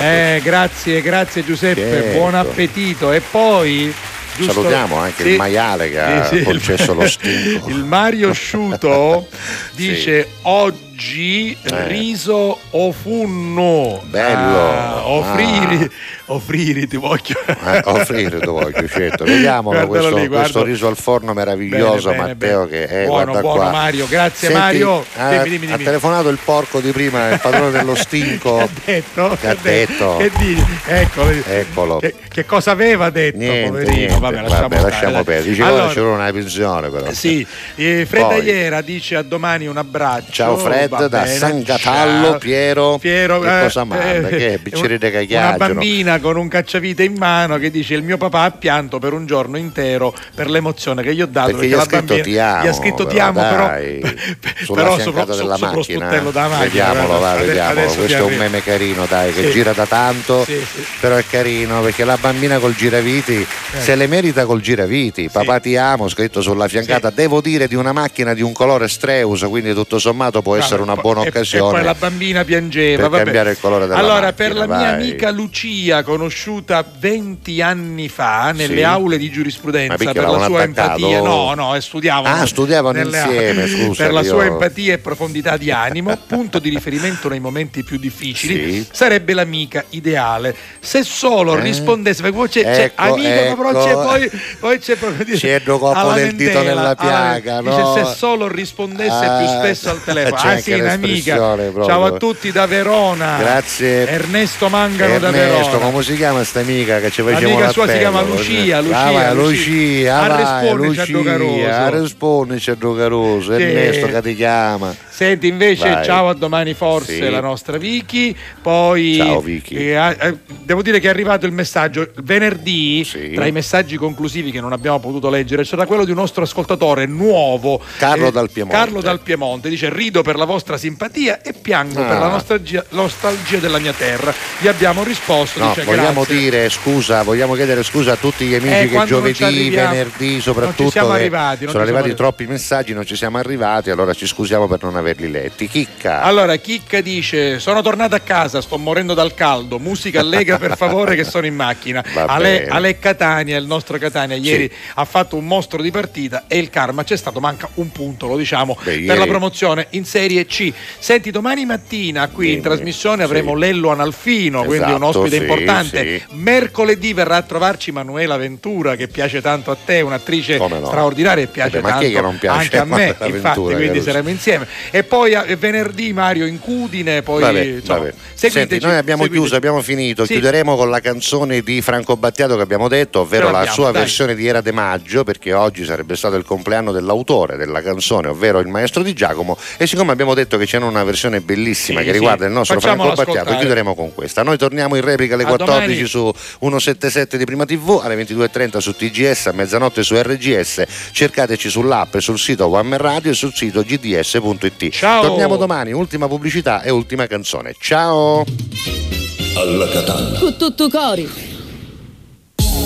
Eh, grazie, grazie Giuseppe, Certo. buon appetito. E poi giusto- Salutiamo anche Sì. il maiale che ha Sì, sì, concesso il- lo stinco. Il Mario Sciuto dice oggi Eh. riso o funno. Bello. Ah, offrire, offrire ti voglio. Eh, offrire ti voglio, certo. Vediamolo questo, lì, questo riso al forno meraviglioso, Bene, bene, Matteo. bene. Che, eh, Buono, guarda buono, qua. Mario, grazie, Senti, Mario. Ha, Dimmi, dimmi, ha dimmi. telefonato il porco di prima, il padrone dello stinco. detto? Che ha detto? Che dici? Eccolo. Eccolo. Che, che cosa aveva detto, Niente, poverino? niente. Vabbè, lasciamo, Vabbè, lasciamo perdere. Diceva Allora, che c'era una pensione però. Sì, eh, Fred Poi. Aiera dice a domani un abbraccio. Ciao Fred Va da bene, San Catallo, ciao. Piero. Piero, che eh, cosa manda? eh, che è? Bicchieri di Una bambina con un cacciavite in mano che dice il mio papà ha pianto per un giorno intero per l'emozione che gli ho dato Perché gli la ha scritto bambina ti amo. gli ha scritto ti però, amo però dai. Sulla però sopra- della sopra macchina. macchina, Vediamolo, va, Ade- vediamolo. Questo è un meme carino, dai, che Sì. gira da tanto. Sì, sì. Però è carino perché la bambina col giraviti se le merita col giraviti. Papà ti amo, scritto sulla fiancata. Devo dire di una macchina di un colore Streus, quindi tutto sommato può essere una buona E- occasione. E poi la bambina piangeva. per vabbè. cambiare il colore della allora, macchina, per la mia vai. amica Lucia, conosciuta 20 anni fa nelle Sì. aule di giurisprudenza, per la sua attaccato? empatia, no, no, eh, studiavano. Ah, studiavano nelle insieme, scusa, Per la io- sua empatia e profondità di animo, punto di riferimento nei momenti più difficili, Sì. sarebbe l'amica ideale. Se solo Eh. rispondesse, perché poi c'è, c'è Ecco, amico, ma però c'è ecco. poi, poi c'è proprio dire, C'è il alla del dito nella alla- piaga, no? Dice se solo rispondesse Ah, più spesso al telefono. c'è Ah un'amica. l'espressione proprio. Ciao a tutti da Verona. Grazie. Ernesto Mangano da Ernesto, Verona. come si chiama sta amica che ci faceva L'amica sua si chiama Lucia, Lucia, Ah, vai, Lucia. Lucia, A vai. Lucia, a Responde c'è Dogaroso, Che- Ernesto che ti chiama. Senti invece, Vai. ciao a domani forse Sì. la nostra Vicky. Poi Ciao, Vicky. eh, ah, eh, devo dire che è arrivato il messaggio venerdì, tra i messaggi conclusivi che non abbiamo potuto leggere, c'era quello di un nostro ascoltatore nuovo, Carlo eh, dal Piemonte. Carlo dal Piemonte dice rido per la vostra simpatia e piango per Ah. la nostalgia, nostalgia della mia terra. Gli abbiamo risposto, No, dice vogliamo grazie. dire scusa, vogliamo chiedere scusa a tutti gli amici Eh, che quando non ci giovedì, venerdì non soprattutto ci siamo che arrivati, non sono ci siamo arrivati arrivati. troppi messaggi, non ci siamo arrivati, allora ci scusiamo per non aver averli letti. Chicca. Allora, Chicca dice: Sono tornato a casa, sto morendo dal caldo. Musica allegra per favore, che sono in macchina. Ale. Ale Catania, il nostro Catania, ieri ha fatto un mostro di partita e il karma c'è stato, manca un punto, lo diciamo, per ieri- la promozione in Serie C. Senti, domani mattina qui in Dimmi, trasmissione sì. avremo Lello Analfino, quindi un Esatto, ospite sì, importante. sì. Mercoledì verrà a trovarci Manuela Ventura, che piace tanto a te, un'attrice no? straordinaria e piace Vabbè, tanto piace anche a me. Infatti, quindi saremo insieme. E poi a- venerdì Mario in Cudine, poi Vabbè, insomma, vabbè. seguiteci, Senti, noi abbiamo seguiteci. chiuso, abbiamo finito. Sì. Chiuderemo con la canzone di Franco Battiato che abbiamo detto, ovvero Ce la sua dai. versione di Era de Maggio, perché oggi sarebbe stato il compleanno dell'autore della canzone, ovvero il maestro di Giacomo. E siccome abbiamo detto che c'è una versione bellissima Sì, che sì. riguarda il nostro Facciamola Franco Battiato, ascoltare. chiuderemo con questa. Noi torniamo in replica alle A 14 domani. su 177 di Prima TV, alle 22.30 su TGS, a mezzanotte su RGS. Cercateci sull'app e sul sito One Radio e sul sito gds.it. Ciao. Torniamo domani, ultima pubblicità e ultima canzone. Ciao! Alla Catalla. Con tutto cori.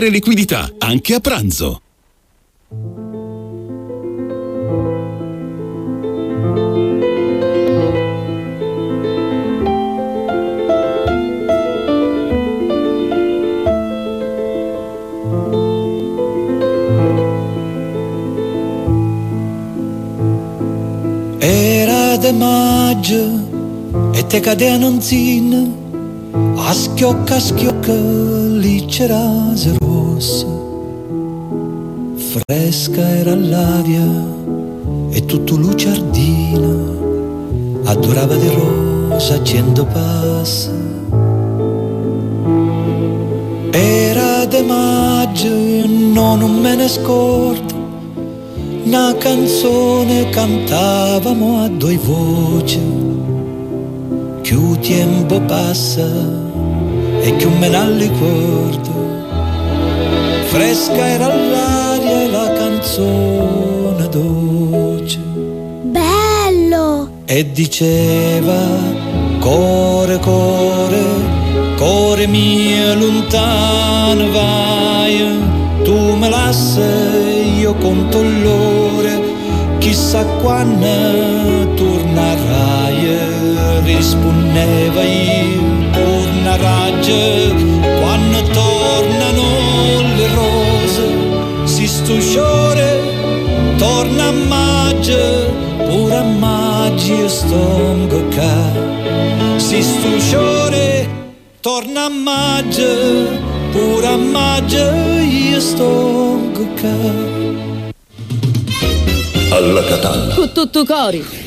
liquidità, anche a pranzo. Era de maggio e te cadevano un zin a schiocca schiocca lì c'era rose rosse fresca era l'aria e tutto lucciardina adorava di rosa cento passa. Era de maggio no non me ne scordo una canzone cantavamo a due voci più tempo passa e più me ne ricordo fresca era l'aria e la canzone dolce. Bello! e diceva core core core mio lontano vai. Tu me lasci io conto l'ore chissà quando tornerai. Rispondeva io tornerai quando tornano le rose si stusciore torna a maggio pure a maggio sto ca si stusciore torna a maggio pure a maggio io sto ca Alla Catalla. Con tutto cori.